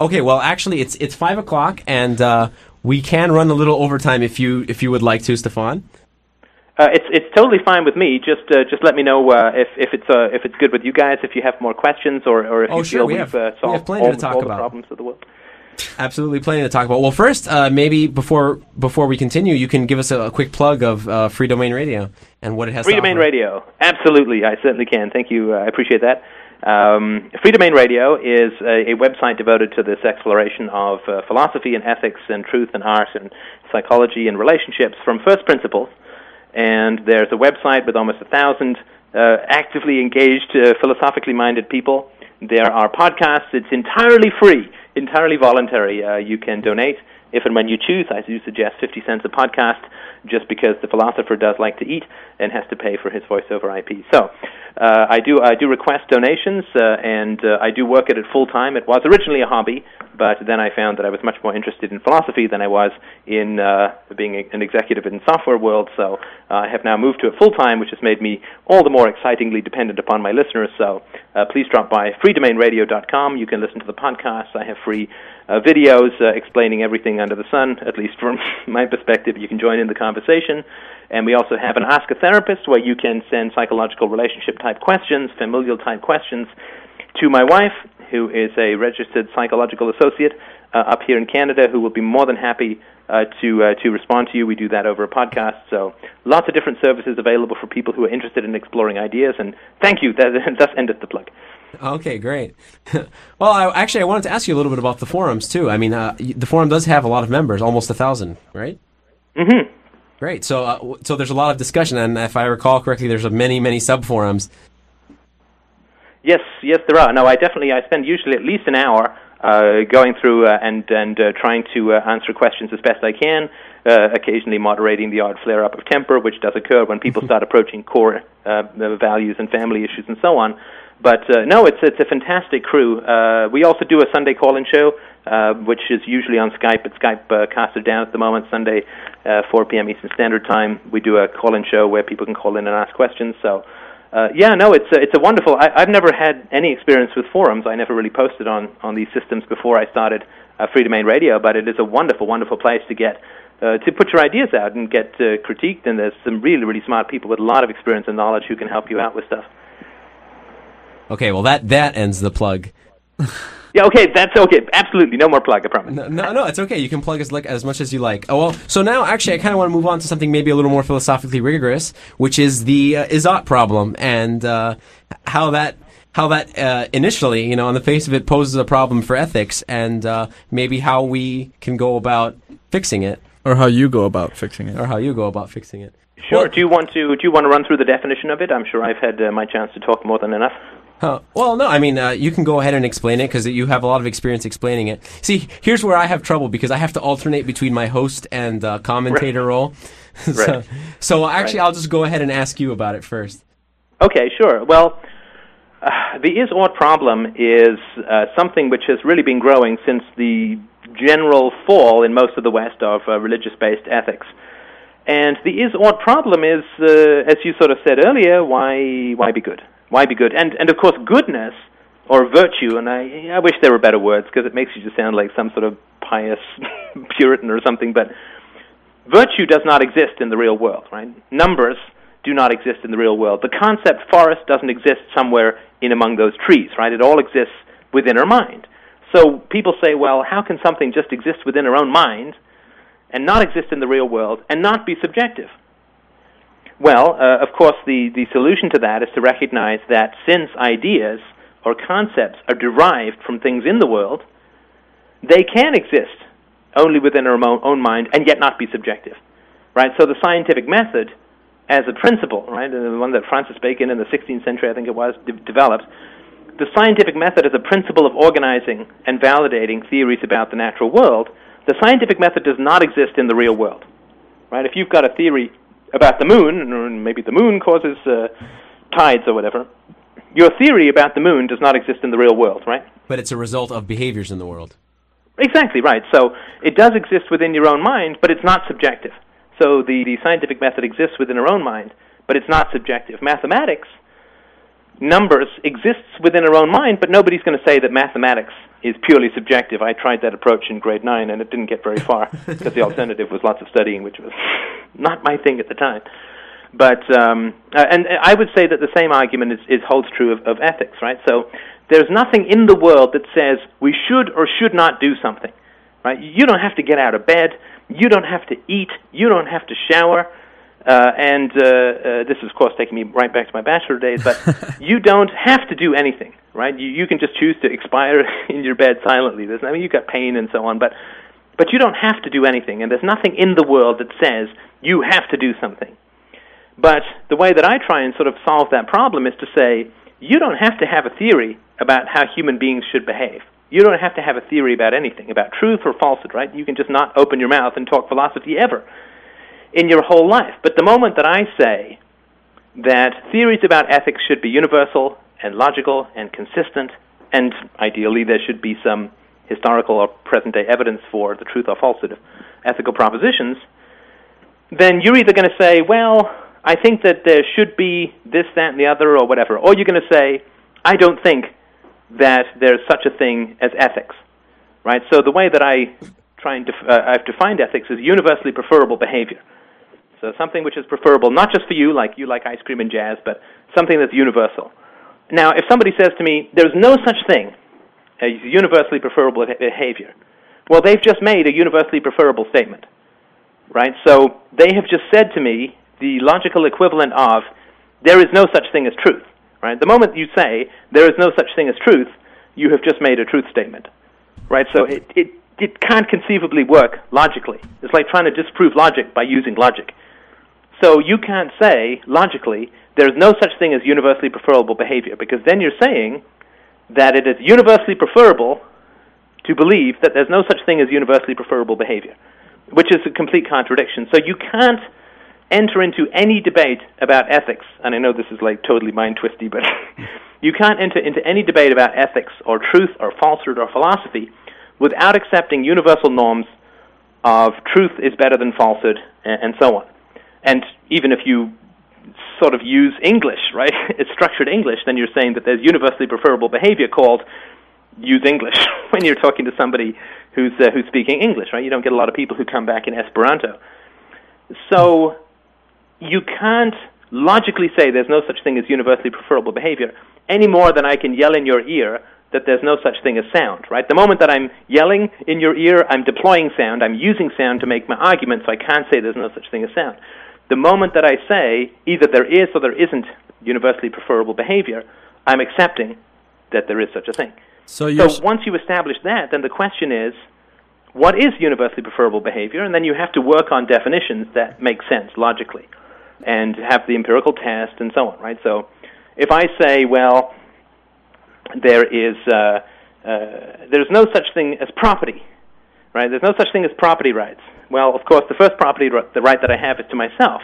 S1: Okay. Well, actually, it's it's five o'clock, and uh, we can run a little overtime if you if you would like to, Stefan.
S2: Uh, it's it's totally fine with me. Just uh, just let me know uh, if if it's uh, if it's good with you guys. If you have more questions, or, or if
S1: Oh,
S2: you
S1: sure,
S2: feel
S1: we
S2: we've
S1: have-
S2: uh,
S1: we
S2: solved
S1: have plenty
S2: all, all the problems of the world.
S1: Absolutely, plenty to talk about. Well, first, uh, maybe before before we continue, you can give us a, a quick plug of uh, Free Domain Radio and what it has.
S2: Free
S1: to
S2: Domain. Radio, absolutely, I certainly can. Thank you, uh, I appreciate that. Um, Free Domain Radio is a, a website devoted to this exploration of uh, philosophy and ethics and truth and art and psychology and relationships from first principles. And there's a website with almost a thousand uh, actively engaged, uh, philosophically minded people. There are podcasts. It's entirely free, entirely voluntary. Uh, you can donate if and when you choose. I do suggest 50 cents a podcast just because the philosopher does like to eat and has to pay for his voice over IP. So uh, I do I do request donations uh, and uh, I do work at it full time. It was originally a hobby, but then I found that I was much more interested in philosophy than I was in uh, being a, an executive in the software world. So uh, I have now moved to it full time, which has made me all the more excitingly dependent upon my listeners. So uh, please drop by freedomainradio.com. You can listen to the podcast. I have free uh, videos uh, explaining everything under the sun, at least from my perspective. You can join in the conversation. And we also have an Ask a Therapist where you can send psychological relationship type questions, familial type questions to my wife, who is a registered psychological associate uh, up here in Canada, who will be more than happy uh, to uh, to respond to you. We do that over a podcast. So lots of different services available for people who are interested in exploring ideas. And thank you. That, thus endeth the plug.
S1: Okay, great. well, I, actually, I wanted to ask you a little bit about the forums too. I mean, uh, the forum does have a lot of members, almost a thousand, right?
S2: Mm-hmm.
S1: Great. So, uh, so there's a lot of discussion, and if I recall correctly, there's a many, many sub forums.
S2: Yes, yes, there are. No, I definitely I spend usually at least an hour uh, going through uh, and and uh, trying to uh, answer questions as best I can. Uh, occasionally moderating the odd flare up of temper, which does occur when people start approaching core uh, values and family issues and so on. But uh, no, it's it's a fantastic crew. Uh, we also do a Sunday call-in show, uh, which is usually on Skype. But Skype uh, casted down at the moment, Sunday, uh, 4 p.m. Eastern Standard Time. We do a call-in show where people can call in and ask questions. So, uh, yeah, no, it's a, it's a wonderful. I, I've never had any experience with forums. I never really posted on on these systems before I started uh, Free Domain Radio. But it is a wonderful, wonderful place to get. Uh, to put your ideas out and get uh, critiqued, and there's some really, really smart people with a lot of experience and knowledge who can help you out with stuff.
S1: Okay, well that that ends the plug.
S2: Yeah, okay, that's okay. Absolutely, no more plug. I promise.
S1: No, no, no, it's okay. You can plug as like as much as you like. Oh well. So now, actually, I kind of want to move on to something maybe a little more philosophically rigorous, which is the uh, is ought problem and uh, how that how that uh, initially, you know, on the face of it, poses a problem for ethics, and uh, maybe how we can go about fixing it,
S3: or how you go about fixing it,
S1: or how you go about fixing it.
S2: Sure. do you want to do you want to run through the definition of it? I'm sure I've had uh, my chance to talk more than enough.
S1: Uh, well, no, I mean, uh, you can go ahead and explain it because you have a lot of experience explaining it. See, here's where I have trouble because I have to alternate between my host and uh, commentator role. so,
S2: Right.
S1: so actually,
S2: Right.
S1: I'll just go ahead and ask you about it first.
S2: Okay, sure. Well, uh, the is ought problem is uh, something which has really been growing since the general fall in most of the West of uh, religious based ethics. And the is ought problem is, uh, as you sort of said earlier, why, why be good? Why be good? And, and of course, goodness or virtue, and I, I wish there were better words because it makes you just sound like some sort of pious Puritan or something, but virtue does not exist in the real world, right? Numbers do not exist in the real world. The concept forest doesn't exist somewhere in among those trees, right? It all exists within our mind. So people say, well, how can something just exist within our own mind and not exist in the real world and not be subjective? Well, uh, of course, the, the solution to that is to recognize that since ideas or concepts are derived from things in the world, they can exist only within our own, mind and yet not be subjective. Right? So the scientific method as a principle, right, the one that Francis Bacon in the 16th century, I think it was, de- developed, the scientific method as a principle of organizing and validating theories about the natural world, the scientific method does not exist in the real world. Right? If you've got a theory about the moon, or maybe the moon causes uh, tides or whatever, your theory about the moon does not exist in the real world, right?
S1: But it's a result of behaviors in the world.
S2: Exactly right. So it does exist within your own mind, but it's not subjective. So the, the scientific method exists within our own mind, but it's not subjective. Mathematics, numbers exists within our own mind, but nobody's going to say that mathematics is purely subjective. I tried that approach in grade nine, and it didn't get very far because the alternative was lots of studying, which was not my thing at the time. But um, uh, and uh, I would say that the same argument is, is holds true of, of ethics, right? So there's nothing in the world that says we should or should not do something, right? You don't have to get out of bed. You don't have to eat. You don't have to shower. Uh, and uh, uh, this is, of course, taking me right back to my bachelor days. But you don't have to do anything, right? You, you can just choose to expire in your bed silently. There's, I mean, you've got pain and so on, but but you don't have to do anything. And there's nothing in the world that says you have to do something. But the way that I try and sort of solve that problem is to say, you don't have to have a theory about how human beings should behave. You don't have to have a theory about anything, about truth or falsehood, right? You can just not open your mouth and talk philosophy ever in your whole life. But the moment that I say that theories about ethics should be universal and logical and consistent, and ideally there should be some historical or present day evidence for the truth or falsehood of ethical propositions, then you're either going to say, well, I think that there should be this, that, and the other, or whatever, or you're going to say, I don't think that there's such a thing as ethics, right? So the way that I try and def- uh, I've defined ethics is universally preferable behavior. So something which is preferable not just for you, like you like ice cream and jazz, but something that's universal. Now, if somebody says to me, "There's no such thing as universally preferable behavior," well, they've just made a universally preferable statement, right? So they have just said to me the logical equivalent of, "There is no such thing as truth." Right? The moment you say there is no such thing as truth, you have just made a truth statement, right? So it it it can't conceivably work logically. It's like trying to disprove logic by using logic. So you can't say logically there's no such thing as universally preferable behavior because then you're saying that it is universally preferable to believe that there's no such thing as universally preferable behavior, which is a complete contradiction. So you can't enter into any debate about ethics, and I know this is like totally mind twisty, but you can't enter into any debate about ethics or truth or falsehood or philosophy without accepting universal norms of truth is better than falsehood and, and so on. And even if you sort of use English, right? It's structured English, then you're saying that there's universally preferable behavior called use English when you're talking to somebody who's uh, who's speaking English, right? You don't get a lot of people who come back in Esperanto. So you can't logically say there's no such thing as universally preferable behavior any more than I can yell in your ear that there's no such thing as sound, right? The moment that I'm yelling in your ear, I'm deploying sound, I'm using sound to make my argument, so I can't say there's no such thing as sound. The moment that I say either there is or there isn't universally preferable behavior, I'm accepting that there is such a thing.
S3: So,
S2: so once you establish that, then the question is, what is universally preferable behavior? And then you have to work on definitions that make sense logically, and have the empirical test and so on, right? So, if I say, well, there is uh, uh, there's no such thing as property, right? There's no such thing as property rights. Well, of course, the first property the right that I have is to myself.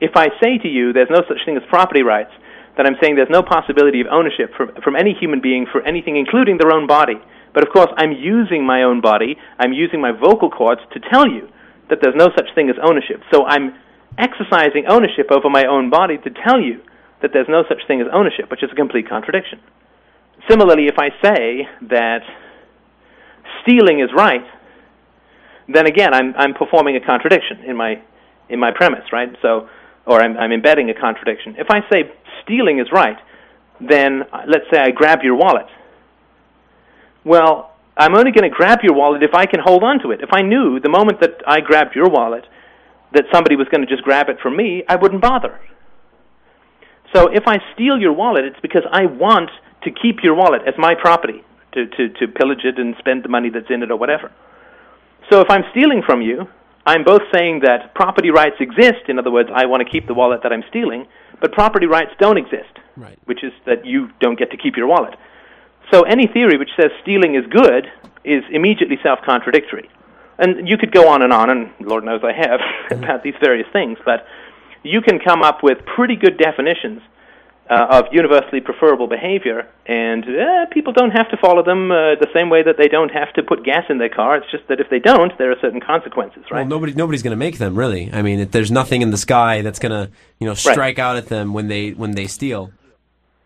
S2: If I say to you, there's no such thing as property rights, then I'm saying there's no possibility of ownership from, from any human being for anything, including their own body. But of course, I'm using my own body, I'm using my vocal cords to tell you that there's no such thing as ownership. So I'm exercising ownership over my own body to tell you that there's no such thing as ownership, which is a complete contradiction. Similarly, if I say that stealing is right, then again, I'm, I'm performing a contradiction in my, in my premise, right? So, or I'm, I'm embedding a contradiction. If I say stealing is right, then uh, let's say I grab your wallet. Well, I'm only going to grab your wallet if I can hold on to it. If I knew the moment that I grabbed your wallet that somebody was going to just grab it from me, I wouldn't bother. So if I steal your wallet, it's because I want to keep your wallet as my property, to, to, to pillage it and spend the money that's in it or whatever. So if I'm stealing from you, I'm both saying that property rights exist, in other words, I want to keep the wallet that I'm stealing, but property rights don't exist,
S1: right.
S2: which is that you don't get to keep your wallet. So any theory which says stealing is good is immediately self contradictory. And you could go on and on, and Lord knows I have, about these various things, but you can come up with pretty good definitions uh, of universally preferable behavior, and uh, people don't have to follow them uh, the same way that they don't have to put gas in their car. It's just that if they don't, there are certain consequences, right?
S1: Well, nobody nobody's going to make them really. I mean, it, there's nothing in the sky that's going to you know strike out at them when they when they steal.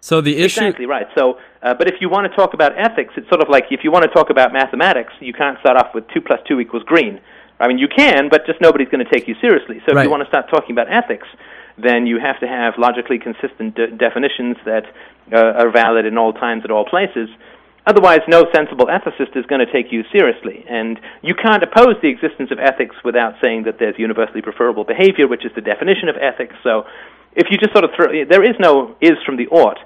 S3: So the issue
S2: Exactly right. So, uh, but if you want to talk about ethics, it's sort of like if you want to talk about mathematics, you can't start off with two plus two equals green. I mean, you can, but just nobody's going to take you seriously. So, if you want to start talking about ethics, then you have to have logically consistent de- definitions that uh, are valid in all times at all places. Otherwise, no sensible ethicist is going to take you seriously. And you can't oppose the existence of ethics without saying that there's universally preferable behavior, which is the definition of ethics. So, if you just sort of throw, there is no is from the ought,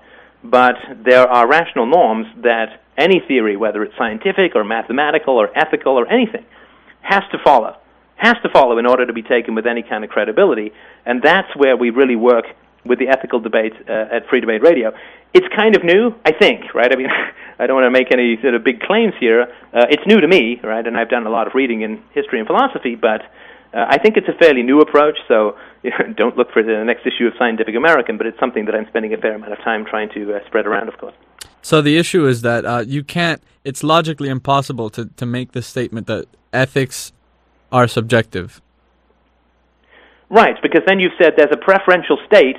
S2: but there are rational norms that any theory, whether it's scientific or mathematical or ethical or anything, has to follow. Has to follow in order to be taken with any kind of credibility. And that's where we really work with the ethical debate uh, at Free Debate Radio. It's kind of new, I think, right? I mean, I don't want to make any sort of big claims here. Uh, it's new to me, right? And I've done a lot of reading in history and philosophy, but uh, I think it's a fairly new approach, so you know, don't look for it in the next issue of Scientific American, but it's something that I'm spending a fair amount of time trying to uh, spread around, of course.
S3: So the issue is that uh, you can't. It's logically impossible to to make the statement that ethics are subjective.
S2: Right, because then you've said there's a preferential state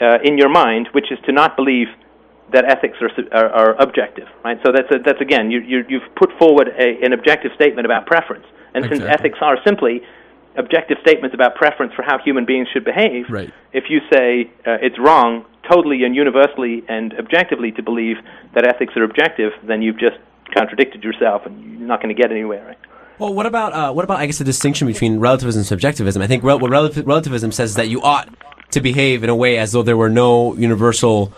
S2: uh, in your mind, which is to not believe that ethics are, are, are objective. Right, so that's a, that's again you, you you've put forward a, an objective statement about preference, and since ethics are simply objective statements about preference for how human beings should behave,
S3: Right.
S2: if you say uh, it's wrong totally and universally and objectively to believe that ethics are objective, then you've just contradicted yourself, and you're not going to get anywhere. Right?
S1: Well, what about uh, what about I guess the distinction between relativism and subjectivism? I think what rel- relativism says is that you ought to behave in a way as though there were no universal,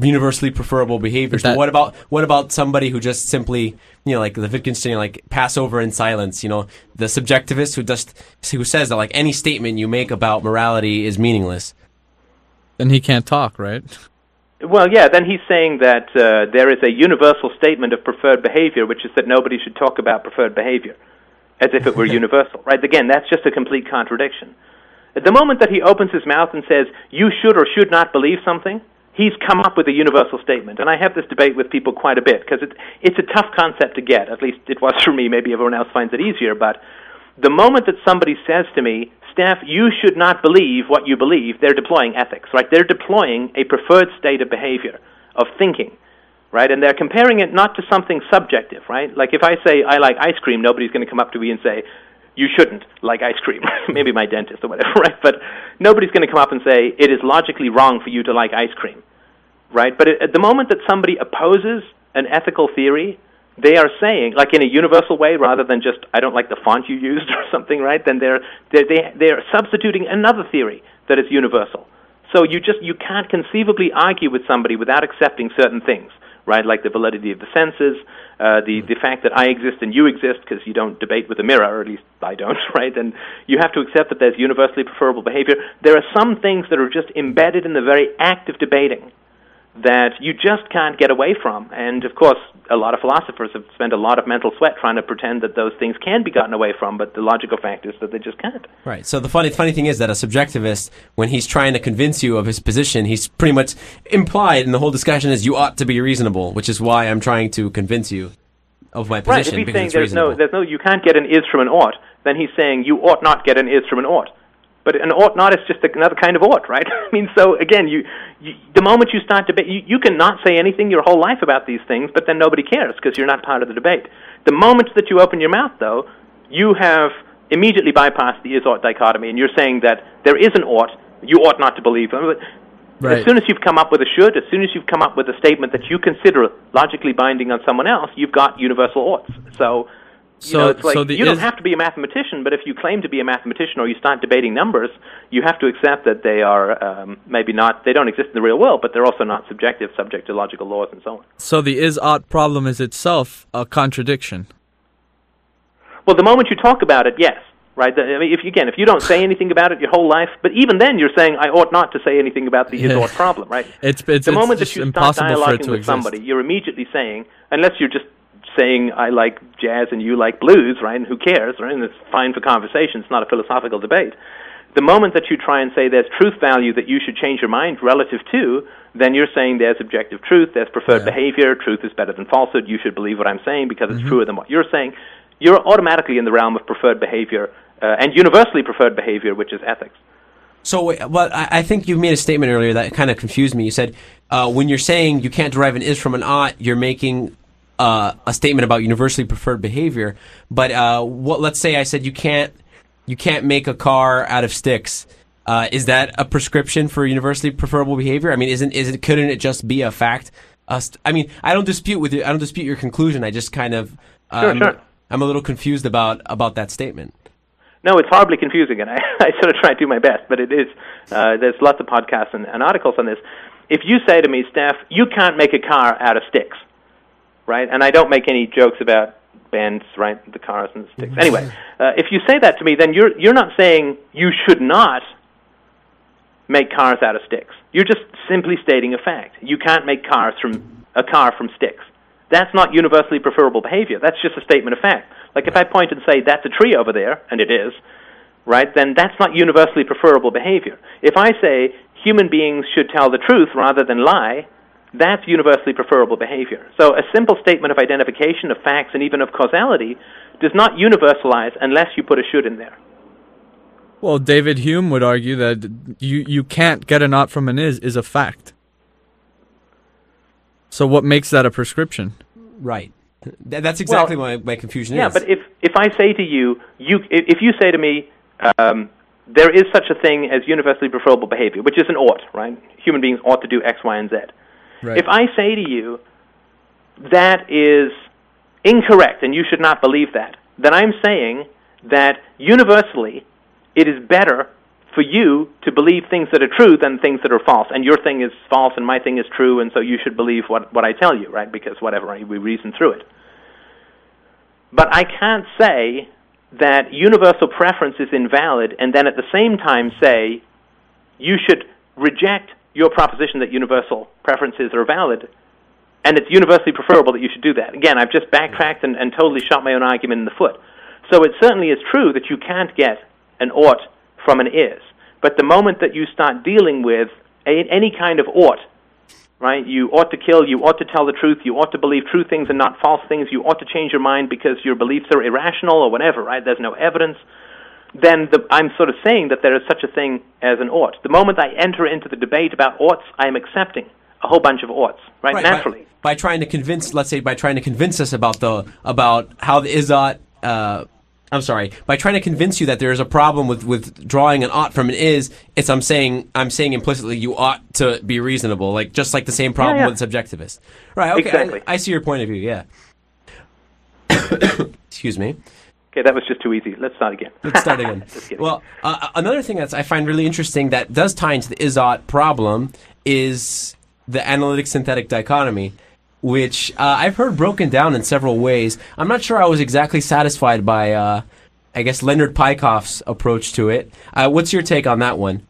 S1: universally preferable behaviors. But
S3: That-
S1: what about what about somebody who just simply, you know, like the Wittgenstein, like pass over in silence? You know, the subjectivist who just who says that like any statement you make about morality is meaningless.
S3: Then he can't talk, right?
S2: Well, yeah, then he's saying that uh, there is a universal statement of preferred behavior, which is that nobody should talk about preferred behavior as if it were universal, right? Again, that's just a complete contradiction. At the moment that he opens his mouth and says, you should or should not believe something, he's come up with a universal statement. And I have this debate with people quite a bit because it, it's a tough concept to get. At least it was for me. Maybe everyone else finds it easier. But the moment that somebody says to me, Steph, you should not believe what you believe, they're deploying ethics, right? They're deploying a preferred state of behavior, of thinking, right? And they're comparing it not to something subjective, right? Like if I say I like ice cream, nobody's going to come up to me and say, you shouldn't like ice cream. Maybe my dentist or whatever, right? But nobody's going to come up and say it is logically wrong for you to like ice cream, right? But at the moment that somebody opposes an ethical theory, they are saying, like in a universal way, rather than just I don't like the font you used or something, right? Then they're they're they, they're substituting another theory that is universal. So you just you can't conceivably argue with somebody without accepting certain things, right? Like the validity of the senses, uh, the the fact that I exist and you exist because you don't debate with a mirror, or at least I don't, right? And you have to accept that there's universally preferable behavior. There are some things that are just embedded in the very act of debating that you just can't get away from. And of course, a lot of philosophers have spent a lot of mental sweat trying to pretend that those things can be gotten away from, but the logical fact is that they just can't.
S1: Right. So the funny funny thing is that a subjectivist, when he's trying to convince you of his position, he's pretty much implied in the whole discussion is you ought to be reasonable, which is why I'm trying to convince you of my position.
S2: Right. If he's saying there's
S1: reasonable.
S2: no, there's no, you can't get an is from an ought, then he's saying you ought not get an is from an ought. But an ought not is just another kind of ought, right? I mean, so again, you, you the moment you start debate, you, you can not say anything your whole life about these things, but then nobody cares because you're not part of the debate. The moment that you open your mouth, though, you have immediately bypassed the is ought dichotomy, and you're saying that there is an ought, you ought not to believe. But
S3: Right.
S2: As soon as you've come up with a should, as soon as you've come up with a statement that you consider logically binding on someone else, you've got universal oughts. So, you
S3: So-
S2: know, it's like
S3: so the
S2: you don't have to be a mathematician, but if you claim to be a mathematician or you start debating numbers, you have to accept that they are um, maybe not, they don't exist in the real world, but they're also not subjective, subject to logical laws and so on.
S3: So the is ought problem is itself a contradiction.
S2: Well, the moment you talk about it, yes, right? I mean, if you, again, if you don't say anything about it your whole life, but even then you're saying I ought not to say anything about the is
S3: Yeah.
S2: ought problem, right?
S3: It's it's,
S2: the moment
S3: just
S2: that you start dialoguing with
S3: exist.
S2: somebody, you're immediately saying, unless you're just saying I like jazz and you like blues, right? And who cares, right? And it's fine for conversation. It's not a philosophical debate. The moment that you try and say there's truth value that you should change your mind relative to, then you're saying there's objective truth, there's preferred behavior, truth is better than falsehood, you should believe what I'm saying because it's
S3: Mm-hmm.
S2: truer than what you're saying. You're automatically in the realm of preferred behavior uh, and universally preferred behavior, which is ethics.
S1: So, well, I, I think you made a statement earlier that kind of confused me. You said uh, when you're saying you can't derive an is from an ought, you're making uh, a statement about universally preferred behavior. But uh, what? Let's say I said you can't you can't make a car out of sticks. Uh, is that a prescription for universally preferable behavior? I mean, isn't is it couldn't it just be a fact? Uh, I mean, I don't dispute with you. I don't dispute your conclusion. I just kind of uh,
S2: Sure,
S1: I'm,
S2: sure.
S1: I'm a little confused about about that statement.
S2: No, it's horribly confusing, and I, I sort of try to do my best, but it is. Uh, there's lots of podcasts and, and articles on this. If you say to me, Steph, you can't make a car out of sticks, right? And I don't make any jokes about bands, right? The cars and the sticks. Anyway, uh, if you say that to me, then you're you're not saying you should not make cars out of sticks. You're just simply stating a fact. You can't make cars from a car from sticks. That's not universally preferable behavior. That's just a statement of fact. Like if I point and say that's a tree over there, and it is, right? Then that's not universally preferable behavior. If I say human beings should tell the truth rather than lie, that's universally preferable behavior. So a simple statement of identification of facts and even of causality does not universalize unless you put a should in there.
S3: Well, David Hume would argue that you you can't get an ought from an is is a fact. So what makes that a prescription?
S1: Right. That's exactly my, my confusion
S2: Yeah,
S1: is.
S2: but if if I say to you, you if if you say to me, um, there is such a thing as universally preferable behavior, which is an ought, right? Human beings ought to do X, Y, and Z.
S3: Right.
S2: If I say to you, that is incorrect, and you should not believe that, then I'm saying that universally, it is better for you to believe things that are true than things that are false. And your thing is false, and my thing is true, and so you should believe what, what I tell you, right? Because whatever, we reason through it. But I can't say that universal preference is invalid and then at the same time say you should reject your proposition that universal preferences are valid, and it's universally preferable that you should do that. Again, I've just backtracked and, and totally shot my own argument in the foot. So it certainly is true that you can't get an ought from an is. But the moment that you start dealing with a, any kind of ought, right? You ought to kill, you ought to tell the truth, you ought to believe true things and not false things, you ought to change your mind because your beliefs are irrational or whatever, right? There's no evidence. Then the, I'm sort of saying that there is such a thing as an ought. The moment I enter into the debate about oughts, I am accepting a whole bunch of oughts, right?
S1: Right,
S2: Naturally.
S1: By, by trying to convince, let's say, by trying to convince us about the about how the is ought. Uh, I'm sorry. By trying to convince you that there is a problem with, with drawing an ought from an is, it's I'm saying I'm saying implicitly you ought to be reasonable, like just like the same problem
S2: Yeah, yeah.
S1: with subjectivist. Right. Okay.
S2: Exactly.
S1: I, I see your point of view. Yeah. Excuse me.
S2: Okay, that was just too easy. Let's start again.
S1: Let's start again. Well, uh, another thing that I find really interesting that does tie into the is-ought problem is the analytic synthetic dichotomy, which uh, I've heard broken down in several ways. I'm not sure I was exactly satisfied by, uh, I guess, Leonard Peikoff's approach to it. Uh, what's your take on that one?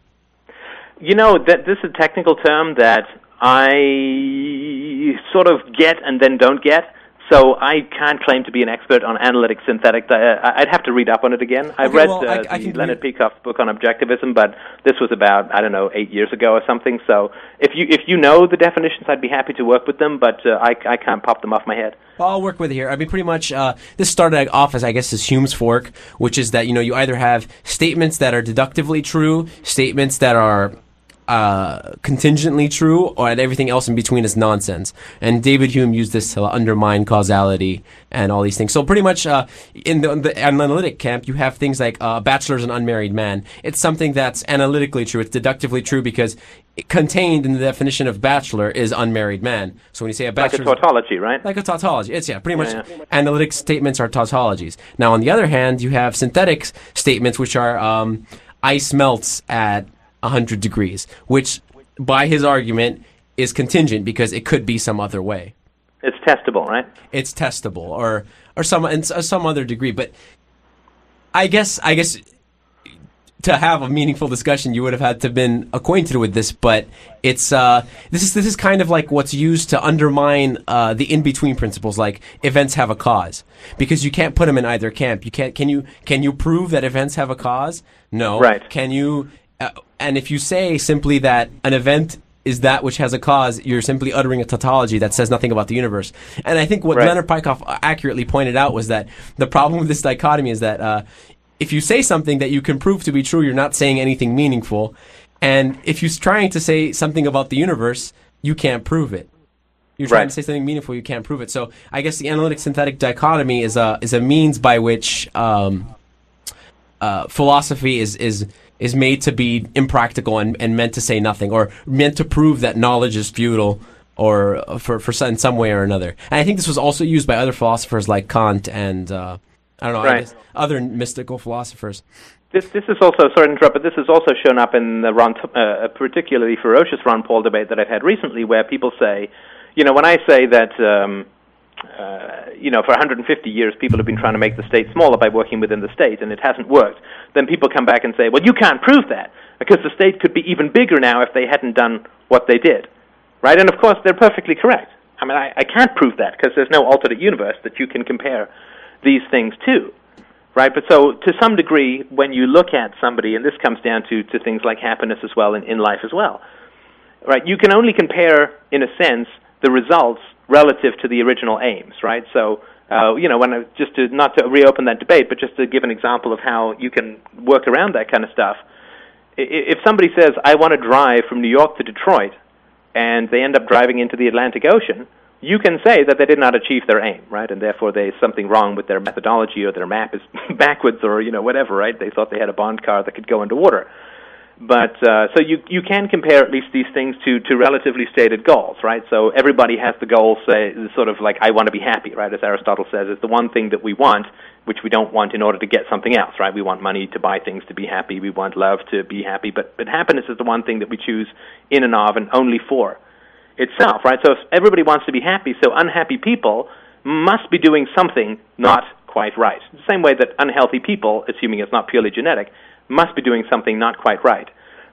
S2: You know that this is a technical term that I sort of get and then don't get. So I can't claim to be an expert on analytic synthetic. Uh, I'd have to read up on it again. I
S1: Okay,
S2: read
S1: well,
S2: uh,
S1: I- I
S2: the Leonard Peikoff's book on objectivism, but this was about I don't know eight years ago or something. So if you if you know the definitions, I'd be happy to work with them, but uh, I I can't pop them off my head.
S1: Well, I'll work with it here. I mean, pretty much, uh, this started off as, I guess, as Hume's fork, which is that, you know, you either have statements that are deductively true, statements that are uh, contingently true, or and everything else in between is nonsense. And David Hume used this to undermine causality and all these things. So pretty much, uh, in the, in the analytic camp, you have things like uh, bachelor's an unmarried man. It's something that's analytically true. It's deductively true because it contained in the definition of bachelor is unmarried man. So when you say a bachelor,
S2: Like a tautology, right?
S1: like a tautology. It's yeah, pretty much
S2: Yeah, yeah.
S1: analytic statements are tautologies. Now, on the other hand, you have synthetic statements, which are um, ice melts at 100 degrees, which, by his argument, is contingent because it could be some other way.
S2: It's testable, right?
S1: It's testable, or or some in some other degree. But I guess I guess to have a meaningful discussion, you would have had to have been acquainted with this. But it's uh, this is this is kind of like what's used to undermine uh, the in between principles, like events have a cause, because you can't put them in either camp. You can't. Can you can you prove that events have a cause? No.
S2: Right.
S1: Can you? Uh, and if you say simply that an event is that which has a cause, you're simply uttering a tautology that says nothing about the universe. And I think what
S2: Right.
S1: Leonard Peikoff accurately pointed out was that the problem with this dichotomy is that uh, if you say something that you can prove to be true, you're not saying anything meaningful. And if you're trying to say something about the universe, you can't prove it. You're trying
S2: Right.
S1: to say something meaningful, you can't prove it. So I guess the analytic synthetic dichotomy is a is a means by which um, uh, philosophy is is is made to be impractical and, and meant to say nothing, or meant to prove that knowledge is futile, or for for some, in some way or another. And I think this was also used by other philosophers like Kant and uh, I don't know
S2: Right.
S1: other mystical philosophers.
S2: This this is also sorry to interrupt, but this has also shown up in the Ron, uh, a particularly ferocious Ron Paul debate that I've had recently, where people say, you know, when I say that, um, uh, you know, for 150 years people have been trying to make the state smaller by working within the state, and it hasn't worked, then people come back and say, well, you can't prove that because the state could be even bigger now if they hadn't done what they did, right? And of course, they're perfectly correct. I mean, I, I can't prove that because there's no alternate universe that you can compare these things to right? But so to some degree, when you look at somebody, and this comes down to, to things like happiness as well in, in life as well, right? You can only compare, in a sense, the results relative to the original aims, right? So, uh, you know, when I, just to not to reopen that debate, but just to give an example of how you can work around that kind of stuff. If somebody says, "I want to drive from New York to Detroit," and they end up driving into the Atlantic Ocean, you can say that they did not achieve their aim, right? And therefore there's something wrong with their methodology or their map is backwards or, you know, whatever, right? They thought they had a bond car that could go underwater. But uh, so you you can compare at least these things to to relatively stated goals, right? So everybody has the goal, say, sort of like I want to be happy, right? As Aristotle says, it's the one thing that we want, which we don't want in order to get something else, right? We want money to buy things to be happy. We want love to be happy, but but happiness is the one thing that we choose in and of and only for itself, right? So if everybody wants to be happy, so unhappy people must be doing something not quite right. The same way that unhealthy people, assuming it's not purely genetic, must be doing something not quite right.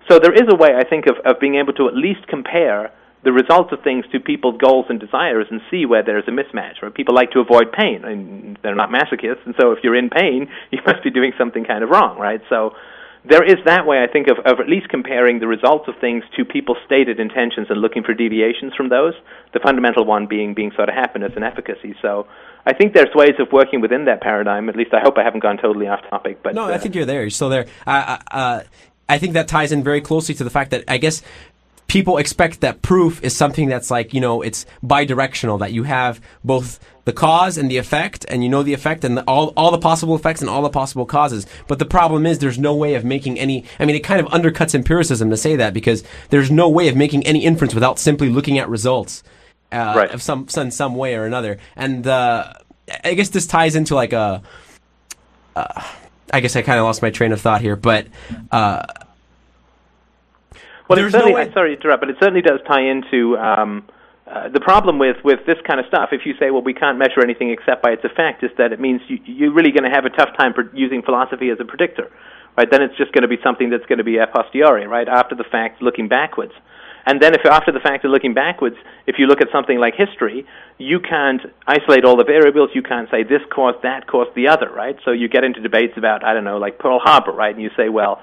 S2: So there is a way, I think, of, of being able to at least compare the results of things to people's goals and desires and see where there's a mismatch. Right? People like to avoid pain, and they're not masochists, and so if you're in pain, you must be doing something kind of wrong, right? So there is that way, I think, of, of at least comparing the results of things to people's stated intentions and looking for deviations from those. The fundamental one being being sort of happiness and efficacy. So I think there's ways of working within that paradigm. At least I hope I haven't gone totally off topic. But
S1: no,
S2: uh,
S1: I think you're there. You're still there. Uh, uh, I think that ties in very closely to the fact that I guess people expect that proof is something that's like you know it's bidirectional that you have both the cause and the effect and you know the effect and the, all all the possible effects and all the possible causes but the problem is there's no way of making any i mean it kind of undercuts empiricism to say that because there's no way of making any inference without simply looking at results uh,
S2: Right.
S1: of some some some way or another and uh, i guess this ties into like a uh, i guess i kind of lost my train of thought here but uh,
S2: Well, it
S1: There's no
S2: certainly,
S1: way-
S2: I'm sorry to interrupt, but it certainly does tie into um, uh, the problem with, with this kind of stuff. If you say, well, we can't measure anything except by its effect, is that it means you, you're really going to have a tough time using philosophy as a predictor, right? Then it's just going to be something that's going to be a posteriori, right? After the fact, looking backwards. And then if after the fact of looking backwards, if you look at something like history, you can't isolate all the variables. You can't say this caused that caused the other, right? So you get into debates about, I don't know, like Pearl Harbor, right? And you say, well,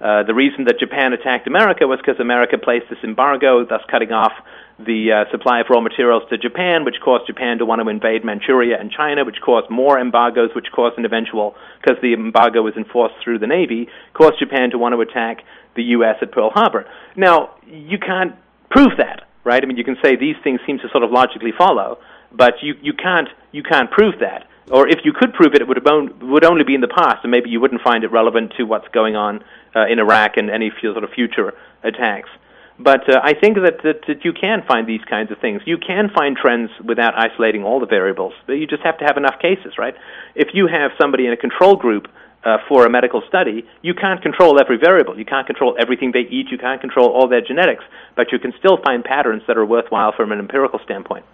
S2: uh, the reason that Japan attacked America was because America placed this embargo, thus cutting off the uh, supply of raw materials to Japan, which caused Japan to want to invade Manchuria and China, which caused more embargoes, which caused an eventual, because the embargo was enforced through the Navy, caused Japan to want to attack the U.S. at Pearl Harbor. Now, you can't prove that, right? I mean, you can say these things seem to sort of logically follow, but you, you can't you can't prove that. Or if you could prove it, it would have would only be in the past, and maybe you wouldn't find it relevant to what's going on uh, in Iraq and any sort of future attacks. But uh, I think that, that that you can find these kinds of things. You can find trends without isolating all the variables. But you just have to have enough cases, right? If you have somebody in a control group uh, for a medical study, you can't control every variable. You can't control everything they eat. You can't control all their genetics. But you can still find patterns that are worthwhile from an empirical standpoint.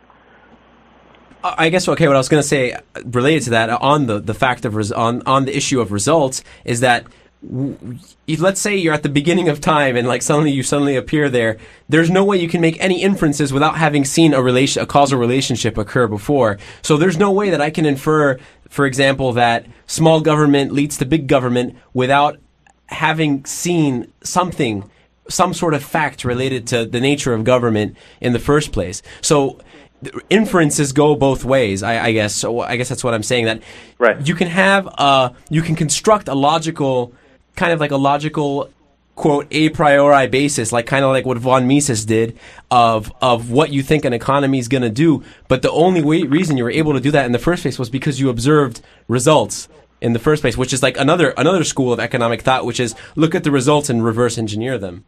S1: I guess okay. What I was going to say uh, related to that on the the fact of res- on on the issue of results is that let's say you're at the beginning of time and like suddenly you suddenly appear there. There's no way you can make any inferences without having seen a relation a causal relationship occur before. So there's no way that I can infer, for example, that small government leads to big government without having seen something some sort of fact related to the nature of government in the first place. So inferences go both ways, I, I guess. So I guess that's what I'm saying. That
S2: right.
S1: you can have uh you can construct a logical kind of like a logical quote a priori basis, like kind of like what von Mises did of of what you think an economy is going to do. But the only way, reason you were able to do that in the first place was because you observed results in the first place, which is like another another school of economic thought, which is look at the results and reverse engineer them.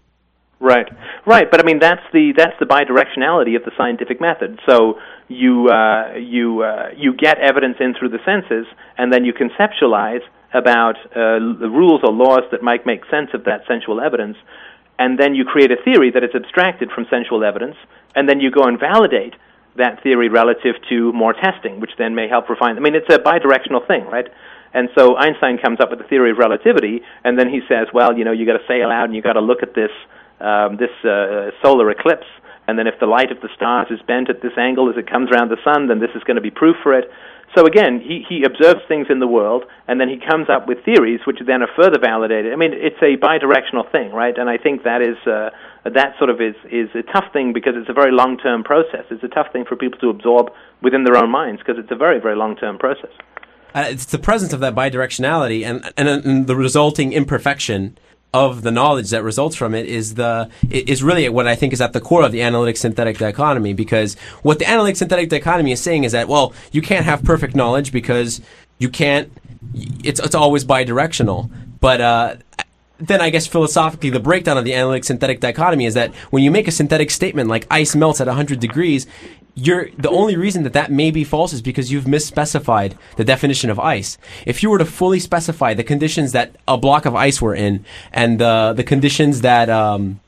S2: Right, right. But I mean, that's the that's the bidirectionality of the scientific method. So you uh, you uh, you get evidence in through the senses, and then you conceptualize about uh, the rules or laws that might make sense of that sensual evidence, and then you create a theory that is abstracted from sensual evidence, and then you go and validate that theory relative to more testing, which then may help refine. I mean, it's a bidirectional thing, right? And so Einstein comes up with the theory of relativity, and then he says, well, you know, you got to sail out and you got to look at this um, this uh, solar eclipse, and then if the light of the stars is bent at this angle as it comes around the sun, then this is going to be proof for it. So again, he, he observes things in the world, and then he comes up with theories which then are further validated. I mean, it's a bidirectional thing, right? And I think that is uh, that sort of is is a tough thing because it's a very long term process. It's a tough thing for people to absorb within their own minds because it's a very very long term process.
S1: Uh, it's the presence of that bidirectionality and, and and the resulting imperfection of the knowledge that results from it is the is really what I think is at the core of the analytic synthetic dichotomy because what the analytic synthetic dichotomy is saying is that well you can't have perfect knowledge because you can't it's it's always bidirectional. But uh then I guess philosophically, the breakdown of the analytic synthetic dichotomy is that when you make a synthetic statement like ice melts at 100 degrees, you're the only reason that that may be false is because you've misspecified the definition of ice. If you were to fully specify the conditions that a block of ice were in and the the conditions that um,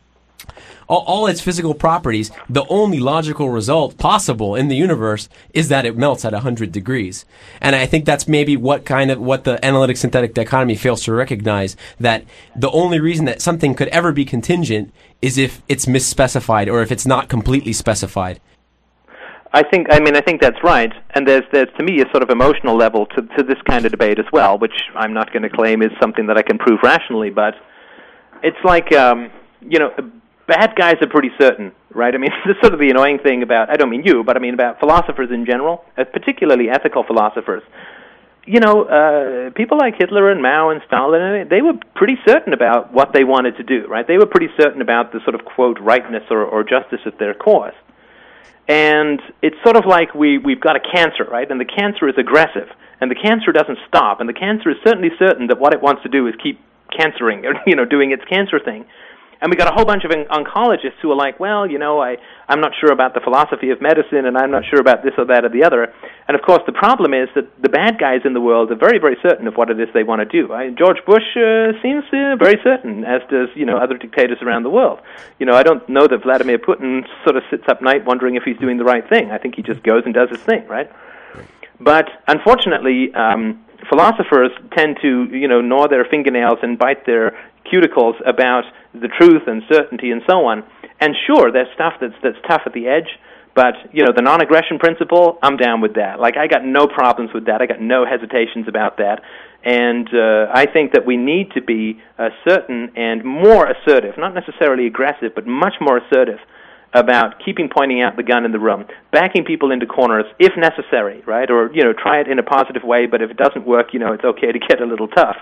S1: all, all its physical properties, the only logical result possible in the universe is that it melts at 100 degrees. And I think that's maybe what kind of what the analytic synthetic dichotomy fails to recognize that the only reason that something could ever be contingent is if it's misspecified or if it's not completely specified.
S2: I think I mean I think that's right, and there's there's to me a sort of emotional level to to this kind of debate as well, which I'm not going to claim is something that I can prove rationally, but it's like um, you know bad guys are pretty certain, right? I mean this is sort of the annoying thing about I don't mean you, but I mean about philosophers in general, uh, particularly ethical philosophers. You know, uh, people like Hitler and Mao and Stalin, they were pretty certain about what they wanted to do, right? They were pretty certain about the sort of quote rightness or, or justice of their cause and it's sort of like we we've got a cancer, right? And the cancer is aggressive, and the cancer doesn't stop, and the cancer is certainly certain that what it wants to do is keep cancering, or you know, doing its cancer thing. And we got a whole bunch of oncologists who are like, well, you know, I, I'm not sure about the philosophy of medicine, and I'm not sure about this or that or the other. And of course, the problem is that the bad guys in the world are very, very certain of what it is they want to do. I, George Bush uh, seems uh, very certain, as does you know other dictators around the world. You know, I don't know that Vladimir Putin sort of sits up night wondering if he's doing the right thing. I think he just goes and does his thing, right? But unfortunately, um, philosophers tend to, you know, gnaw their fingernails and bite their cuticles about the truth and certainty and so on. And sure, there's stuff that's that's tough at the edge, but you know, the non-aggression principle, I'm down with that. Like I got no problems with that. I got no hesitations about that. And uh, I think that we need to be uh, certain and more assertive, not necessarily aggressive, but much more assertive about keeping pointing out the gun in the room, backing people into corners if necessary, right? Or you know, try it in a positive way, but if it doesn't work, you know, it's okay to get a little tough.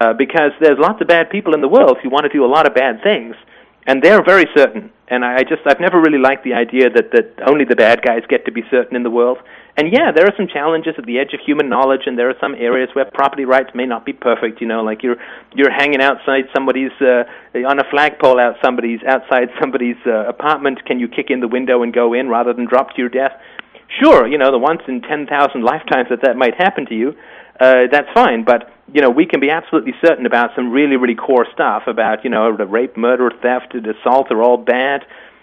S2: Uh, because there's lots of bad people in the world who want to do a lot of bad things, and they're very certain. And I just I've never really liked the idea that that only the bad guys get to be certain in the world. And yeah, there are some challenges at the edge of human knowledge, and there are some areas where property rights may not be perfect. You know, like you're you're hanging outside somebody's uh, on a flagpole out somebody's outside somebody's uh, apartment. Can you kick in the window and go in rather than drop to your death? Sure, you know the once in ten thousand lifetimes that that might happen to you. Uh, that's fine, but you know, we can be absolutely certain about some really, really core stuff about, you know, the rape, murder, theft, assault are all bad.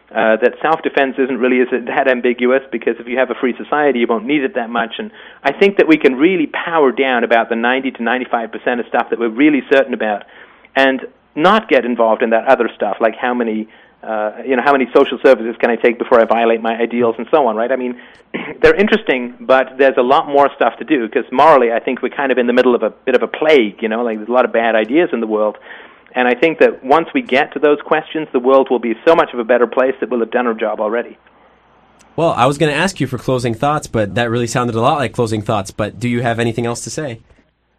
S2: Uh, that self-defense isn't really as that ambiguous because if you have a free society, you won't need it that much. And I think that we can really power down about the 90 to 95 percent of stuff that we're really certain about, and not get involved in that other stuff, like how many uh, you know, how many social services can I take before I violate my ideals and so on, right? I mean, they're interesting, but there's a lot more stuff to do because morally, I think we're kind of in the middle of a bit of a plague, you know, like there's a lot of bad ideas in the world. And I think that once we get to those questions, the world will be so much of a better place that we'll have done our job already.
S1: Well, I was going to ask you for closing thoughts, but that really sounded a lot like closing thoughts. But do you have anything else to say?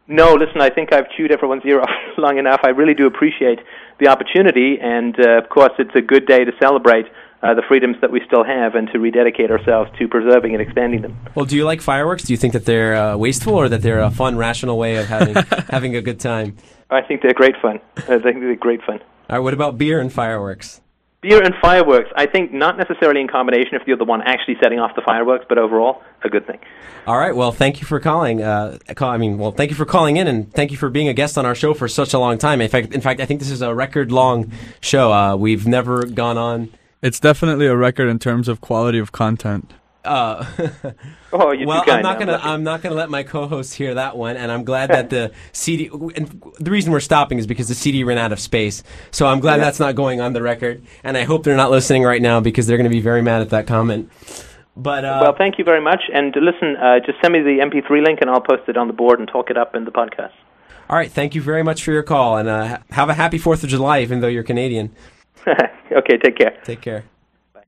S2: No, listen, I think I've chewed everyone's ear off long enough. I really do appreciate the opportunity, and uh, of course, it's a good day to celebrate uh, the freedoms that we still have and to rededicate ourselves to preserving and expanding them.
S1: Well, do you like fireworks? Do you think that they're uh, wasteful or that they're a fun, rational way of having having a good time?
S2: I think they're great fun. I think they're great fun.
S1: All right, what about beer and fireworks?
S2: Beer and fireworks, I think not necessarily in combination if you're the one actually setting off the fireworks, but overall, a good thing.
S1: All right. Well, thank you for calling. Uh, call, I mean, well, thank you for calling in, and thank you for being a guest on our show for such a long time. In fact, in fact, I think this is a record-long show. Uh, we've never gone on.
S3: It's definitely a record in terms of quality of content.
S1: Uh,
S2: oh, you
S1: well, I'm not gonna. I'm not gonna let my co-host hear that one, and I'm glad that the CD. And the reason we're stopping is because the CD ran out of space. So I'm glad
S2: Yeah.
S1: that's not going on the record, and I hope they're not listening right now because they're going to be very mad at that comment. But uh,
S2: well, thank you very much. And listen, uh, just send me the MP3 link, and I'll post it on the board and talk it up in the podcast.
S1: all right, thank you very much for your call, and uh, have a happy Fourth of July, even though you're Canadian.
S2: okay, take care.
S1: Take care.